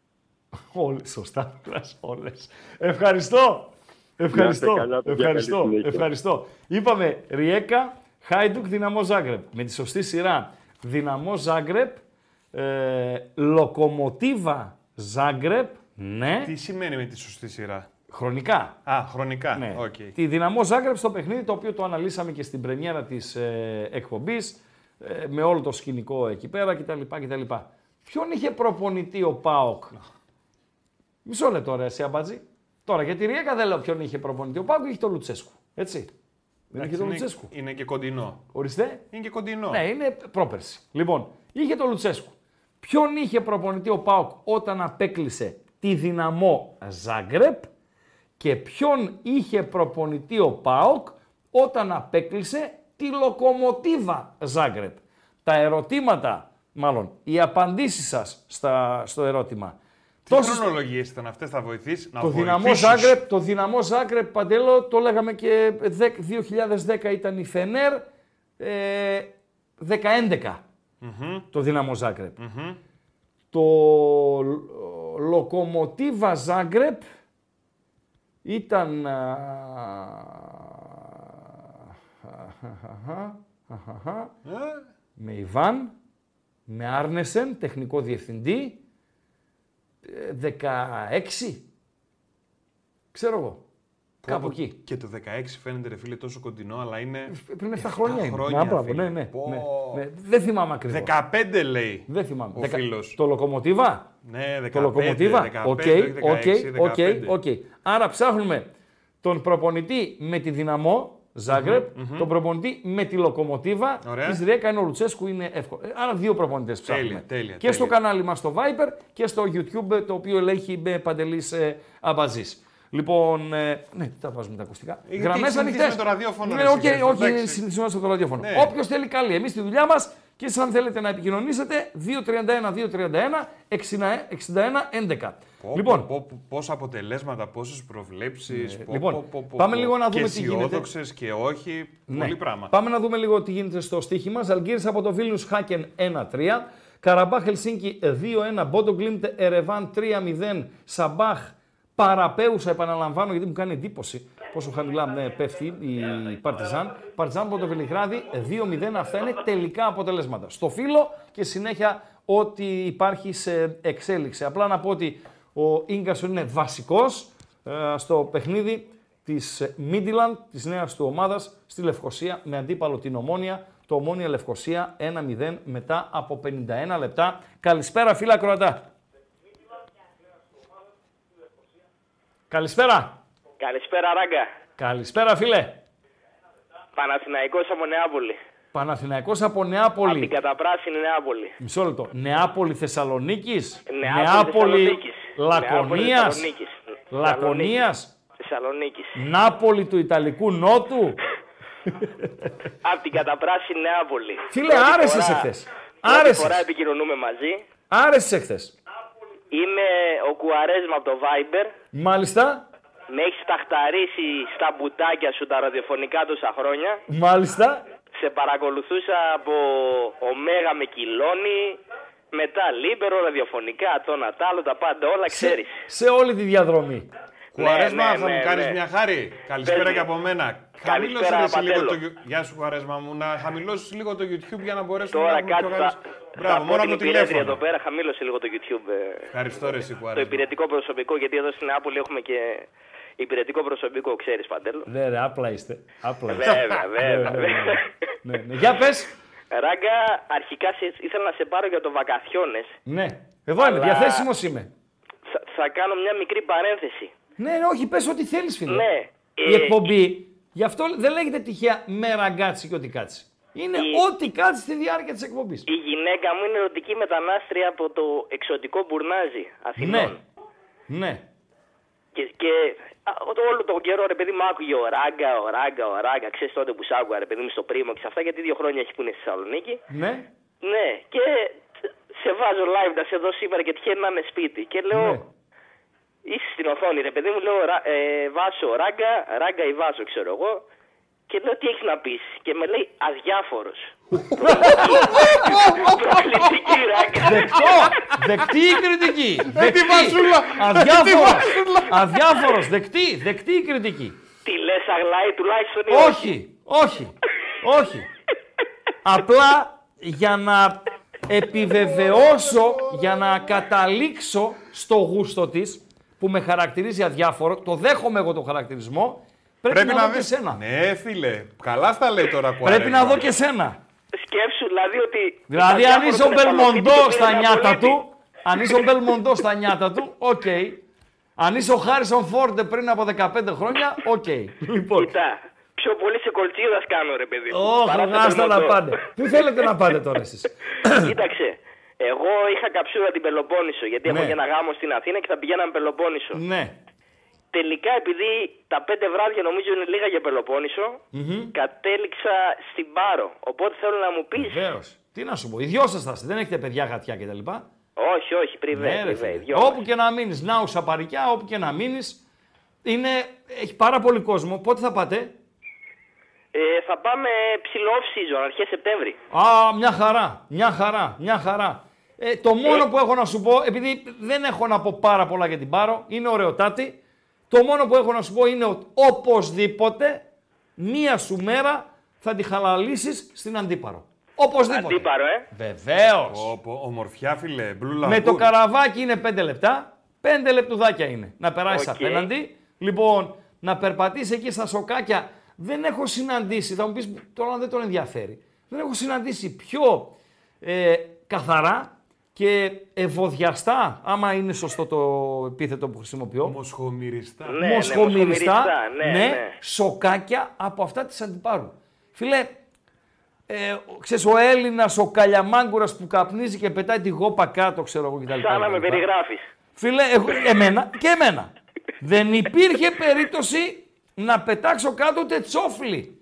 Όλες, σωστά, όλες. Ευχαριστώ. Ευχαριστώ. καλά, παιδιά, ευχαριστώ. καλή συνέχεια. ευχαριστώ. Είπαμε Ριέκα, Χάιντουκ, Δυναμό Ζάγκρεπ. Με τη σωστή σειρά Δυναμό Ζάγκρεπ, ε, Λοκομοτίβα Ζάγκρεπ, ναι, Τι σημαίνει με τη σωστή σειρά; χρονικά. Α, χρονικά. Ναι. Οκ. Τη Δυναμό Ζάγκρεπ στο παιχνίδι το οποίο το αναλύσαμε και στην πρεμιέρα της ε, εκπομπής ε, με όλο το σκηνικό εκεί πέρα κτλ. κτλ. Ποιον είχε προπονητή ο Πάοκ; Μισό λεπτό ρε εσύ αμπάτζη. Τώρα για τη Ριέκα δεν λέω ποιον είχε προπονητή. Ο Πάοκ είχε τον Λουτσέσκου. Έτσι. Δεν είχε τον είναι, Λουτσέσκου. είναι και κοντινό. Ορίστε. Είναι και κοντινό. Ναι, είναι πρόπερση. Λοιπόν, είχε τον Λουτσέσκου. Ποιον είχε προπονητή ο Πάοκ όταν απέκλεισε τη δυναμό Ζάγκρεπ και ποιον είχε προπονητή ο Πάοκ όταν απέκλεισε τη λοκομοτίβα Ζάγκρεπ; Τα ερωτήματα, μάλλον, οι απαντήσεις σας στα, στο ερώτημα. Τι Τόσες- χρονολογίες ήταν αυτές, θα βοηθήσεις να το δυναμό, βοηθήσεις. Ζάγκρεπ, το δυναμό Ζάγκρεπ, Παντέλο, το λέγαμε και 10 2010 ήταν η Φενέρ, ε, 10-11 το δυναμό Ζάγκρεπ. Το Λ- Λοκομοτίβα Ζάγκρεπ ήταν... α, Ε, με Ιβάν, με Άρνεσεν, τεχνικό διευθυντή, ε, 16, ξέρω εγώ, κάπου πω, εκεί. Και το 16 φαίνεται ρε φίλε τόσο κοντινό, αλλά είναι. Πριν 7 χρόνια είναι. χρόνια, Να, μπράβο, φίλε. ναι, ναι, Πω. ναι, ναι. Δεν θυμάμαι ακριβώς. 15 λέει. Δεν θυμάμαι. Ο Δεκα- φίλος. Το Λοκομοτίβα; Ναι, 15. Το Λοκομοτίβα; 15, Οκ, όχι οκ, 16, οκ, 15. οκ. Άρα ψάχνουμε τον προπονητή με τη δυναμό, Ζάγκρεπ, τον προπονητή με τη λοκομοτίβα. Ωραία. Της Ριέκα είναι ο Λουτσέσκου, είναι εύκολο. Ε, Άρα δύο προπονητές ψάχνουμε. τέλεια, και τέλεια. στο κανάλι μας στο Viper και στο YouTube το οποίο ελέγχει με παντελής ε, αμπαζής. Λοιπόν, ε, ναι, τι τα βάζουμε τα ακουστικά. Ε, γιατί Γραμμές έχει συνηθίσει ανοιχτές. με το ραδιόφωνο, Ναι, ρε, όχι, εσύ, όχι, εντάξει. συνηθιζόμαστε στο ραδιόφωνο. Ναι. Όποιος θέλει καλή. Εμείς τη δουλειά μας και εσείς αν θέλετε να επικοινωνήσετε 231-231 61-11. Πω, Λοιπόν, πω, πω, πόσα αποτελέσματα, πόσες προβλέψεις. λοιπόν, πάμε λίγο να δούμε και τι γίνεται. αισιόδοξες και όχι. Ναι. Πολύ πράγμα. Πάμε να δούμε λίγο τι γίνεται στο στοίχημα. Ζαλγκύρης από το Βίλνιους Χάκεν 1-3. Καραμπάχ Ελσίνκι 2-1. Μπότο Γκλίντ Ερεβάν 3-0. Σαμπάχ Παραπέουσα επαναλαμβάνω γιατί μου κάνει εντύπωση πόσο χαμηλά ναι, πέφτει η Παρτιζάν. Παρτιζάν από το Βελιγράδι 2-0. Αυτά είναι τελικά αποτελέσματα. Στο φύλλο και συνέχεια ό,τι υπάρχει σε εξέλιξη. Απλά να πω ότι ο Ίγκασον είναι βασικός ε, στο παιχνίδι της Midland, της νέας του ομάδας, στη Λευκοσία με αντίπαλο την Ομόνια. Το Ομόνια Λευκοσία 1-0 μετά από 51 λεπτά. Καλησπέρα φίλα Κροατά. Καλησπέρα. Καλησπέρα, Ράγκα. Καλησπέρα φίλε. Παναθηναϊκός από Νεάπολη. Παναθηναϊκός από Από την Νεάπολη. καταπράσινη Νεάπολη. Μισό λεπτό. Νεάπολη Θεσσαλονίκης; Νεάπολη, Θεσσαλονίκης. Νεάπολη, Λακωνίας. Θεσσαλονίκης. Λακωνίας; Θεσσαλονίκης. Νάπολη του Ιταλικού Νότου; Από την καταπράσινη Νεάπολη. Φίλε, Πρώτη άρεσες φορά- εχθές. πρώτη Άρεσες. φορά επικοινωνούμε μαζί. Άρεσες εχθές. Είμαι ο Κουαρέσμα από το Viber. Μάλιστα. Με έχεις ταχταρίσει στα μπουτάκια σου τα ραδιοφωνικά τόσα χρόνια; Μάλιστα. Σε παρακολουθούσα από Ωμέγα με κιλόνι. Μετά Λίμπερο, ραδιοφωνικά, το Νατάλο, τα πάντα όλα ξέρεις. Σε όλη τη διαδρομή. Κουαρέσμα, ναι, θα ναι, μου κάνεις ναι. μια χάρη. Καλησπέρα Πες και μου. από μένα. Καλησπέρα, Χαμήλωσες ρε, εσύ λίγο Παντέλο. το. Γιου- Γεια σου, Κουαρέσμα μου. Να χαμηλώσεις λίγο το YouTube για να μπορέσουμε Τώρα να έχουμε πιο κάτσε. καλές- Θα, Μπράβο, θα μόνο πω από την το υπηρέτρια τηλέφωνο. εδώ πέρα, χαμήλωσε λίγο το YouTube. ε, Ευχαριστώ, ρε, εσύ, το Κουαρέσμα. υπηρετικό προσωπικό, γιατί εδώ στην Νεάπολη έχουμε και υπηρετικό προσωπικό, ξέρεις Παντέλο. Ναι, ρε, απλά είστε. Απλά είστε. Βέβαια, βέβαια. ναι, ναι. ναι, ναι. Για πες. Ράγκα, αρχικά σε- ήθελα να σε πάρω για το βακαθιόνες. Ναι. Εδώ είμαι, Αλλά- διαθέσιμος είμαι. Θα, θα κάνω μια μικρή παρένθεση. Ναι, ναι, όχι, πες ό,τι θέλεις, φίλε. Ναι. Η ε, εκπομπή, γι' αυτό δεν λέγεται τυχαία με ραγκάτσι και ό,τι κάτσει. Είναι Η- ό,τι κάτσει στη διάρκεια της εκπομπής. Η γυναίκα μου είναι ερωτική μετανάστρια από το εξωτικό μπουρνάζι Αθηνών. Ναι, Ναι. Και, και α, το- όλο τον καιρό ρε παιδί μου άκουγε ο Ράγκα, ο Ράγκα, ο Ράγκα. Ξέρεις τότε που σ' άκουγα ρε παιδί μου στο πρίμο και σε αυτά γιατί δύο χρόνια έχει που είναι στη Θεσσαλονίκη. Ναι. Ναι, και σε βάζω live να σε δω σήμερα και τυχαίνει να είμαι σπίτι. Και λέω, ναι. είσαι στην οθόνη ρε παιδί μου, λέω «Ρα- ε, Βάσο, Ράγκα, Ράγκα ή Βάσο ξέρω εγώ. Και λέω τι έχεις να πεις; Και με λέει αδιάφορος. Προκλητική Ράγκα. Δεκτό! Δεκτή η κριτική. Δεκτή. βασούλα. Αδιάφορος. Αδιάφορος. Δεκτή. Δεκτή η κριτική. Τι λες αγλάει τουλάχιστον ή Όχι. Όχι. Όχι. Απλά για να επιβεβαιώσω, για να καταλήξω στο γούστο της, που με χαρακτηρίζει αδιάφορο, το δέχομαι εγώ το χαρακτηρισμό, πρέπει, να, δω και δεις- σένα. Ναι, φίλε. Καλά στα λέει τώρα που Πρέπει να αρέσει. δω και σένα. Σκέψου δηλαδή ότι... Δηλαδή, αν είσαι ο Μπελμοντό στα νιάτα του. του, αν είσαι ο Μπελμοντό στα νιάτα του, οκ. Αν είσαι ο Χάρισον Φορντ πριν από 15 χρόνια, οκ. Λοιπόν, Κοίτα, πιο πολύ σε κολτσίδας κάνω ρε παιδί. μου, όχι, παρά σε άστα να Μπελμοντό. πάτε. Πού θέλετε να πάτε τώρα εσείς; Κοίταξε, εγώ είχα καψούρα την Πελοπόννησο γιατί έχω Ναι. και ένα γάμο στην Αθήνα και θα πηγαίναμε Πελοπόννησο. Ναι. Τελικά επειδή τα πέντε βράδια νομίζω είναι λίγα για πελοποννησο κατέληξα στην Πάρο. Οπότε θέλω να μου πεις... Βεβαίως. Τι να σου πω, οι δυο σας θα είστε, δεν έχετε παιδιά γατιά κτλ. Όχι, όχι, πριβέ, Ναι, ρε πριβέ. φίλε. δυο μας. Όπου και να μείνεις, Νάουσα παρικιά, όπου και να μείνεις. Είναι, έχει πάρα πολύ κόσμο. Πότε θα πάτε, Ε, θα πάμε ψηλό off season, αρχές Σεπτέμβρη. Α, μια χαρά, μια χαρά, μια χαρά. Ε, το μόνο που έχω να σου πω, επειδή δεν έχω να πω πάρα πολλά για την Πάρο, είναι ωραιοτάτη. Το μόνο που έχω να σου πω είναι ότι οπωσδήποτε μία σου μέρα θα τη χαλαλίσεις στην Αντίπαρο. Οπωσδήποτε. Αντίπαρο, ε. Βεβαίως. Πω, ομορφιά, φίλε. Blue Με το Lagoon. καραβάκι είναι 5 λεπτά. 5 λεπτουδάκια είναι. Να περάσεις Οκ. απέναντι. Λοιπόν, να περπατήσεις εκεί στα σοκάκια. Δεν έχω συναντήσει, θα μου πεις τώρα δεν τον ενδιαφέρει. Δεν έχω συναντήσει πιο ε, καθαρά και ευωδιαστά, άμα είναι σωστό το επίθετο που χρησιμοποιώ. Μοσχομυριστά. Ναι, ναι, μοσχομυριστά, μοσχομυριστά, ναι, ναι. σοκάκια από αυτά της Αντιπάρου. Φίλε, ε, ξέρεις, ο Έλληνας, ο Καλιαμάγκουρας που καπνίζει και πετάει τη γόπα κάτω, ξέρω εγώ κτλ. Σαν να με κτλ. περιγράφεις. Φίλε, εγώ, εμένα και εμένα. Δεν υπήρχε περίπτωση να πετάξω κάτω ούτε τσόφλι.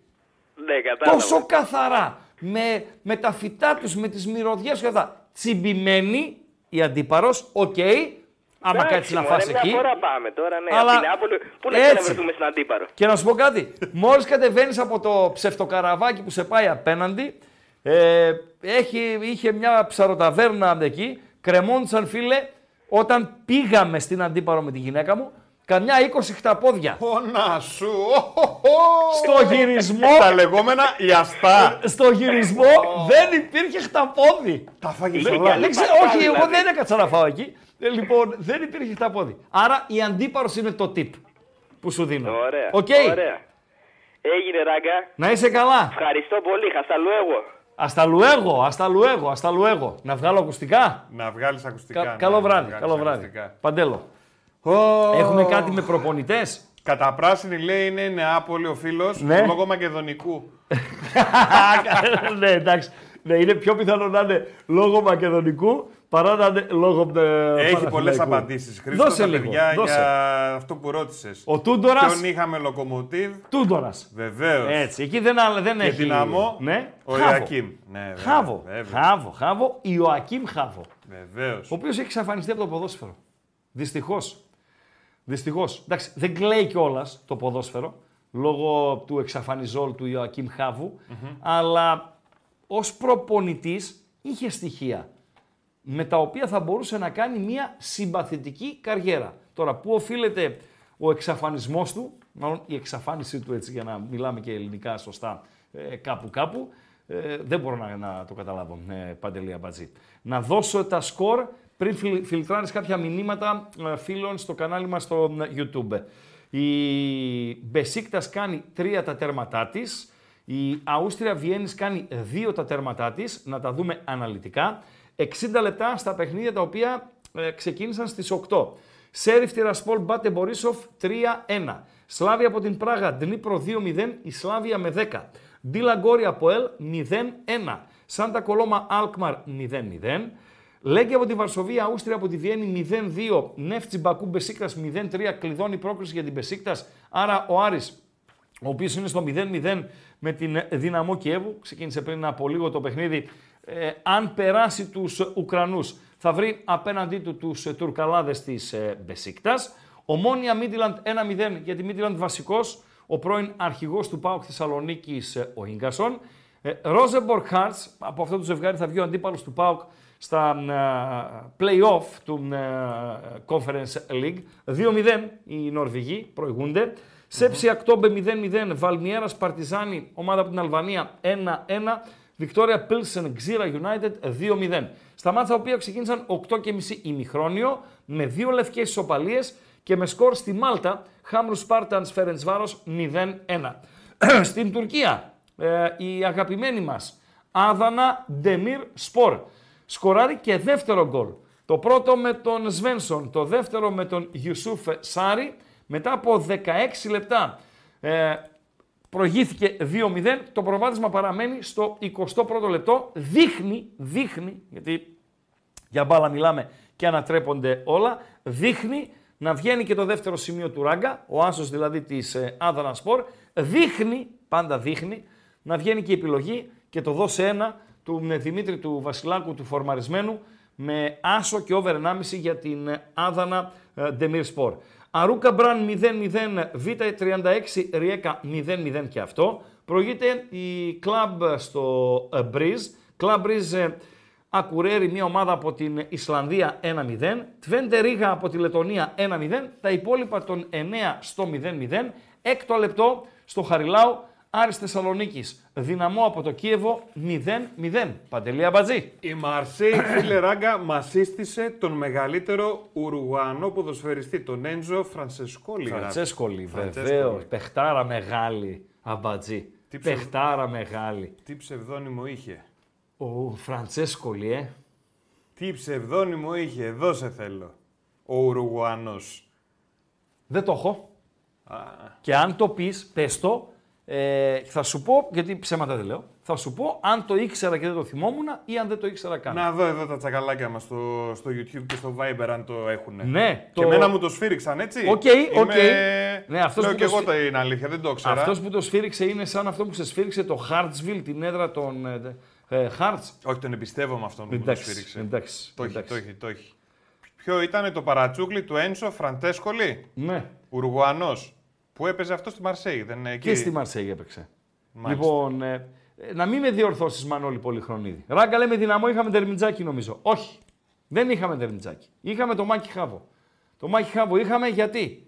Ναι, κατάλαβα. Τόσο καθαρά. Με, με τα φυτά τους, με τις μυρωδιές και αυτά. Τσιμπημένη η Αντίπαρος, οκ. άμα Εντάξει, κάτσεις να μωρέ, φας μια εκεί. φορά πάμε τώρα, ναι. Αλλά Από την Νεάπολη, Πού να έτσι. βρεθούμε στην Αντίπαρο; Και να σου πω κάτι. Μόλις κατεβαίνεις από το ψευτοκαραβάκι που σε πάει απέναντι, ε, έχει, είχε μια ψαροταβέρνα εκεί. Κρεμόντουσαν φίλε όταν πήγαμε στην αντίπαρο με τη γυναίκα μου. Καμιά 20 χταπόδια. Πόνα σου. Στο γυρισμό, Τα λεγόμενα ιαστά. στο γυρισμό δεν υπήρχε χταπόδι. Τα φάγες Είχε όλα. και Δεν ξέρω, πατάτα, όχι, εγώ δηλαδή. δεν έκατσα να φάω εκεί. Ε, λοιπόν, δεν υπήρχε χταπόδι. Άρα η αντίπαρος είναι το tip που σου δίνω. Ωραία. Οκ. Ωραία. Έγινε, ράγκα. Να είσαι καλά. Ευχαριστώ πολύ. Hasta luego. Hasta luego, hasta luego, hasta luego. Να βγάλω ακουστικά; Να βγάλεις ακουστικά. Κα- ναι, καλό να βράδυ, βγάλεις καλό βράδυ. ακουστικά. Παντέλο. Ω, Έχουμε κάτι με προπονητές; Κατά πράσινη λέει είναι Νεάπολη ο φίλος Ναι. λόγω μακεδονικού. ναι, εντάξει. Ναι, είναι πιο πιθανό να είναι λόγω μακεδονικού παρά να είναι λόγω ε, Έχει Παναθηναϊκού. πολλές απαντήσεις. Χρήστο, Δώσε τα λίγο, παιδιά δώσε. για αυτό που ρώτησες. Ο Τούντορας, Ποιον είχαμε λοκομοτίβ, Τούντορας. βεβαίως. Έτσι, εκεί δεν, άλλα- δεν Και έχει... δυναμό, Ναι, ο Χάβο. Ιωακίμ. Ναι, βέβαια, Χάβο, βέβαια. Χάβο, Χάβο, Ιωακίμ Χάβο. Βεβαίως. Ο οποίος έχει εξαφανιστεί από το ποδόσφαιρο. Δυστυχώς. Δυστυχώς. Εντάξει, δεν κλαίει κιόλας το ποδόσφαιρο λόγω του εξαφανιζόλ του Ιωακίμ Χάβου, αλλά ως προπονητής είχε στοιχεία με τα οποία θα μπορούσε να κάνει μια συμπαθητική καριέρα. Τώρα, πού οφείλεται ο εξαφανισμός του, μάλλον η εξαφάνισή του έτσι για να μιλάμε και ελληνικά σωστά ε, κάπου κάπου, ε, δεν μπορώ να, να το καταλάβω, ε, Παντελή Αμπατζή. Να δώσω τα σκορ πριν φιλ, φιλτράρεις κάποια μηνύματα ε, φίλων στο κανάλι μας στο ε, YouTube. Η Μπεσίκτας κάνει τρία τα τέρματά της, η Αούστρια Βιέννης κάνει δύο τα τέρματά της, να τα δούμε αναλυτικά. 60 λεπτά στα παιχνίδια τα οποία ε, ξεκίνησαν στις 8. Σέριφ Τυρασπόλ Μπάτε Μπορίσοφ 3-1. Σλάβια από την Πράγα Ντνίπρο 2-0, η Σλάβια με 10. Ντίλα Γκόρι από Ελ 0-1. Σάντα Κολόμα Αλκμαρ 0-0. Λέγκη από τη Βαρσοβία, Αούστρια από τη Βιέννη 0-2. Νεύτσι Μπακού Μπεσίκτας 0-3. Κλειδώνει η πρόκριση για την Μπεσίκτας. Άρα ο Άρης, ο οποίος είναι στο 0-0 με την δυναμό Κιέβου, ξεκίνησε πριν από λίγο το παιχνίδι. Ε, αν περάσει τους Ουκρανούς, θα βρει απέναντί του τους Τουρκαλάδες της ε, Μπεσίκτας. Ομόνια Μίτιλαντ 1-0 για τη Μίτιλαντ βασικός, ο πρώην αρχηγός του Πάουκ Θεσσαλονίκης ε, ο γκασον Ρόζεμπορ Χάρτς, από αυτό το ζευγάρι θα βγει ο αντίπαλος του Πάουκ στα uh, play-off του uh, Conference League. 2-0 οι Νορβηγοί προηγούνται. Σέψη Ακτόμπε 0-0, Βαλμιέρας Παρτιζάνη, ομάδα από την Αλβανία 1-1. Βικτόρια Πίλσεν, Ξήρα United 2-0. Στα μάτια τα οποία ξεκίνησαν 8.30 ημιχρόνιο με δύο λευκές ισοπαλίες και με σκορ στη Μάλτα Χάμρους Σπάρτανς Φερεντσβάρος 0-1. Στην Τουρκία ε, η αγαπημένη μας Άδανα Ντεμίρ Σπορ σκοράρει και δεύτερο γκολ. Το πρώτο με τον Σβένσον, το δεύτερο με τον Γιουσούφ Σάρι. Μετά από 16 λεπτά ε, προηγήθηκε 2-0. Το προβάδισμα παραμένει στο 21ο λεπτό. Δείχνει, δείχνει, γιατί για μπάλα μιλάμε και ανατρέπονται όλα, δείχνει να βγαίνει και το δεύτερο σημείο του Ράγκα, ο άσος δηλαδή της ε, Άδανα Σπορ, δείχνει, πάντα δείχνει, να βγαίνει και η επιλογή και το δώσε ένα του Δημήτρη του Βασιλάκου του Φορμαρισμένου με άσο και over 1,5 για την Άδανα Ντεμίρ Σπορ. Αρούκα Μπραν 0-0, Β36 Ριέκα 0-0 και αυτό. Προηγείται η κλαμπ στο Μπριζ. Κλαμπ Μπριζ Ακουρέρι, μια ομάδα από την Ισλανδία 1-0. Τβέντε Ρίγα από τη Λετωνία 1-0. Τα υπόλοιπα των 9 στο 0-0. Έκτο λεπτό στο Χαριλάου Άρης Θεσσαλονίκης, δυναμό από το Κίεβο 0-0. Παντελή Αμπατζή. Η Μαρσέη, φίλε Ράγκα, μας σύστησε τον μεγαλύτερο Ουρουγουανό ποδοσφαιριστή, τον Έντζο Φρανσεσκόλη. Φρανσέσκολη, βεβαίως. Πεχτάρα μεγάλη, Αμπατζή. Τι Πεχτάρα μεγάλη. Τι ψευδόνυμο είχε. Ο Φραντσέσκολη, ε. Τι ψευδόνυμο είχε, εδώ σε θέλω. Ο Ουρουγουανός. Δεν το έχω. Και αν το πεις, πες το, ε, θα σου πω, γιατί ψέματα δεν λέω, θα σου πω αν το ήξερα και δεν το θυμόμουν ή αν δεν το ήξερα καν. Να δω εδώ τα τσακαλάκια μας στο, στο YouTube και στο Viber αν το έχουν. Ναι. Και το... εμένα μου το σφύριξαν, έτσι. Οκ, okay, οκ. Okay. Ναι, αυτός λέω και το... εγώ το είναι αλήθεια, δεν το ήξερα. Αυτός που το σφύριξε είναι σαν αυτό που σε σφύριξε το Hartsville, την έδρα των ε, Hearts. Όχι, τον εμπιστεύομαι αυτόν που το σφύριξε. Εντάξει, το, έχει, το έχει, το έχει. Ποιο ήταν το παρατσούκλι του Ένσο Φραντέσκολη; Ναι. Ουρουγουανός. Πού έπαιζε αυτό στη Μαρσέη, δεν είναι εκεί; Και στη Μαρσέη έπαιξε. Μάλιστα. Λοιπόν, ε, να μην με διορθώσεις Μανώλη Πολυχρονίδη. Ράγκα λέμε δυναμό, είχαμε τερμιτζάκι νομίζω. Όχι. Δεν είχαμε τερμιτζάκι. Είχαμε το Μάκη Χάβο. Το Μάκη Χάβο είχαμε γιατί;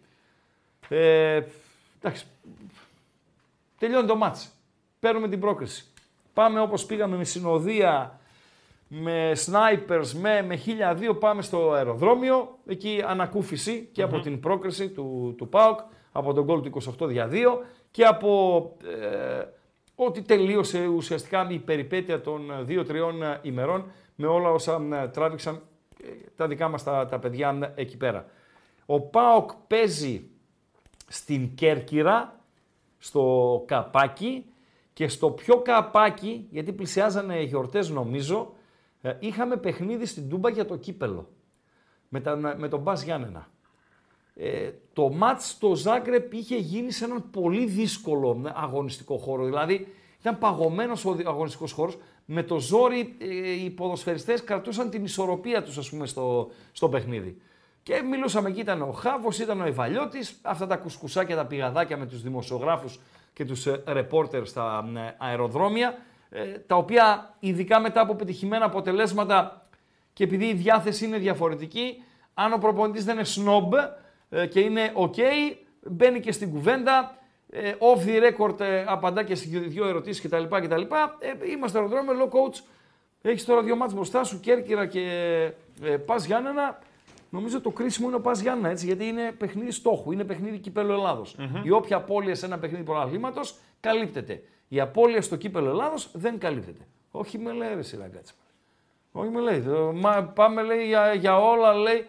Ε, εντάξει. Τελειώνει το μάτς. Παίρνουμε την πρόκριση. Πάμε όπως πήγαμε με συνοδεία, με snipers, με, με 1002 πάμε στο αεροδρόμιο. Εκεί ανακούφιση και από την πρόκριση του, του ΠΑΟΚ από τον γκολ του 28 δια 2 και από ε, ότι τελείωσε ουσιαστικά η περιπέτεια των 2-3 ημερών με όλα όσα ε, τράβηξαν ε, τα δικά μας τα, τα παιδιά εκεί πέρα. Ο ΠΑΟΚ παίζει στην Κέρκυρα, στο καπάκι και στο πιο καπάκι, γιατί πλησιάζανε γιορτές νομίζω, είχαμε παιχνίδι στην Τούμπα για το κύπελο με, τα, με τον Μπάς Γιάννενα ε, το μάτς στο Ζάγκρεπ είχε γίνει σε έναν πολύ δύσκολο αγωνιστικό χώρο. Δηλαδή ήταν παγωμένος ο αγωνιστικός χώρος. Με το ζόρι ε, οι ποδοσφαιριστές κρατούσαν την ισορροπία τους ας πούμε στο, στο παιχνίδι. Και μιλούσαμε εκεί, ήταν ο Χάβος, ήταν ο Ιβαλιώτης, αυτά τα κουσκουσάκια, τα πηγαδάκια με τους δημοσιογράφους και τους ε, ρεπόρτερ στα ε, αεροδρόμια, ε, τα οποία ειδικά μετά από πετυχημένα αποτελέσματα και επειδή η διάθεση είναι διαφορετική, αν ο προπονητής δεν είναι σνόμπ, ε, και είναι ok, μπαίνει και στην κουβέντα, ε, off the record ε, απαντά και στις δύο ερωτήσεις κτλ. κτλ. Ε, είμαστε αεροδρόμιο, λέω coach, έχεις τώρα δύο μάτς μπροστά σου, Κέρκυρα και ε, Πας Γιάννενα. Νομίζω το κρίσιμο είναι ο Πας Γιάννενα, έτσι, γιατί είναι παιχνίδι στόχου, είναι παιχνίδι κύπελο Ελλάδος. Mm-hmm. Η όποια απώλεια σε ένα παιχνίδι πρωταθλήματος καλύπτεται. Η απώλεια στο κύπελο Ελλάδος δεν καλύπτεται. Όχι με λέει ρε Σιραγκάτσα. Όχι με λέει. Μα, πάμε λέει για, για όλα λέει.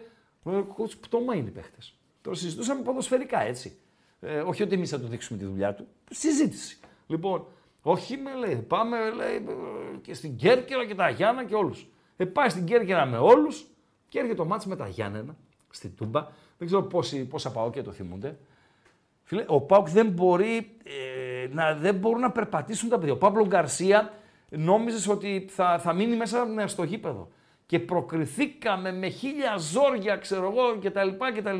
Πτώμα είναι οι παίχτες. Το συζητούσαμε ποδοσφαιρικά έτσι. Ε, όχι ότι εμείς θα του δείξουμε τη δουλειά του. Συζήτηση. Λοιπόν, όχι με λέει, πάμε λέει, και στην Κέρκυρα και τα Γιάννα και όλους. Ε, πάει στην Κέρκυρα με όλους και έρχεται το μάτς με τα Γιάννενα στη Τούμπα. Δεν ξέρω πόσοι, πόσα πάω και το θυμούνται. Φίλε, ο Πάουκ δεν μπορεί ε, να, δεν μπορούν να περπατήσουν τα παιδιά. Ο Παύλο Γκαρσία νόμιζες ότι θα, θα μείνει μέσα ναι, στο γήπεδο. Και προκριθήκαμε με χίλια ζόρια, ξέρω εγώ, κτλ. κτλ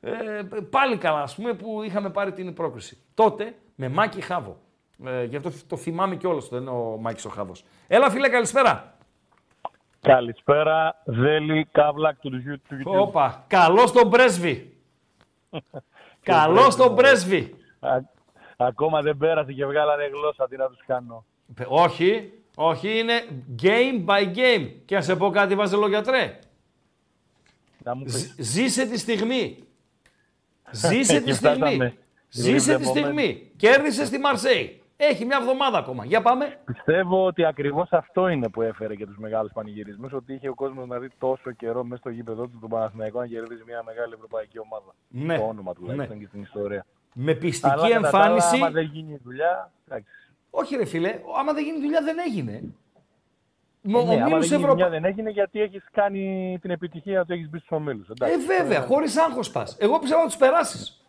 ε, πάλι καλά, ας πούμε, που είχαμε πάρει την πρόκριση. Τότε με Μάκη Χάβο. Ε, γι' αυτό το θυμάμαι κιόλας, δεν είναι ο Μάκης ο Χάβος. Έλα φίλε, καλησπέρα. Καλησπέρα, Δέλη Καύλακ του YouTube. Όπα, καλό τον πρέσβη. καλό τον πρέσβη. Α, ακόμα δεν πέρασε και βγάλανε γλώσσα, τι να τους κάνω. Πε- Όχι, όχι, είναι game by game. Και να σε πω κάτι, Βαζελογιατρέ. Να μου πεις. Ζ- Ζήσε τη στιγμή. Ζήσε τη Εκεί στιγμή. φτάσαμε. Ζήσε τη Λίγο στιγμή. Κέρδισε στη Μαρσέη. Έχει μια εβδομάδα ακόμα. Για πάμε. Πιστεύω ότι ακριβώς αυτό είναι που έφερε και τους μεγάλους πανηγυρισμούς. Ότι είχε ο κόσμος να δει τόσο καιρό μέσα στο γήπεδο του τον Παναθηναϊκό να κερδίζει μια μεγάλη ευρωπαϊκή ομάδα. Ναι. Το όνομα τουλάχιστον Ναι. και στην ιστορία. Με πιστική Αλλά κατά τα άλλα, εμφάνιση. άμα δεν γίνει η δουλειά. εντάξει. Όχι, ρε φίλε, άμα δεν γίνει δουλειά, δεν έγινε. Ε, Μο- ναι, άμα δεν ομίλους γίνει Ευρωπα- δουλειά δεν έγινε γιατί έχεις κάνει την επιτυχία του, έχεις μπει στους ομίλους. Ε, βέβαια, χωρίς άγχος πας. Εγώ πιστεύω να τους περάσεις.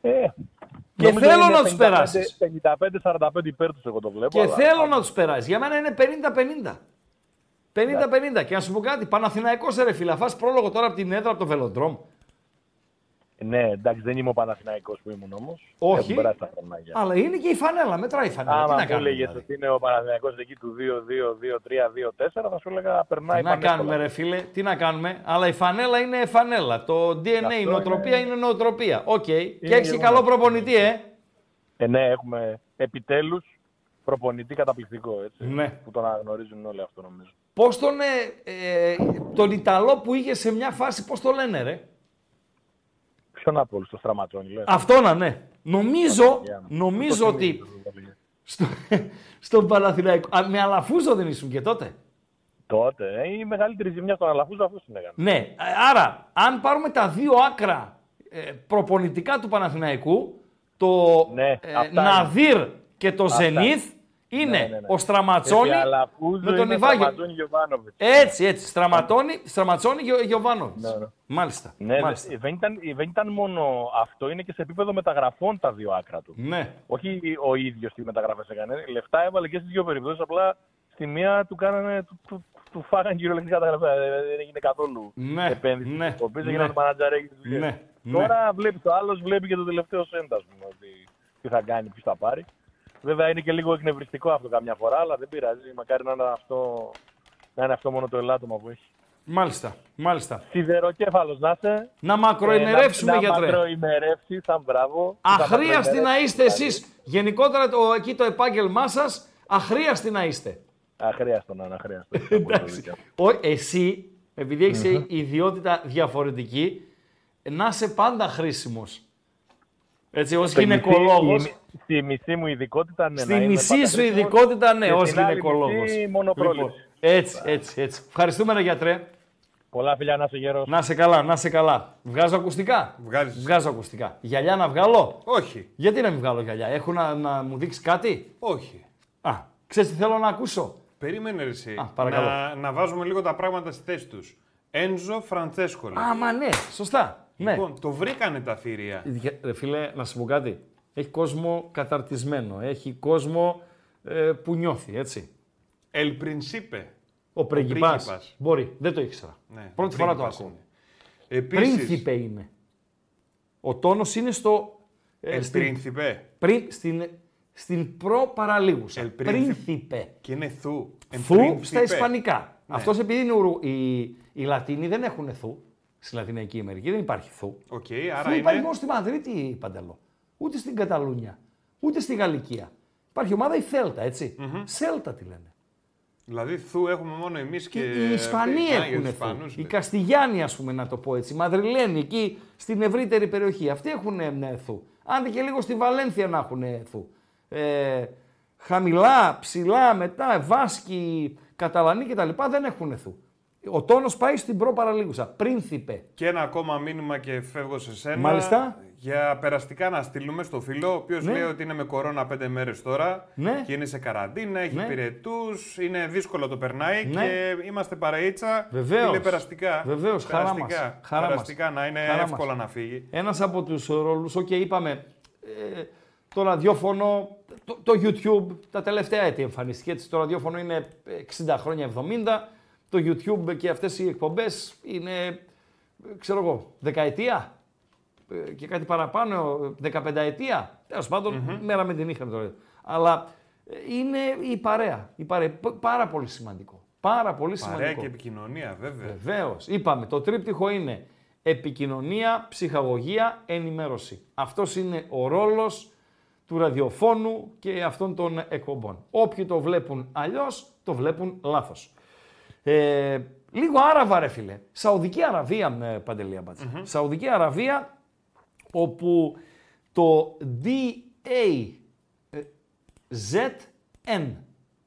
Ε, Και νομίζω θέλω είναι να τους 55 περάσεις. 55-45 υπέρ του, εγώ το βλέπω. Και αλλά- θέλω να τους περάσεις. Για μένα είναι 50-50. 50-50. Και να σου πω κάτι, Παναθηναϊκός ρε φίλε, φας πρόλογο τώρα από την έδρα από το Βελοντρόμ. Ναι, εντάξει, δεν είμαι ο Παναθηναϊκός που ήμουν όμως. Όχι. Έχουν περάσει τα χρονάκια. Αλλά είναι και η φανέλα, μετράει η φανέλα. Τι Άμα να μου κάνουμε. έλεγε δηλαδή. ότι είναι ο Παναθηναϊκός εκεί του 2-2-2-3-2-4, θα σου έλεγα περνάει Τι να πανεύκολα. κάνουμε, ρε φίλε, τι να κάνουμε. Αλλά η φανέλα είναι φανέλα. Το DNA, η Αυτό νοοτροπία είναι, είναι- νοοτροπία. Οκ. Και Είναι έχεις και γεγονός. καλό προπονητή, ε. Ε, ναι, έχουμε επιτέλους προπονητή καταπληκτικό. Έτσι, Ναι. Που τον αναγνωρίζουν όλοι αυτό νομίζω. Πώς τον. Ε, ε, τον Ιταλό που είχε σε μια φάση, πώς το λένε, ρε; Ποιον από όλους, το στραματζόνι, λες. Αυτό να ναι. Νομίζω, Παναγιά μου. νομίζω Το ότι θυμίζω, το έλεγε. στο, στον Παναθηναϊκό. Α, με αλαφούζο δεν ήσουν και τότε. Τότε, ε, η μεγαλύτερη ζημιά στον Αλαφούζο αυτός την έκανε. Ναι, ε, άρα αν πάρουμε τα δύο άκρα ε, προπονητικά του Παναθηναϊκού, το Ναι, ε, αυτά Ναδύρ και το Αυτά Ζενίθ είναι Ναι, ναι, ναι. ο Στραματσόνη Γιατί Αλαφούζο με τον είναι Ιβάγιο. Στραματζόνι Γιωβάνοβιτς. Έτσι, έτσι. Στραματώνει, Στραματσόνη και ο Γιωβάνοβιτς. Ναι, ναι. Μάλιστα. Ναι, μάλιστα. δε- δεν ήταν, δεν ήταν μόνο αυτό, είναι και σε επίπεδο μεταγραφών τα δύο άκρα του. Ναι. Όχι ο ίδιος τι μεταγραφές έκανε. Λεφτά έβαλε και στις δύο περιπτώσεις. Απλά στη μία του κάνανε. του, του, του φάγανε κυριολεκτικά τα λεφτά. Δεν δεν έγινε καθόλου Ναι, επένδυση. ναι, Ο οποίο ναι. έγινε μανατζαρέκι τη δουλειά. Ναι, ναι. Τώρα βλέπεις το άλλος, βλέπει και το τελευταίο σέντα, α πούμε. Ότι τι θα κάνει, ποιος θα πάρει. Βέβαια είναι και λίγο εκνευριστικό αυτό καμιά φορά, αλλά δεν πειράζει. Μακάρι να είναι αυτό, να είναι αυτό μόνο το ελάττωμα που έχει. Μάλιστα. Μάλιστα. Σιδεροκέφαλος να είσαι. Να μακροημερεύσουμε, ε, να, γιατρέ. Να μακροημερεύσεις, σαν μπράβο. Αχρίαστοι Θα να είστε μακροημερεύσεις, εσείς. Γενικότερα το, εκεί το επάγγελμά σας, αχρίαστοι να είστε. Αχρίαστο να είναι, αχρίαστο. Εντάξει. Ο, εσύ, επειδή έχεις ιδιότητα διαφορετική, να είσαι πάντα χρήσιμος. Έτσι, ως Στη γυναικολόγος. Μισή- Στη μισή μου ειδικότητα, ναι. Στη να είμαι μισή πάντα σου χρήσιμος ειδικότητα, ναι, και ως στην άλλη γυναικολόγος. μισή μόνο Λοιπόν, πρόληψη. έτσι, έτσι, έτσι. Ευχαριστούμε, ρε γιατρέ. Πολλά φιλιά να είσαι γερός. Να είσαι καλά, να είσαι καλά. Βγάζω ακουστικά; Βγάζεις. Βγάζω ακουστικά. Γυαλιά να βγάλω; Όχι. Γιατί να μην βγάλω γυαλιά, έχω να, να μου δείξεις κάτι; Όχι. Α, ξέρεις τι θέλω να ακούσω; Περίμενε ρε εσύ. Α, παρακαλώ. να, να βάζουμε λίγο τα πράγματα στη θέση τους. Ένζο Φραντσέσκο. Α, μα ναι, σωστά. Ναι. Λοιπόν, το βρήκανε τα θηρία. Για- Ρε φίλε, να σου πω κάτι. Έχει κόσμο καταρτισμένο. Έχει κόσμο ε, που νιώθει, έτσι. El Principe. Ο πρίγκιπας. πρίγκιπας. Μπορεί, δεν το ήξερα. Ναι, Πρώτη ο φορά το πρίγκιπας ακούω. είναι. Επίσης, Πρίνθιπε είναι. Ο τόνος είναι στο... ε, El στην, Príncipe. πρι- στην, στην προ-παραλίγουσα. El Príncipe. Πρίνθιπε. Και είναι θου. En Θου Príncipe. στα ισπανικά. Ναι. Αυτός επειδή είναι ουρου... οι, οι Λατίνοι δεν έχουν θου. Στη Λατινική Αμερική δεν υπάρχει θου. Οκ, Θου άρα υπάρχει είναι... μόνο στη Μαδρίτη, Παντελό. Ούτε στην Καταλούνια. Ούτε στη Γαλικία. Υπάρχει ομάδα η Θέλτα, έτσι. Σέλτα τη λένε. Δηλαδή θου έχουμε μόνο εμείς και... Και οι Ισπανοί Α, για έχουν τους θου. Ισπανούς, Οι ναι. Καστιγιάνοι, ας πούμε, να το πω έτσι. Οι Μαδριλένοι εκεί στην ευρύτερη περιοχή. Αυτοί έχουν ε, ναι, θου. Άντε και λίγο στη Βαλένθια να έχουν ε, θου. Ε, χαμηλά, ψηλά, μετά, Βάσκοι, Καταλανοί κτλ. δεν έχουν θου. Ο τόνος πάει στην προ παραλίγουσα. Πρίνθιπε. Και ένα ακόμα μήνυμα και φεύγω σε σένα. Μάλιστα. Για περαστικά να στείλουμε στο φίλο, ο οποίος Ναι. λέει ότι είναι με κορώνα πέντε μέρες τώρα Ναι. και είναι σε καραντίνα, έχει Ναι. πυρετούς, είναι δύσκολο το περνάει Ναι. και είμαστε παρεΐτσα. Βεβαίως. Είναι περαστικά. Βεβαίως, χαρά μας. περαστικά. Χαρά μας. περαστικά να είναι Χαρά εύκολα μας. να φύγει. Ένας από τους ρόλους, οκ, είπαμε, ε, το ραδιόφωνο, το, το YouTube, τα τελευταία έτη εμφανίστηκε έτσι. Το ραδιόφωνο είναι 60 χρόνια, 70. Το YouTube και αυτές οι εκπομπές είναι, ε, ξέρω εγώ, δεκαετία ε, και κάτι παραπάνω, 15 ετία. Τέλος πάντων, μέρα με την νύχτα τώρα. Αλλά ε, είναι η παρέα. Η παρέα. Π- Πάρα πολύ σημαντικό. Πάρα πολύ Παρέα σημαντικό. και επικοινωνία, βέβαια. Βεβαίως. Είπαμε, το τρίπτυχο είναι επικοινωνία, ψυχαγωγία, ενημέρωση. Αυτός είναι ο ρόλος του ραδιοφώνου και αυτών των εκπομπών. Όποιοι το βλέπουν αλλιώς, το βλέπουν λάθος. Ε, λίγο Άραβα ρε φίλε. Σαουδική Αραβία, ε, Παντελή Αμπάτση. Σαουδική Αραβία, όπου το DA ε, ZN,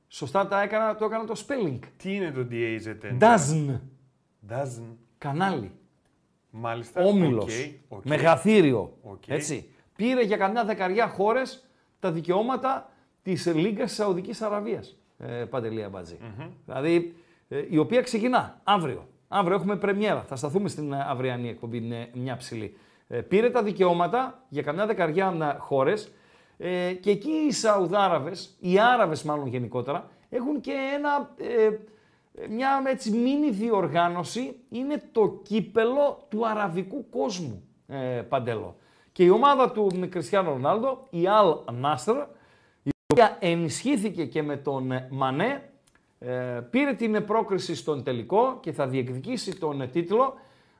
σωστά τα έκανα, το έκανα το spelling. Τι είναι το DAZN. Dozen, DAZN. κανάλι. Μάλιστα. Όμιλος, OK, OK. μεγαθύριο, Οκ. έτσι. Πήρε για καμιά δεκαριά χώρες τα δικαιώματα της Λίγκας της Σαουδικής Αραβίας, ε, Παντελή Αμπατζή. Δηλαδή, ε, η οποία ξεκινά αύριο. Αύριο έχουμε πρεμιέρα, θα σταθούμε στην ε, αυριανή εκπομπή, είναι μια ψηλή. Ε, πήρε τα δικαιώματα για καμιά δεκαριά ε, χώρες ε, και εκεί οι Σαουδάραβες, οι Άραβες μάλλον γενικότερα, έχουν και ένα, ε, μια έτσι μίνι διοργάνωση, είναι το κύπελο του αραβικού κόσμου, ε, Παντέλο. Και η ομάδα του Κριστιανό Ρονάλντο, η Al Nasr, η οποία ενισχύθηκε και με τον ε, Μανέ, ε, πήρε την πρόκριση στον τελικό και θα διεκδικήσει τον ε, τίτλο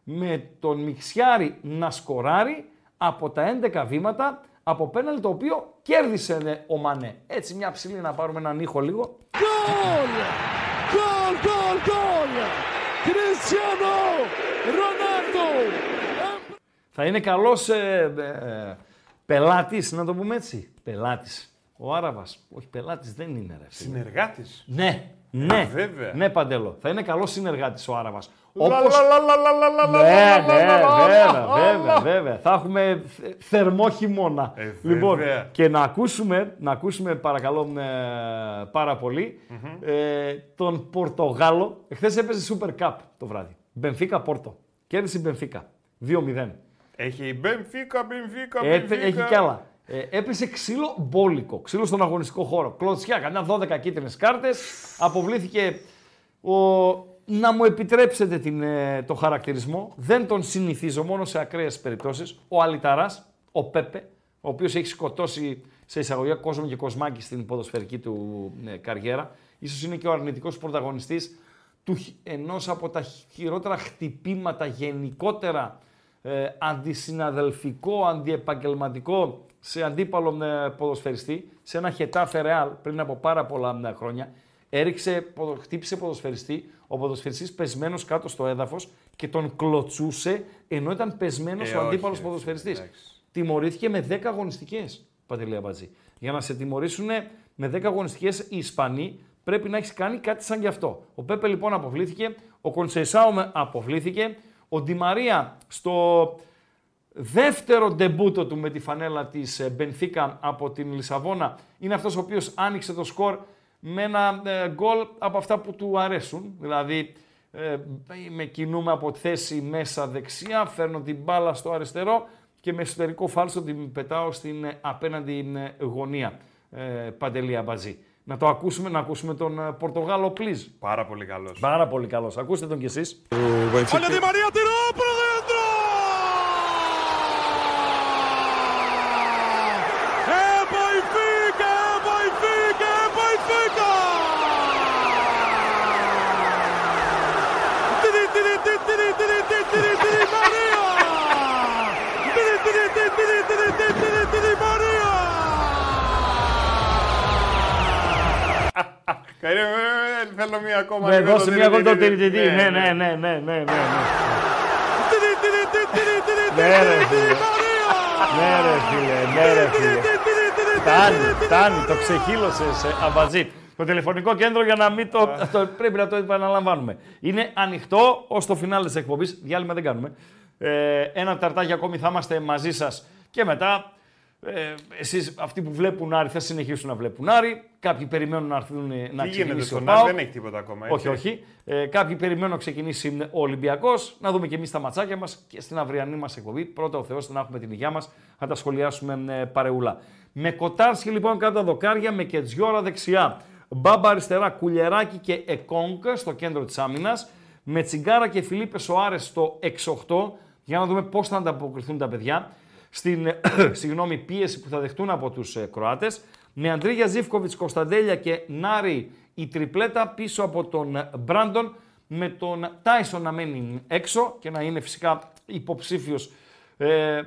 με τον Μιξιάρη να σκοράρει από τα 11 βήματα από πέναλ το οποίο κέρδισε ε, ο Μανέ. Έτσι μια ψηλή να πάρουμε έναν ήχο λίγο. Gol, gol, gol! Cristiano Ronaldo! Θα είναι καλός ε, ε, πελάτης, να το πούμε έτσι. Πελάτης. Ο Άραβας. Όχι, πελάτης δεν είναι ρε φίλε. Συνεργάτης. Ναι, ναι, βέβαια. ναι Παντέλο. Θα είναι καλός συνεργάτης ο Άραβας. Λα, Όπως... λα, λα, λα, λα, λα, λα, Ναι, λα, ναι, λα, λα, βέβαια, λα, βέβαια, λα. βέβαια. Θα έχουμε θε- θερμό χειμώνα. Ε, λοιπόν, βέβαια. και να ακούσουμε, να ακούσουμε παρακαλώ ε, πάρα πολύ, ε, τον Πορτογάλο. Εχθές έπαιζε Super Cup το βράδυ. Μπενφίκα Πόρτο. Κέρδισε η Μπενφίκα. 2-0. Έχει Μπενφίκα, Μπενφίκα, Ε, Μπενφίκα. έχει κι άλλα. Ε, έπεσε ξύλο μπόλικο, ξύλο στον αγωνιστικό χώρο. Κλωτσιά, κανένα 12 κίτρινες κάρτες. Αποβλήθηκε ο. Να μου επιτρέψετε την, ε, το χαρακτηρισμό. Δεν τον συνηθίζω μόνο σε ακραίες περιπτώσεις. Ο Αλιταρά, ο Πέπε, ο οποίος έχει σκοτώσει σε εισαγωγικά κόσμο και κοσμάκι στην ποδοσφαιρική του ε, καριέρα. Ίσως είναι και ο αρνητικός πρωταγωνιστής του, χ- ενός από τα χειρότερα χτυπήματα γενικότερα ε, αντισυναδελφικό, αντιεπαγγελματικό σε αντίπαλο ε, ποδοσφαιριστή, σε ένα Χετάφε Ρεάλ πριν από πάρα πολλά ε, χρόνια. Έριξε, ποδο- χτύπησε ποδοσφαιριστή, ο ποδοσφαιριστής πεσμένος κάτω στο έδαφος και τον κλωτσούσε ενώ ήταν πεσμένος Ε, ο όχι, αντίπαλος ρε, ποδοσφαιριστής. εντάξει. Τιμωρήθηκε με 10 αγωνιστικές, Παντελή Αμπατζή. Για να σε τιμωρήσουν με 10 αγωνιστικές οι Ισπανοί, πρέπει να έχεις κάνει κάτι σαν γι' αυτό. Ο Πέπε λοιπόν αποβλήθηκε, ο Κονσεϊσάο με αποβλήθηκε, ο Ντιμαρία στο δεύτερο ντεμπούτο του με τη φανέλα της ε, Μπενφίκα από την Λισαβόνα είναι αυτός ο οποίος άνοιξε το σκορ με ένα ε, γκολ από αυτά που του αρέσουν. Δηλαδή ε, με κινούμε από τη θέση μέσα δεξιά, φέρνω την μπάλα στο αριστερό και με εσωτερικό φάλσο την πετάω στην ε, απέναντι ε, γωνία. Ε, Παντελή Αμπαζή. Να το ακούσουμε, να ακούσουμε τον ε, Πορτογάλο, please. Πάρα πολύ καλός. Πάρα πολύ καλός. Ακούστε τον κι εσείς. Olha Di Maria, tirou Θέλω μία ακόμα. Ναι, λίγο δώσε το μια γκολ το τυρι, τυριτυρί. τυρι. Ναι, ναι, ναι, ναι, ναι, ναι. ναι. Tiri, tiri, tiri, tiri, tiri, Ναι, tiri, ρε, tiri, φίλε. Maria! Ναι, ρε φίλε, ναι, ρε φίλε. Tiri, tiri, tiri, tiri, Φτάνει, tiri, tiri, φτάνει, το Maria! ξεχύλωσες, ε, αμπατζή. το τηλεφωνικό κέντρο για να μην το, το. Πρέπει να το επαναλαμβάνουμε. Είναι ανοιχτό ως το φινάλε της εκπομπής. Διάλειμμα δεν κάνουμε. Ε, ένα ταρτάκι ακόμη θα είμαστε μαζί σας και μετά. Ε, εσείς αυτοί που βλέπουν Άρη θα συνεχίσουν να βλέπουν Άρη. Κάποιοι περιμένουν να έρθουν να Τι γίνεται ξεκινήσει ο στον Άρη, ΠΑΟΚ. δεν έχει τίποτα ακόμα. Έτσι. Όχι, όχι. Ε, κάποιοι περιμένουν να ξεκινήσει ο Ολυμπιακός. Να δούμε και εμείς τα ματσάκια μας και στην αυριανή μας εκπομπή. Πρώτα ο Θεός να έχουμε την υγεία μας, να τα σχολιάσουμε ε, παρεούλα. Με Κοτάρσκι λοιπόν κάτω τα δοκάρια, με Κετζιόρα δεξιά. Μπάμπα αριστερά, Κουλιεράκι και Εκόνκ στο κέντρο της άμυνας. Με Τσιγκάρα και Φιλίπε Σοάρες στο 6-8 για να δούμε πώς θα ανταποκριθούν τα παιδιά στην ε, συγγνώμη, πίεση που θα δεχτούν από τους ε, Κροάτες. Με Αντρίγια Ζήφκοβιτς, Κωνσταντέλια και Νάρη η τριπλέτα πίσω από τον ε, Μπράντον. Με τον Τάισον να μένει έξω και να είναι φυσικά υποψήφιος ε,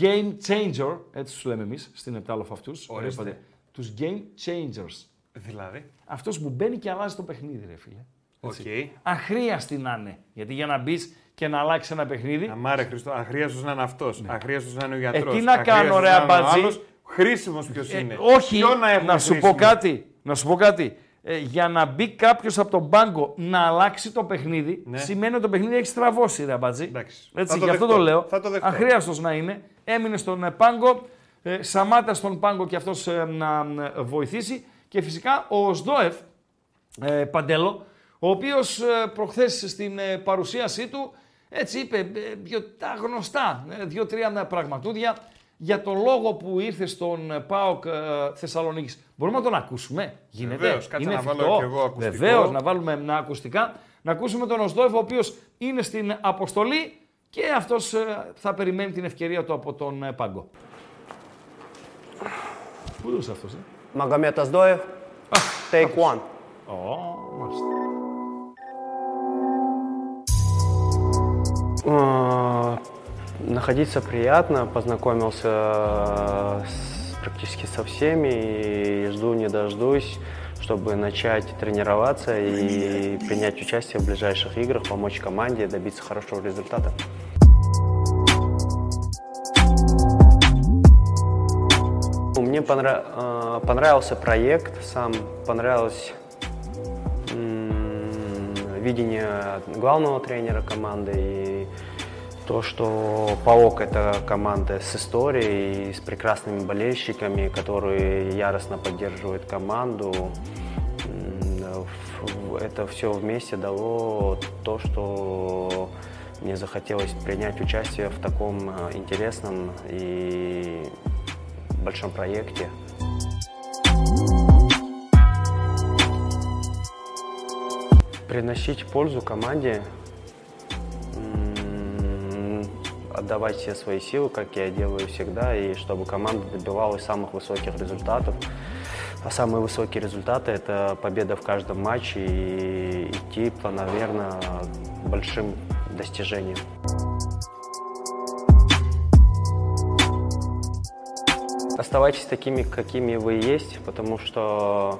game changer, έτσι τους λέμε εμείς στην Επτάλοφο αυτούς. Ορίστε. Τους game changers. Δηλαδή. Αυτός που μπαίνει και αλλάζει το παιχνίδι, ρε φίλε. Οκ. Αχρείαστη να είναι. Γιατί για να μπεις και να αλλάξει ένα παιχνίδι. Αμάρε Χριστό, αχρείαστο να είναι αυτός. Αχρείαστο να είναι ο γιατρός. Ναι. Ε, τι να κάνω, ρε αμπατζή; Χρήσιμος ποιος Ε, είναι. όχι, Ποιο να, έχουμε να σου πω χρήσιμο; κάτι. Να σου πω κάτι. Ε, για να μπει κάποιος από τον πάγκο να αλλάξει το παιχνίδι, Ναι. σημαίνει ότι το παιχνίδι έχει στραβώσει, ρε αμπατζή. Εντάξει. Έτσι, Θα το γι' αυτό δεχτώ. το λέω. Θα το δεχτώ. Αχρείαστος να είναι. Έμεινε στον ε, πάγκο. Ε, Σαμάτα στον πάγκο και αυτός ε, να ε, βοηθήσει. Και φυσικά ο Οσδόεφ, ε, Παντέλο, ο οποίος ε, προχθές στην ε, παρουσίασή του έτσι είπε ε, δυο, τα γνωστά, ε, δύο-τρία πραγματούδια για το λόγο που ήρθε στον ΠΑΟΚ ε, Θεσσαλονίκης. Μπορούμε να τον ακούσουμε; Γίνεται; Βεβαίως, κάτσε είναι να βάλω και εγώ ακουστικό. Βεβαίως, να βάλουμε ένα ακουστικά. Να ακούσουμε τον Οσδόεφ, ο οποίος είναι στην αποστολή και αυτός ε, θα περιμένει την ευκαιρία του από τον ε, Πάγκο. Πού δούσε αυτός, ε; Magomed take one. Oh, Находиться приятно, познакомился э, с- практически со всеми и жду не дождусь, чтобы начать тренироваться и принять участие в ближайших играх, помочь команде добиться хорошего результата. Мне понра- э, понравился проект, сам понравилось видение главного тренера команды и то, что ПАОК это команда с историей, с прекрасными болельщиками, которые яростно поддерживают команду. Это все вместе дало то, что мне захотелось принять участие в таком э, интересном и большом проекте. Приносить пользу команде, отдавать все свои силы, как я делаю всегда, и чтобы команда добивалась самых высоких результатов. А самые высокие результаты – это победа в каждом матче и идти планомерно к большим достижениям. Оставайтесь такими, какими вы есть, потому что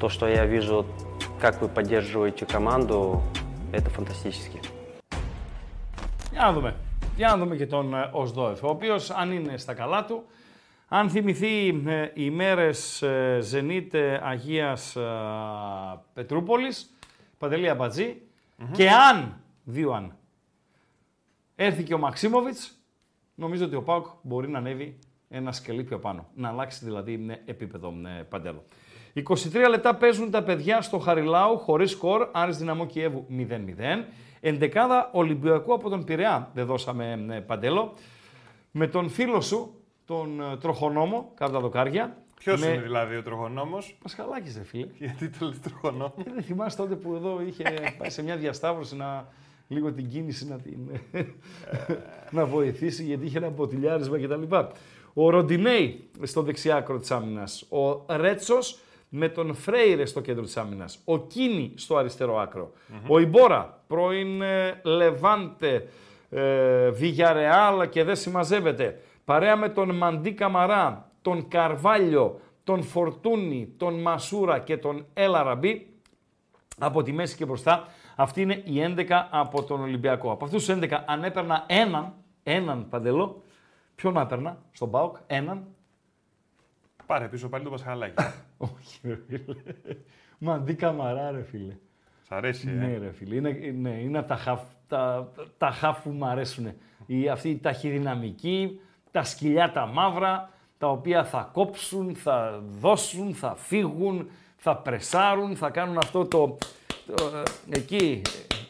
то, что я вижу, как вы поддерживаете команду, это. Για να δούμε. Για να δούμε και τον ε, Οσδόεφ, ο οποίος αν είναι στα καλά του, αν θυμηθεί ε, οι μέρες ε, Ζενίτ ε, Αγίας ε, Πετρούπολης, Παντελή Αμπατζή, και αν, δύο αν, έρθει και ο Μαξίμοβιτς, νομίζω ότι ο Πάουκ μπορεί να ανέβει ένα σκελίπιο πάνω. Να αλλάξει δηλαδή ε, επίπεδο παντέλο. 23 λεπτά παίζουν τα παιδιά στο Χαριλάου χωρίς σκορ, Άρης Δυναμό Κιέβου 0-0. Εντεκάδα Ολυμπιακού από τον Πειραιά δεν δώσαμε ε, παντέλο. Με τον φίλο σου, τον ε, τροχονόμο, κάτω τα δοκάρια. Ποιος με... είναι δηλαδή ο τροχονόμος; Πασχαλάκης ρε φίλε. Γιατί το λες τροχονόμο; Ε, δεν θυμάσαι τότε που εδώ είχε πάει σε μια διασταύρωση να λίγο την κίνηση να, την, να βοηθήσει γιατί είχε ένα ποτηλιάρισμα κτλ. Ο Ροντινέη στο δεξιάκρο της άμυνας. Ο Ρέτσος με τον Φρέιρε στο κέντρο της άμυνας. Ο Κίνη στο αριστερό άκρο. Ο Ιμπόρα, πρώην ε, Λεβάντε, ε, Βιγιαρεάλ και δεν συμμαζεύεται. Παρέα με τον Μαντί Καμαρά, τον Καρβάλιο, τον Φορτούνι, τον Μασούρα και τον Ελαραμπή. Από τη μέση και μπροστά, αυτή είναι η 11 από τον Ολυμπιακό. Από αυτούς τους 11, αν έπαιρνα έναν, έναν παντελό, ποιον να έπαιρνα στον ΠΑΟΚ, έναν, Πάρε πίσω πάλι το Πασχαλάκι. Όχι, ρε φίλε. Μαντί καμαρά, ρε φίλε. Σ' αρέσει, ε. Ναι, ρε φίλε. Είναι, ναι, είναι από τα χαφ, τα, τα χαφ που μου αρέσουν. Η, αυτή η ταχυδυναμική, τα σκυλιά τα μαύρα, τα οποία θα κόψουν, θα δώσουν, θα φύγουν, θα πρεσάρουν, θα κάνουν αυτό το, το ε, εκεί,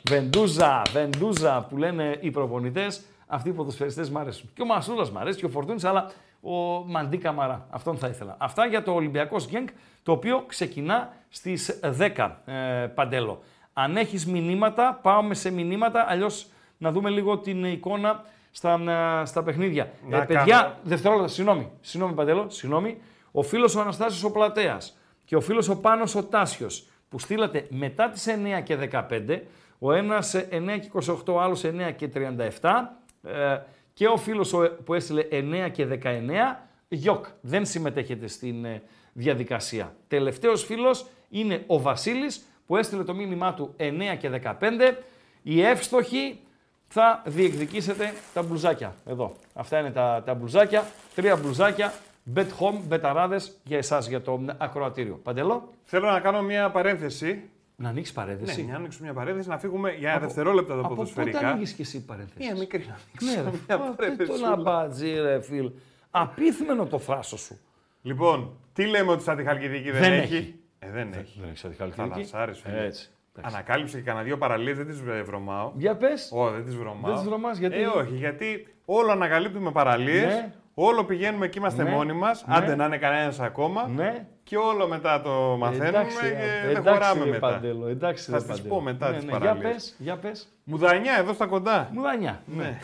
βεντούζα, βεντούζα που λένε οι προπονητές. Αυτοί οι ποδοσφαιριστές μου αρέσουν. Και ο Μασούλας μου αρέσει και ο Φορτούνης, αλλά ο Μαντί Καμαρά. Αυτόν θα ήθελα. Αυτά για το Ολυμπιακός Γκένκ, το οποίο ξεκινά στις 10, ε, Παντέλο. Αν έχεις μηνύματα, πάμε σε μηνύματα, αλλιώς να δούμε λίγο την εικόνα στα, ε, στα παιχνίδια. Να ε, παιδιά, κάνω- δευτερόλεπτα, συγγνώμη, συγγνώμη Παντέλο, συγγνώμη. Ο φίλος ο Αναστάσιος ο Πλατέας και ο φίλος ο Πάνος ο Τάσιος που στείλατε μετά τις 9 και 15, ο ένας ε, 9 και 28, ο άλλος 9 και 37 ε, και ο φίλος ο- που έστειλε 9 και 19, γιοκ, δεν συμμετέχετε στην ε, διαδικασία. Τελευταίος φίλος είναι ο Βασίλης που έστειλε το μήνυμά του 9 και 15, οι εύστοχοι θα διεκδικήσετε τα μπλουζάκια. Εδώ. Αυτά είναι τα, τα μπλουζάκια. Τρία μπλουζάκια. Bet home, μπεταράδες για εσάς, για το ακροατήριο. Παντελό, Θέλω να κάνω μια παρένθεση. Να ανοίξεις παρένθεση. Ναι, να ανοίξω μια παρένθεση, να φύγουμε για δευτερόλεπτα τα Από πότε ποδοσφαιρικά. ανοίγεις και εσύ παρένθεση; Μια μικρή να Ναι, ρε, ανοίξω. Μια α, τι το παρένθεσούλα. να πατζή, ρε φίλ. Απίθμενο το φράσο σου. Λοιπόν, τι λέμε ότι στα τη Χαλκιδική δεν, Δεν έχει; έχει. Ε, δεν έχει. Δεν έχεις αντιχαλκιδική. Θαλασσάρες, φίλε. Έτσι. εντάξει. Ανακάλυψε και κανένα δύο παραλίες, δεν τις ε, βρωμάω. Για πες. Ω, δεν τις βρωμάω. Δεν τις βρωμάς, γιατί; Ε, όχι, γιατί όλο ανακαλύπτουμε παραλίες, Ναι. όλο πηγαίνουμε και είμαστε Ναι. μόνοι μας, Ναι. άντε να είναι κανένας ακόμα, Ναι. Και όλο μετά το μαθαίνουμε Εντάξει, και ρε, δεν εντάξει, χωράμε ρε, μετά. Παντέλο, εντάξει, Θα ρε, στις Παντέλο. πω μετά ναι, τις ναι, παραλίες. Για πες, για πες. Μουδανιά, εδώ στα κοντά. Μουδανιά. Ναι. Ναι.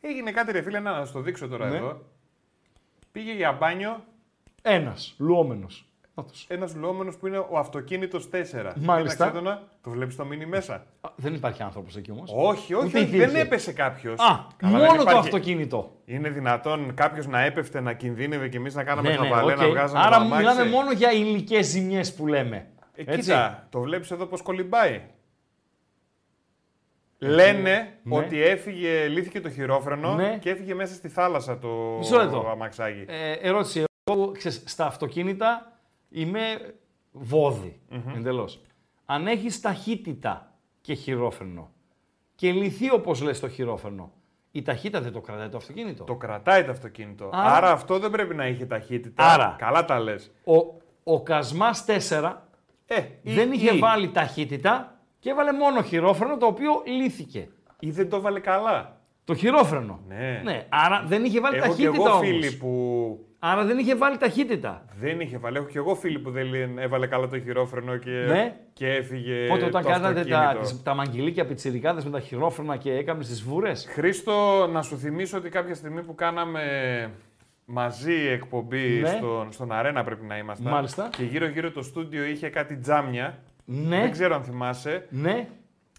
Έγινε κάτι ρε φίλε, να σου το δείξω τώρα Ναι. εδώ. Πήγε για μπάνιο Ένας, λουόμενος. Νάτος. ένας λουόμενος που είναι ο αυτοκίνητος 4. Μάλιστα. Κοίταξε το να- Το βλέπεις το μήνυ μέσα. Α, Δεν υπάρχει άνθρωπος εκεί όμως. Όχι, όχι, Ούτε όχι, δεν υπήρχε. έπεσε κάποιος. Α, μόνο το αυτοκίνητο. Είναι δυνατόν κάποιος να έπεφτε, να κινδύνευε και εμείς να κάναμε Ναι, ναι, χαβαλέ, να οκ. βγάζαμε Άρα το αμάξι. μιλάμε μόνο για υλικές ζημιές που λέμε. Ε, Έτσι. κοίτα, το βλέπεις εδώ πώς κολυμπάει. Λένε Ναι. ότι έφυγε, λύθηκε το χειρόφρενο Ναι. και έφυγε μέσα στη θάλασσα το Μισό λεπτό. αμαξάκι. Ε, ερώτηση. Εγώ, ξέρεις, στα αυτοκίνητα είμαι βόδι, εντελώς. Αν έχεις ταχύτητα και χειρόφρενο και λυθεί όπως λες το χειρόφρενο, η ταχύτητα δεν το κρατάει το αυτοκίνητο. Το κρατάει το αυτοκίνητο. Άρα- Άρα, αυτό δεν πρέπει να είχε ταχύτητα. Άρα. Καλά τα λες. Ο, ο Κασμάς 4 Ε, δεν ή- είχε ή- βάλει ταχύτητα και έβαλε μόνο χειρόφρενο το οποίο λύθηκε. Ή δεν το βάλε καλά. Το χειρόφρενο. Ναι. άρα δεν είχε βάλει Έχω και ταχύτητα εγώ όμως. φίλοι που Άρα δεν είχε βάλει ταχύτητα. δεν είχε βάλει. Έχω και εγώ φίλοι που δεν λέ- έβαλε καλά το χειρόφρενο και, Ναι. και έφυγε. Πότε όταν το κάνατε τα, αυτοκίνητο. τις- τα μαγγελίκια πιτσιρικάδες με τα χειρόφρενα και έκαμε τις βούρες; Χρήστο, να σου θυμίσω ότι κάποια στιγμή που κάναμε μαζί εκπομπή Ναι. στον, στον Αρένα πρέπει να ήμασταν. Μάλιστα. Και γύρω-γύρω το στούντιο είχε κάτι τζάμια. Ναι. Δεν ξέρω αν θυμάσαι. Ναι.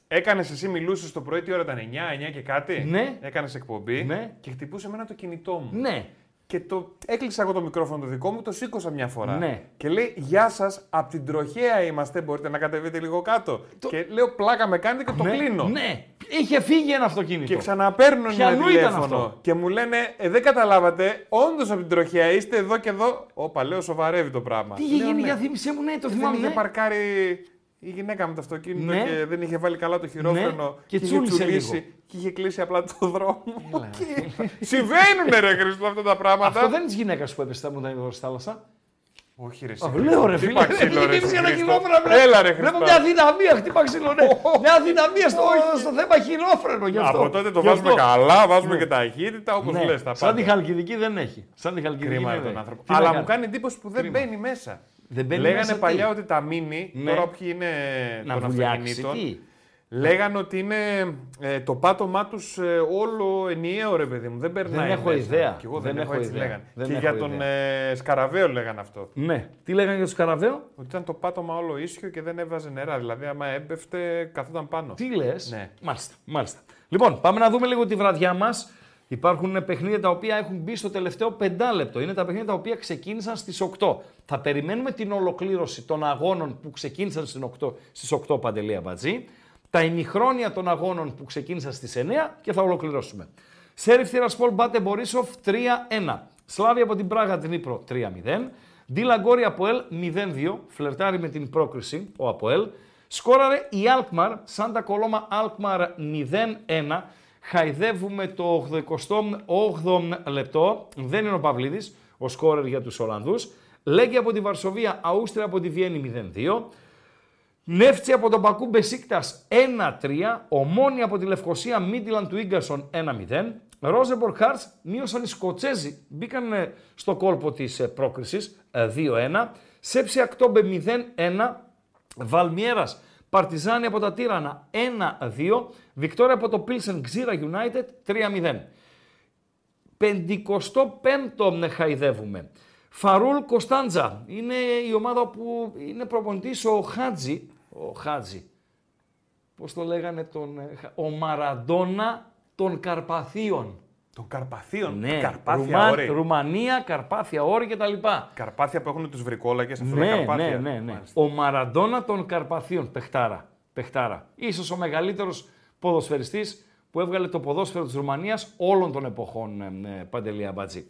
Έκανες εσύ, μιλούσες το πρωί, τι ώρα ήταν, 9, 9 και κάτι; Ναι. Έκανες εκπομπή Ναι. και χτυπούσε εμένα το κινητό μου. Ναι. Και το έκλεισα εγώ το μικρόφωνο το δικό μου, το σήκωσα μια φορά. Ναι. Και λέει: Γεια σας, από την τροχέα είμαστε. Μπορείτε να κατεβείτε λίγο κάτω. Και λέω: Πλάκα με κάνετε και το ναι. κλείνω. Ναι. Είχε φύγει ένα αυτοκίνητο. Και ξαναπαίρνουν Ποιανού ένα ήταν τηλέφωνο. αυτό; Και μου λένε: ε, Δεν καταλάβατε, όντως από την τροχέα είστε εδώ και εδώ. Όπα, λέω: Σοβαρεύει το πράγμα. Τι είχε Λέω, γίνει, «Ναι». για θύμισέ μου, ναι, το Δεν θυμάμαι. είχε ναι. παρκάρει η γυναίκα με το αυτοκίνητο Ναι. και δεν είχε βάλει καλά το χειρόφρενο. Ναι. Και είχε τσούλησε τσουλήσει λίγο. Και είχε κλείσει απλά το δρόμο. Και- Συμβαίνουν ρε Χριστό αυτά τα πράγματα. Αυτό δεν είναι της γυναίκας που έπεσε στα μοντανίδα στη θάλασσα. Όχι ρε Α, εσύ, Λέω ρε Τι φίλε. παξίλο, ρε, Χτύπησε ένα Χριστό. χειρόφρενο. βλέπω- Έλα ρε Βλέπω Χριστό. μια αδυναμία, χτύπα ξύλο, ναι. Μια αδυναμία στο, στο θέμα χειρόφρενο γι' αυτό. Από τότε το Γι' βάζουμε αυτό. καλά, βάζουμε Ναι. και ταχύτητα όπως Ναι. λες τα Σαν τη πάντα. Χαλκιδική δεν έχει. Σαν τη Χαλκιδική Κρίμα δεν τον έχει. άνθρωπο. Τι να Αλλά κάνει; μου κάνει εντύπωση που δεν Κρίμα. μπαίνει μέσα. Δεν μπαίνει Λέγανε μέσα, τι; παλιά ότι τα μίνι, Ναι. τώρα ποιοι είναι Να των βουλιάξει, αυτοκινήτων, τι; λέγανε ότι είναι ε, το πάτωμά τους όλο ενιαίο ρε παιδί μου. Δεν περνάει. έχω μέσα. ιδέα. Κι εγώ Δεν δεν, έχω έχω έτσι ιδέα. λέγανε. Δεν και έχω για τον ιδέα. ε, Σκαραβαίο λέγανε αυτό. Ναι. Τι λέγανε για του Καραβαίο. Ότι ήταν το πάτωμα όλο ίσιο και δεν έβαζε νερά. Δηλαδή, άμα έμπεφτε, καθόταν πάνω. Τι λες; Ναι. Μάλιστα, μάλιστα. Λοιπόν, πάμε να δούμε λίγο τη βραδιά μας. Υπάρχουν παιχνίδια τα οποία έχουν μπει στο τελευταίο πεντάλεπτο. Είναι τα παιχνίδια τα οποία ξεκίνησαν στις 8. Θα περιμένουμε την ολοκλήρωση των αγώνων που ξεκίνησαν στις 8, στις 8 Παντελία Μπατζή. Τα ημιχρόνια των αγώνων που ξεκίνησαν στις 9 και θα ολοκληρώσουμε. Σέριφ Τυρασπόλ Μπάτε Μπορίσοφ 3-1. Σλάβια από την Πράγα Νύπρο 3-0. Ντίλα Γκόρη Αποέλ 0-2. Φλερτάρει με την πρόκριση ο Αποέλ. Σκόραρε η Αλκμαρ. Σάντα Κολόμα Αλκμαρ 0-1. Χαϊδεύουμε το 88ο λεπτό. Δεν είναι ο Παυλίδης, ο σκόρερ για τους Ολλανδούς. Λέγει από τη Βαρσοβία, Αούστρια από τη Βιέννη 0-2. Νεύτσι από τον Πακού Μπεσίκτας 1-3. Ομόνια από τη Λευκοσία Μίτιλαν του Ίγκαρσον 1-0. Ρόζεμπορ Χάρτς μείωσαν οι Σκοτσέζοι. Μπήκαν ε, στο κόλπο της ε, πρόκρισης ε, 2-1. Σέψη Ακτόμπε 0-1. Βαλμιέρας Παρτιζάνη από τα Τύρανα 1-2. Βικτόρια από το Πίλσεν Ξύρα United 3-0. 55ο χαϊδεύουμε. Φαρούλ Κωνσταντζα. Είναι η ομάδα που είναι προπονητής ο Χάτζη. Ο Χάτζη. Πώς το λέγανε τον... ε, Ο Μαραντόνα των Καρπαθίων. Των Καρπαθίων. Ναι, Καρπάθια Ρουμαν- όρη. Ρουμανία, Καρπάθια, όρη κτλ. Καρπάθια που έχουν τους βρικόλακες. Αυτό είναι Ναι, Καρπάθια. ναι, ναι, ναι. Μάλιστα. Ο Μαραντόνα των Καρπαθίων, παιχτάρα. παιχτάρα. Ίσως ο μεγαλύτερος ποδοσφαιριστής που έβγαλε το ποδόσφαιρο της Ρουμανίας όλων των εποχών, ε, ε, Παντελή Αμπατζή.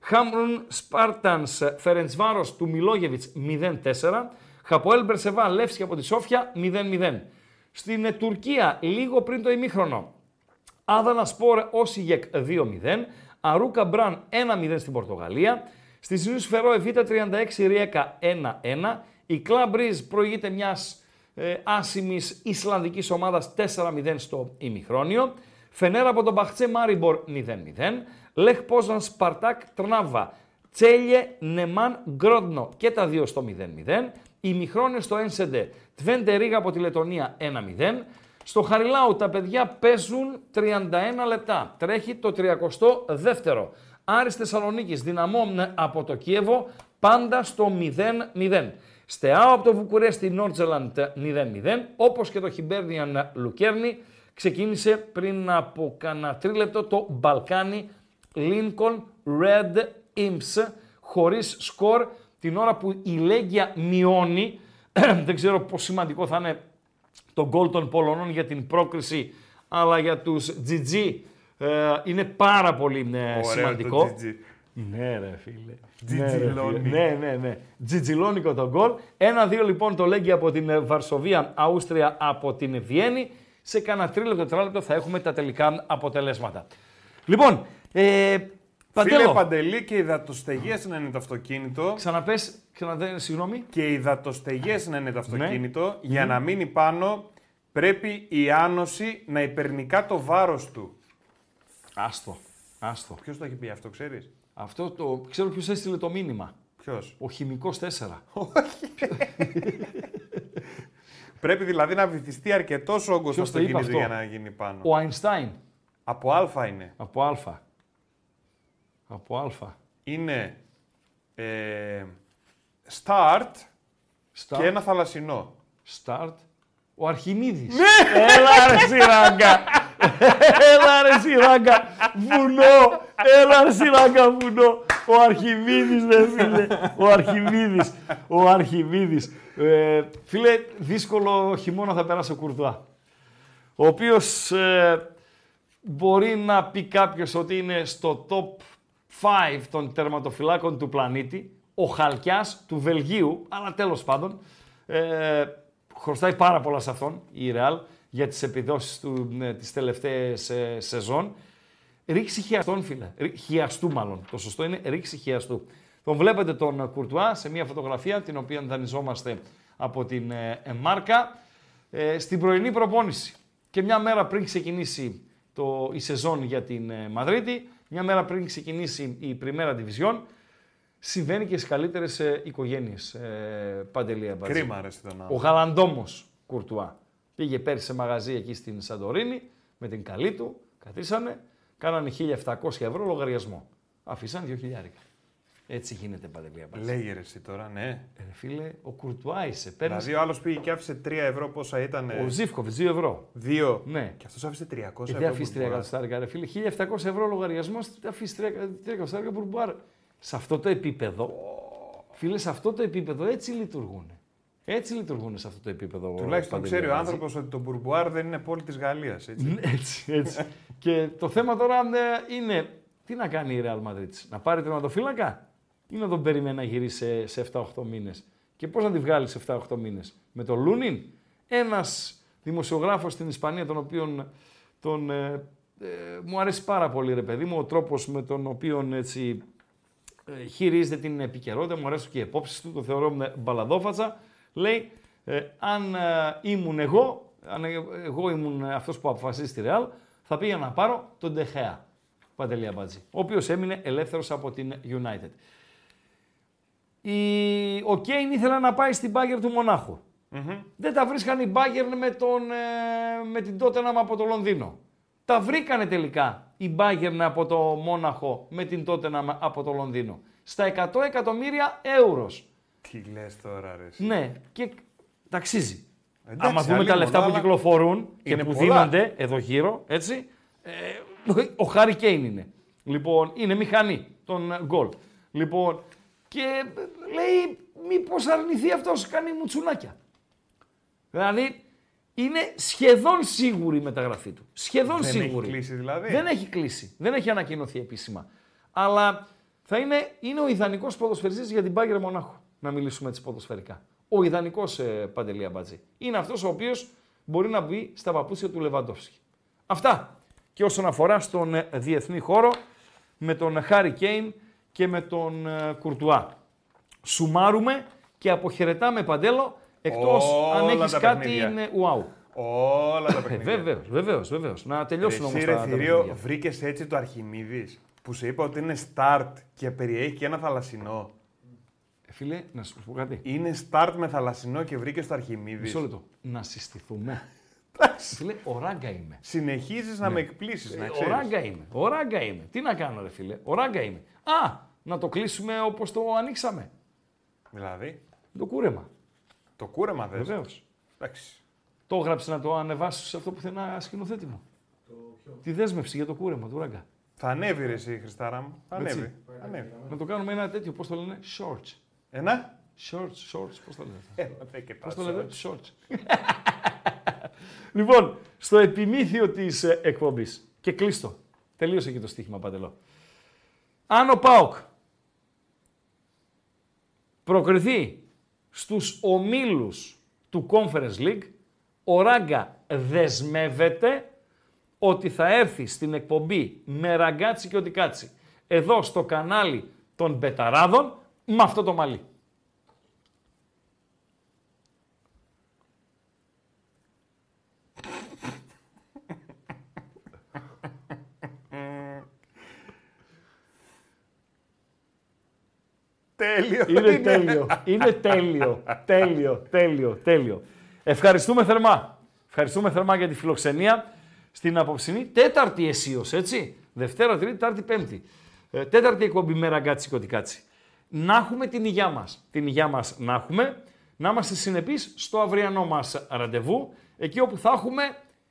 Χάμρουν Σπάρτανς Φερεντσβάρος του Μιλόγεβιτς 0-4. Χαποέλ Μπερσεβά Λεύσκη από τη Σόφια 0-0. Στην ε, Τουρκία, λίγο πριν το ημίχρονο, Άδανα Σπορ Όσιγεκ 2-0. Αρούκα Μπραν 1-0 στην Πορτογαλία. Στη Σινούς Φερό Εβίτα 36 Ριέκα 1-1. Η Κλαμπρίζ προηγείται μιας ε, άσημης Ισλανδικής ομάδας 4-0 στο ημιχρόνιο. Φενέρα από τον Μπαχτσέ Μάριμπορ 0-0. Λεχ Πόζαν Σπαρτάκ Τρνάβα. Τσέλιε Νεμάν Γκρόντνο και τα δύο στο 0-0. Ημιχρόνιο στο Ένσεντε. Τβέντε Ρίγα από τη Λετωνία 1-0. Στο Χαριλάου τα παιδιά παίζουν 31 λεπτά. Τρέχει το 32ο. Άρης Θεσσαλονίκης, δυναμό από το Κίεβο, πάντα στο 0-0. Στεάο από το Βουκουρέστι, Νόρτζελαντ 0-0, όπως και το Χιμπέρνιαν Λουκέρνη, ξεκίνησε πριν από κανένα τρίλεπτο το Μπαλκάνι Lincoln Red Imps, χωρίς σκορ, την ώρα που η Λέγκια μειώνει, δεν ξέρω πόσο σημαντικό θα είναι το γκολ των Πολωνών για την πρόκριση, αλλά για τους GG ε, είναι πάρα πολύ ε, Ωραίο σημαντικό. το GG. Ναι ρε φίλε. Τζιτζιλόνι. Ναι, ρε, φίλε. ναι, ναι, ναι. Τζιτζιλόνικο το γκολ. Ένα-δύο λοιπόν το λέγει από την ε, Βαρσοβία, Αούστρια από την Βιέννη. Σε κάνα τρίλεπτο, τετράλεπτο θα έχουμε τα τελικά αποτελέσματα. Λοιπόν, ε, Φίλε Παντέλο, Παντελή και υδατοστεγέ να είναι το αυτοκίνητο. ξαναπες, ξαναδέ, συγγνώμη. Και υδατοστεγέ να είναι το Ναι. αυτοκίνητο. Για να μείνει πάνω, πρέπει η άνωση να υπερνικά το βάρος του. Άστο, άστο. Ποιος το έχει πει αυτό, ξέρεις; Αυτό το, ξέρω ποιος έστειλε το μήνυμα. Ποιος; Ο χημικός 4. Πρέπει δηλαδή να βυθιστεί αρκετός όγκος στο Ποιος το είπε αυτοκίνητο αυτό; για να γίνει πάνω. Ο Αϊνστάιν. Από Α είναι. Από Α. Από Α. Είναι ε, start, Start. και ένα θαλασσινό. Start. Ο Αρχιμίδης. Έλα ρε σιράγκα. Έλα ρε σιράγκα. Βουνό. Έλα ρε σιράγκα βουνό. Ο Αρχιμίδης ρε φίλε. Ο Αρχιμίδης. Ο Αρχιμίδης. Ε, φίλε, δύσκολο χειμώνα θα περάσει ο Κουρδουά. Ο οποίος ε, μπορεί να πει κάποιος ότι είναι στο top 5 των τερματοφυλάκων του πλανήτη. Ο Χαλκιάς του Βελγίου, αλλά τέλος πάντων. Ε, χρωστάει πάρα πολλά σε αυτόν η Ρεάλ για τις επιδόσεις του ε, τις τελευταίες ε, σεζόν. Ρίξη χιαστών, φίλε. Ρι- Χιαστού, μάλλον. Το σωστό είναι ρίξη χιαστού. Τον βλέπετε τον Κουρτουά σε μια φωτογραφία την οποία δανειζόμαστε από την ε, ε, Μάρκα ε, στην πρωινή προπόνηση. Και μια μέρα πριν ξεκινήσει το, η σεζόν για την ε, Μαδρίτη, μια μέρα πριν ξεκινήσει η Πριμέρα Division, συμβαίνει και στις καλύτερες ε, οικογένειες. Ε, Παντελή Αμπατζή. Κρίμα, ρε, τον Ο άνθρωπο. Γαλαντόμος Κουρτουά. Πήγε πέρσι σε μαγαζί εκεί στην Σαντορίνη με την καλή του, καθίσανε, κάνανε 1.700 ευρώ λογαριασμό. Αφήσαν 2.000. Έτσι γίνεται Παντελή Αμπατζή. Λέγε ρε εσύ τώρα, ναι. Ε, ρε φίλε, ο Κουρτουά είσαι. Παίρνεις Δηλαδή ο άλλος πήγε και άφησε 3 ευρώ πόσα ήταν. ο Ζήφκοβ 2 ευρώ. 2. Ναι. Και αυτός άφησε 300 Ε, ευρώ. δεν αφήσει 3 πουρμπουάρ. εκατοστάρικα, ρε φίλε. 1.700 ευρώ λογαριασμός, δεν αφήσει 3 εκατοστάρικα πουρμπουάρ. Σε αυτό το επίπεδο, φίλε, σε αυτό το επίπεδο έτσι λειτουργούν. Έτσι λειτουργούν σε αυτό το επίπεδο. Τουλάχιστον Παντελή ξέρει ο Αμπατζή. άνθρωπος ότι το πουρμπουάρ δεν είναι πόλη της Γαλλίας. Ναι, Έτσι, έτσι. και το θέμα τώρα ε, είναι τι να κάνει η Real Madrid. Να πάρει τερματοφύλακα ή να τον περιμένει να γυρίσει σε, σε 7-8 μήνες. Και πώς να τη βγάλει σε 7-8 μήνες. Με τον Λούνιν, ένας δημοσιογράφος στην Ισπανία, τον οποίον τον, ε, ε, μου αρέσει πάρα πολύ, ρε παιδί μου, ο τρόπος με τον οποίο έτσι, ε, χειρίζεται την επικαιρότητα, μου αρέσουν και οι επόψει του, το θεωρώ με μπαλαδόφατσα. Λέει, ε, αν ε, ήμουν εγώ, αν εγώ ήμουν αυτός που αποφασίζει τη Real, θα πήγα να πάρω τον Ντεχέα, Παντελή Αμπάτζη, ο οποίος έμεινε ελεύθερος από την United. Η... Ο Κέιν ήθελε να πάει στην Bayern του μοναχου Δεν τα βρίσκαν οι Bayern με, τον, ε, με την Tottenham από το Λονδίνο. Τα βρήκανε τελικά η Bayern από το Μόναχο με την Tottenham από το Λονδίνο. Στα 100 εκατομμύρια euros. Τι λες τώρα ρε. εσύ. Ναι, και ταξίζει. Εντάξει, Άμα δούμε άλλη τα λεφτά μοντά, που αλλά κυκλοφορούν και είναι που πολλά. δίνονται εδώ γύρω, έτσι, ε, ο Χάρη Κέιν είναι. Λοιπόν, είναι μηχανή των γκολ. Λοιπόν, και λέει, μήπως αρνηθεί αυτός, κάνει μουτσουνάκια. Δηλαδή, είναι σχεδόν σίγουρη η μεταγραφή του. Σχεδόν Δεν έχει σίγουρη. κλείσει δηλαδή; Δεν έχει κλείσει. Δεν έχει ανακοινωθεί επίσημα. Αλλά θα είναι, είναι ο ιδανικός ποδοσφαιριστής για την Bayern Μονάχου. Να μιλήσουμε έτσι ποδοσφαιρικά. Ο ιδανικός ε, Παντελή Αμπατζή. Είναι αυτός ο οποίος μπορεί να μπει στα παπούτσια του Λεβαντόφσκι. Αυτά. Και όσον αφορά στον ε, διεθνή χώρο, με τον Χάρι Κέιν και με τον ε, Κουρτουά. Σουμάρουμε και αποχαιρετάμε Παντέλο, εκτός αν Όλα έχεις τα κάτι παιχνίδια. είναι wow. Όλα τα Ε, παιχνίδια. Βεβαίως, βεβαίως, βεβαίως. Να τελειώσουν όμως Εσύ τα, ρε τα θηρίο, παιχνίδια. βρήκες έτσι το Αρχιμίδης που σε είπα ότι είναι start και περιέχει και ένα θαλασσινό; Ε, Φίλε, να σου πω κάτι. Είναι start με θαλασσινό και βρήκες το Αρχιμίδης. Μισό λεπτό. Να συστηθούμε. Φίλε, ο ράγκα είμαι. Συνεχίζεις να με εκπλήσεις, να Ε, Ο ξέρεις. ράγκα είμαι. Ο ράγκα είμαι. Τι να κάνω, ρε φίλε. Ο ράγκα είμαι. Α, να το κλείσουμε όπως το ανοίξαμε. Δηλαδή, Το κούρεμα. το κούρεμα θες. Βεβαίως. Εντάξει. Το έγραψε να το ανεβάσεις σε αυτό που θέλει να σκηνοθέτη μου. Τη δέσμευση για το κούρεμα του ράγκα. Θα ανέβει ρε εσύ, Χριστάρα μου. Θα Έτσι. ανέβει. Θα ανέβει. Να το κάνουμε ένα τέτοιο, πώς το λένε, shorts. Ένα; Shorts, shorts, πώς το λένε. Έλα, θε και Πώς τα το λέτε, shorts. shorts. λοιπόν, στο επιμήθειο της ε, εκπομπής. Και κλείστο. Τελείωσε και το στοίχημα, Παντελό. Αν ο ΠΑΟΚ προκριθεί στους ομίλους του Conference League, ο Ράγκα δεσμεύεται ότι θα έρθει στην εκπομπή με ραγκάτσι και οτικάτσι εδώ στο κανάλι των Μπεταράδων με αυτό το μαλλί. Τέλειο. Είναι τέλειο. Είναι τέλειο. τέλειο, τέλειο, τέλειο. Ευχαριστούμε θερμά. Ευχαριστούμε θερμά για τη φιλοξενία στην απόψινή τέταρτη αισίως, έτσι. Δευτέρα, Τρίτη, Τάρτη, Πέμπτη. Ε, τέταρτη εκπομπή με ραγκάτσι κωτικάτσι. Να έχουμε την υγειά μας. Την υγειά μας να έχουμε. Να είμαστε συνεπείς στο αυριανό μας ραντεβού. Εκεί όπου θα έχουμε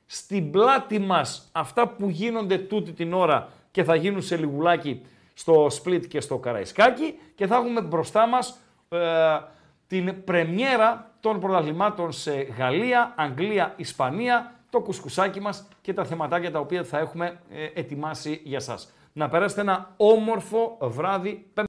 στην πλάτη μας αυτά που γίνονται τούτη την ώρα και θα γίνουν σε λιγουλάκι στο Split και στο Καραϊσκάκι και θα έχουμε μπροστά μας ε, την πρεμιέρα των πρωταθλημάτων σε Γαλλία, Αγγλία, Ισπανία, το κουσκουσάκι μας και τα θεματάκια τα οποία θα έχουμε ε, ετοιμάσει για σας. Να περάσετε ένα όμορφο βράδυ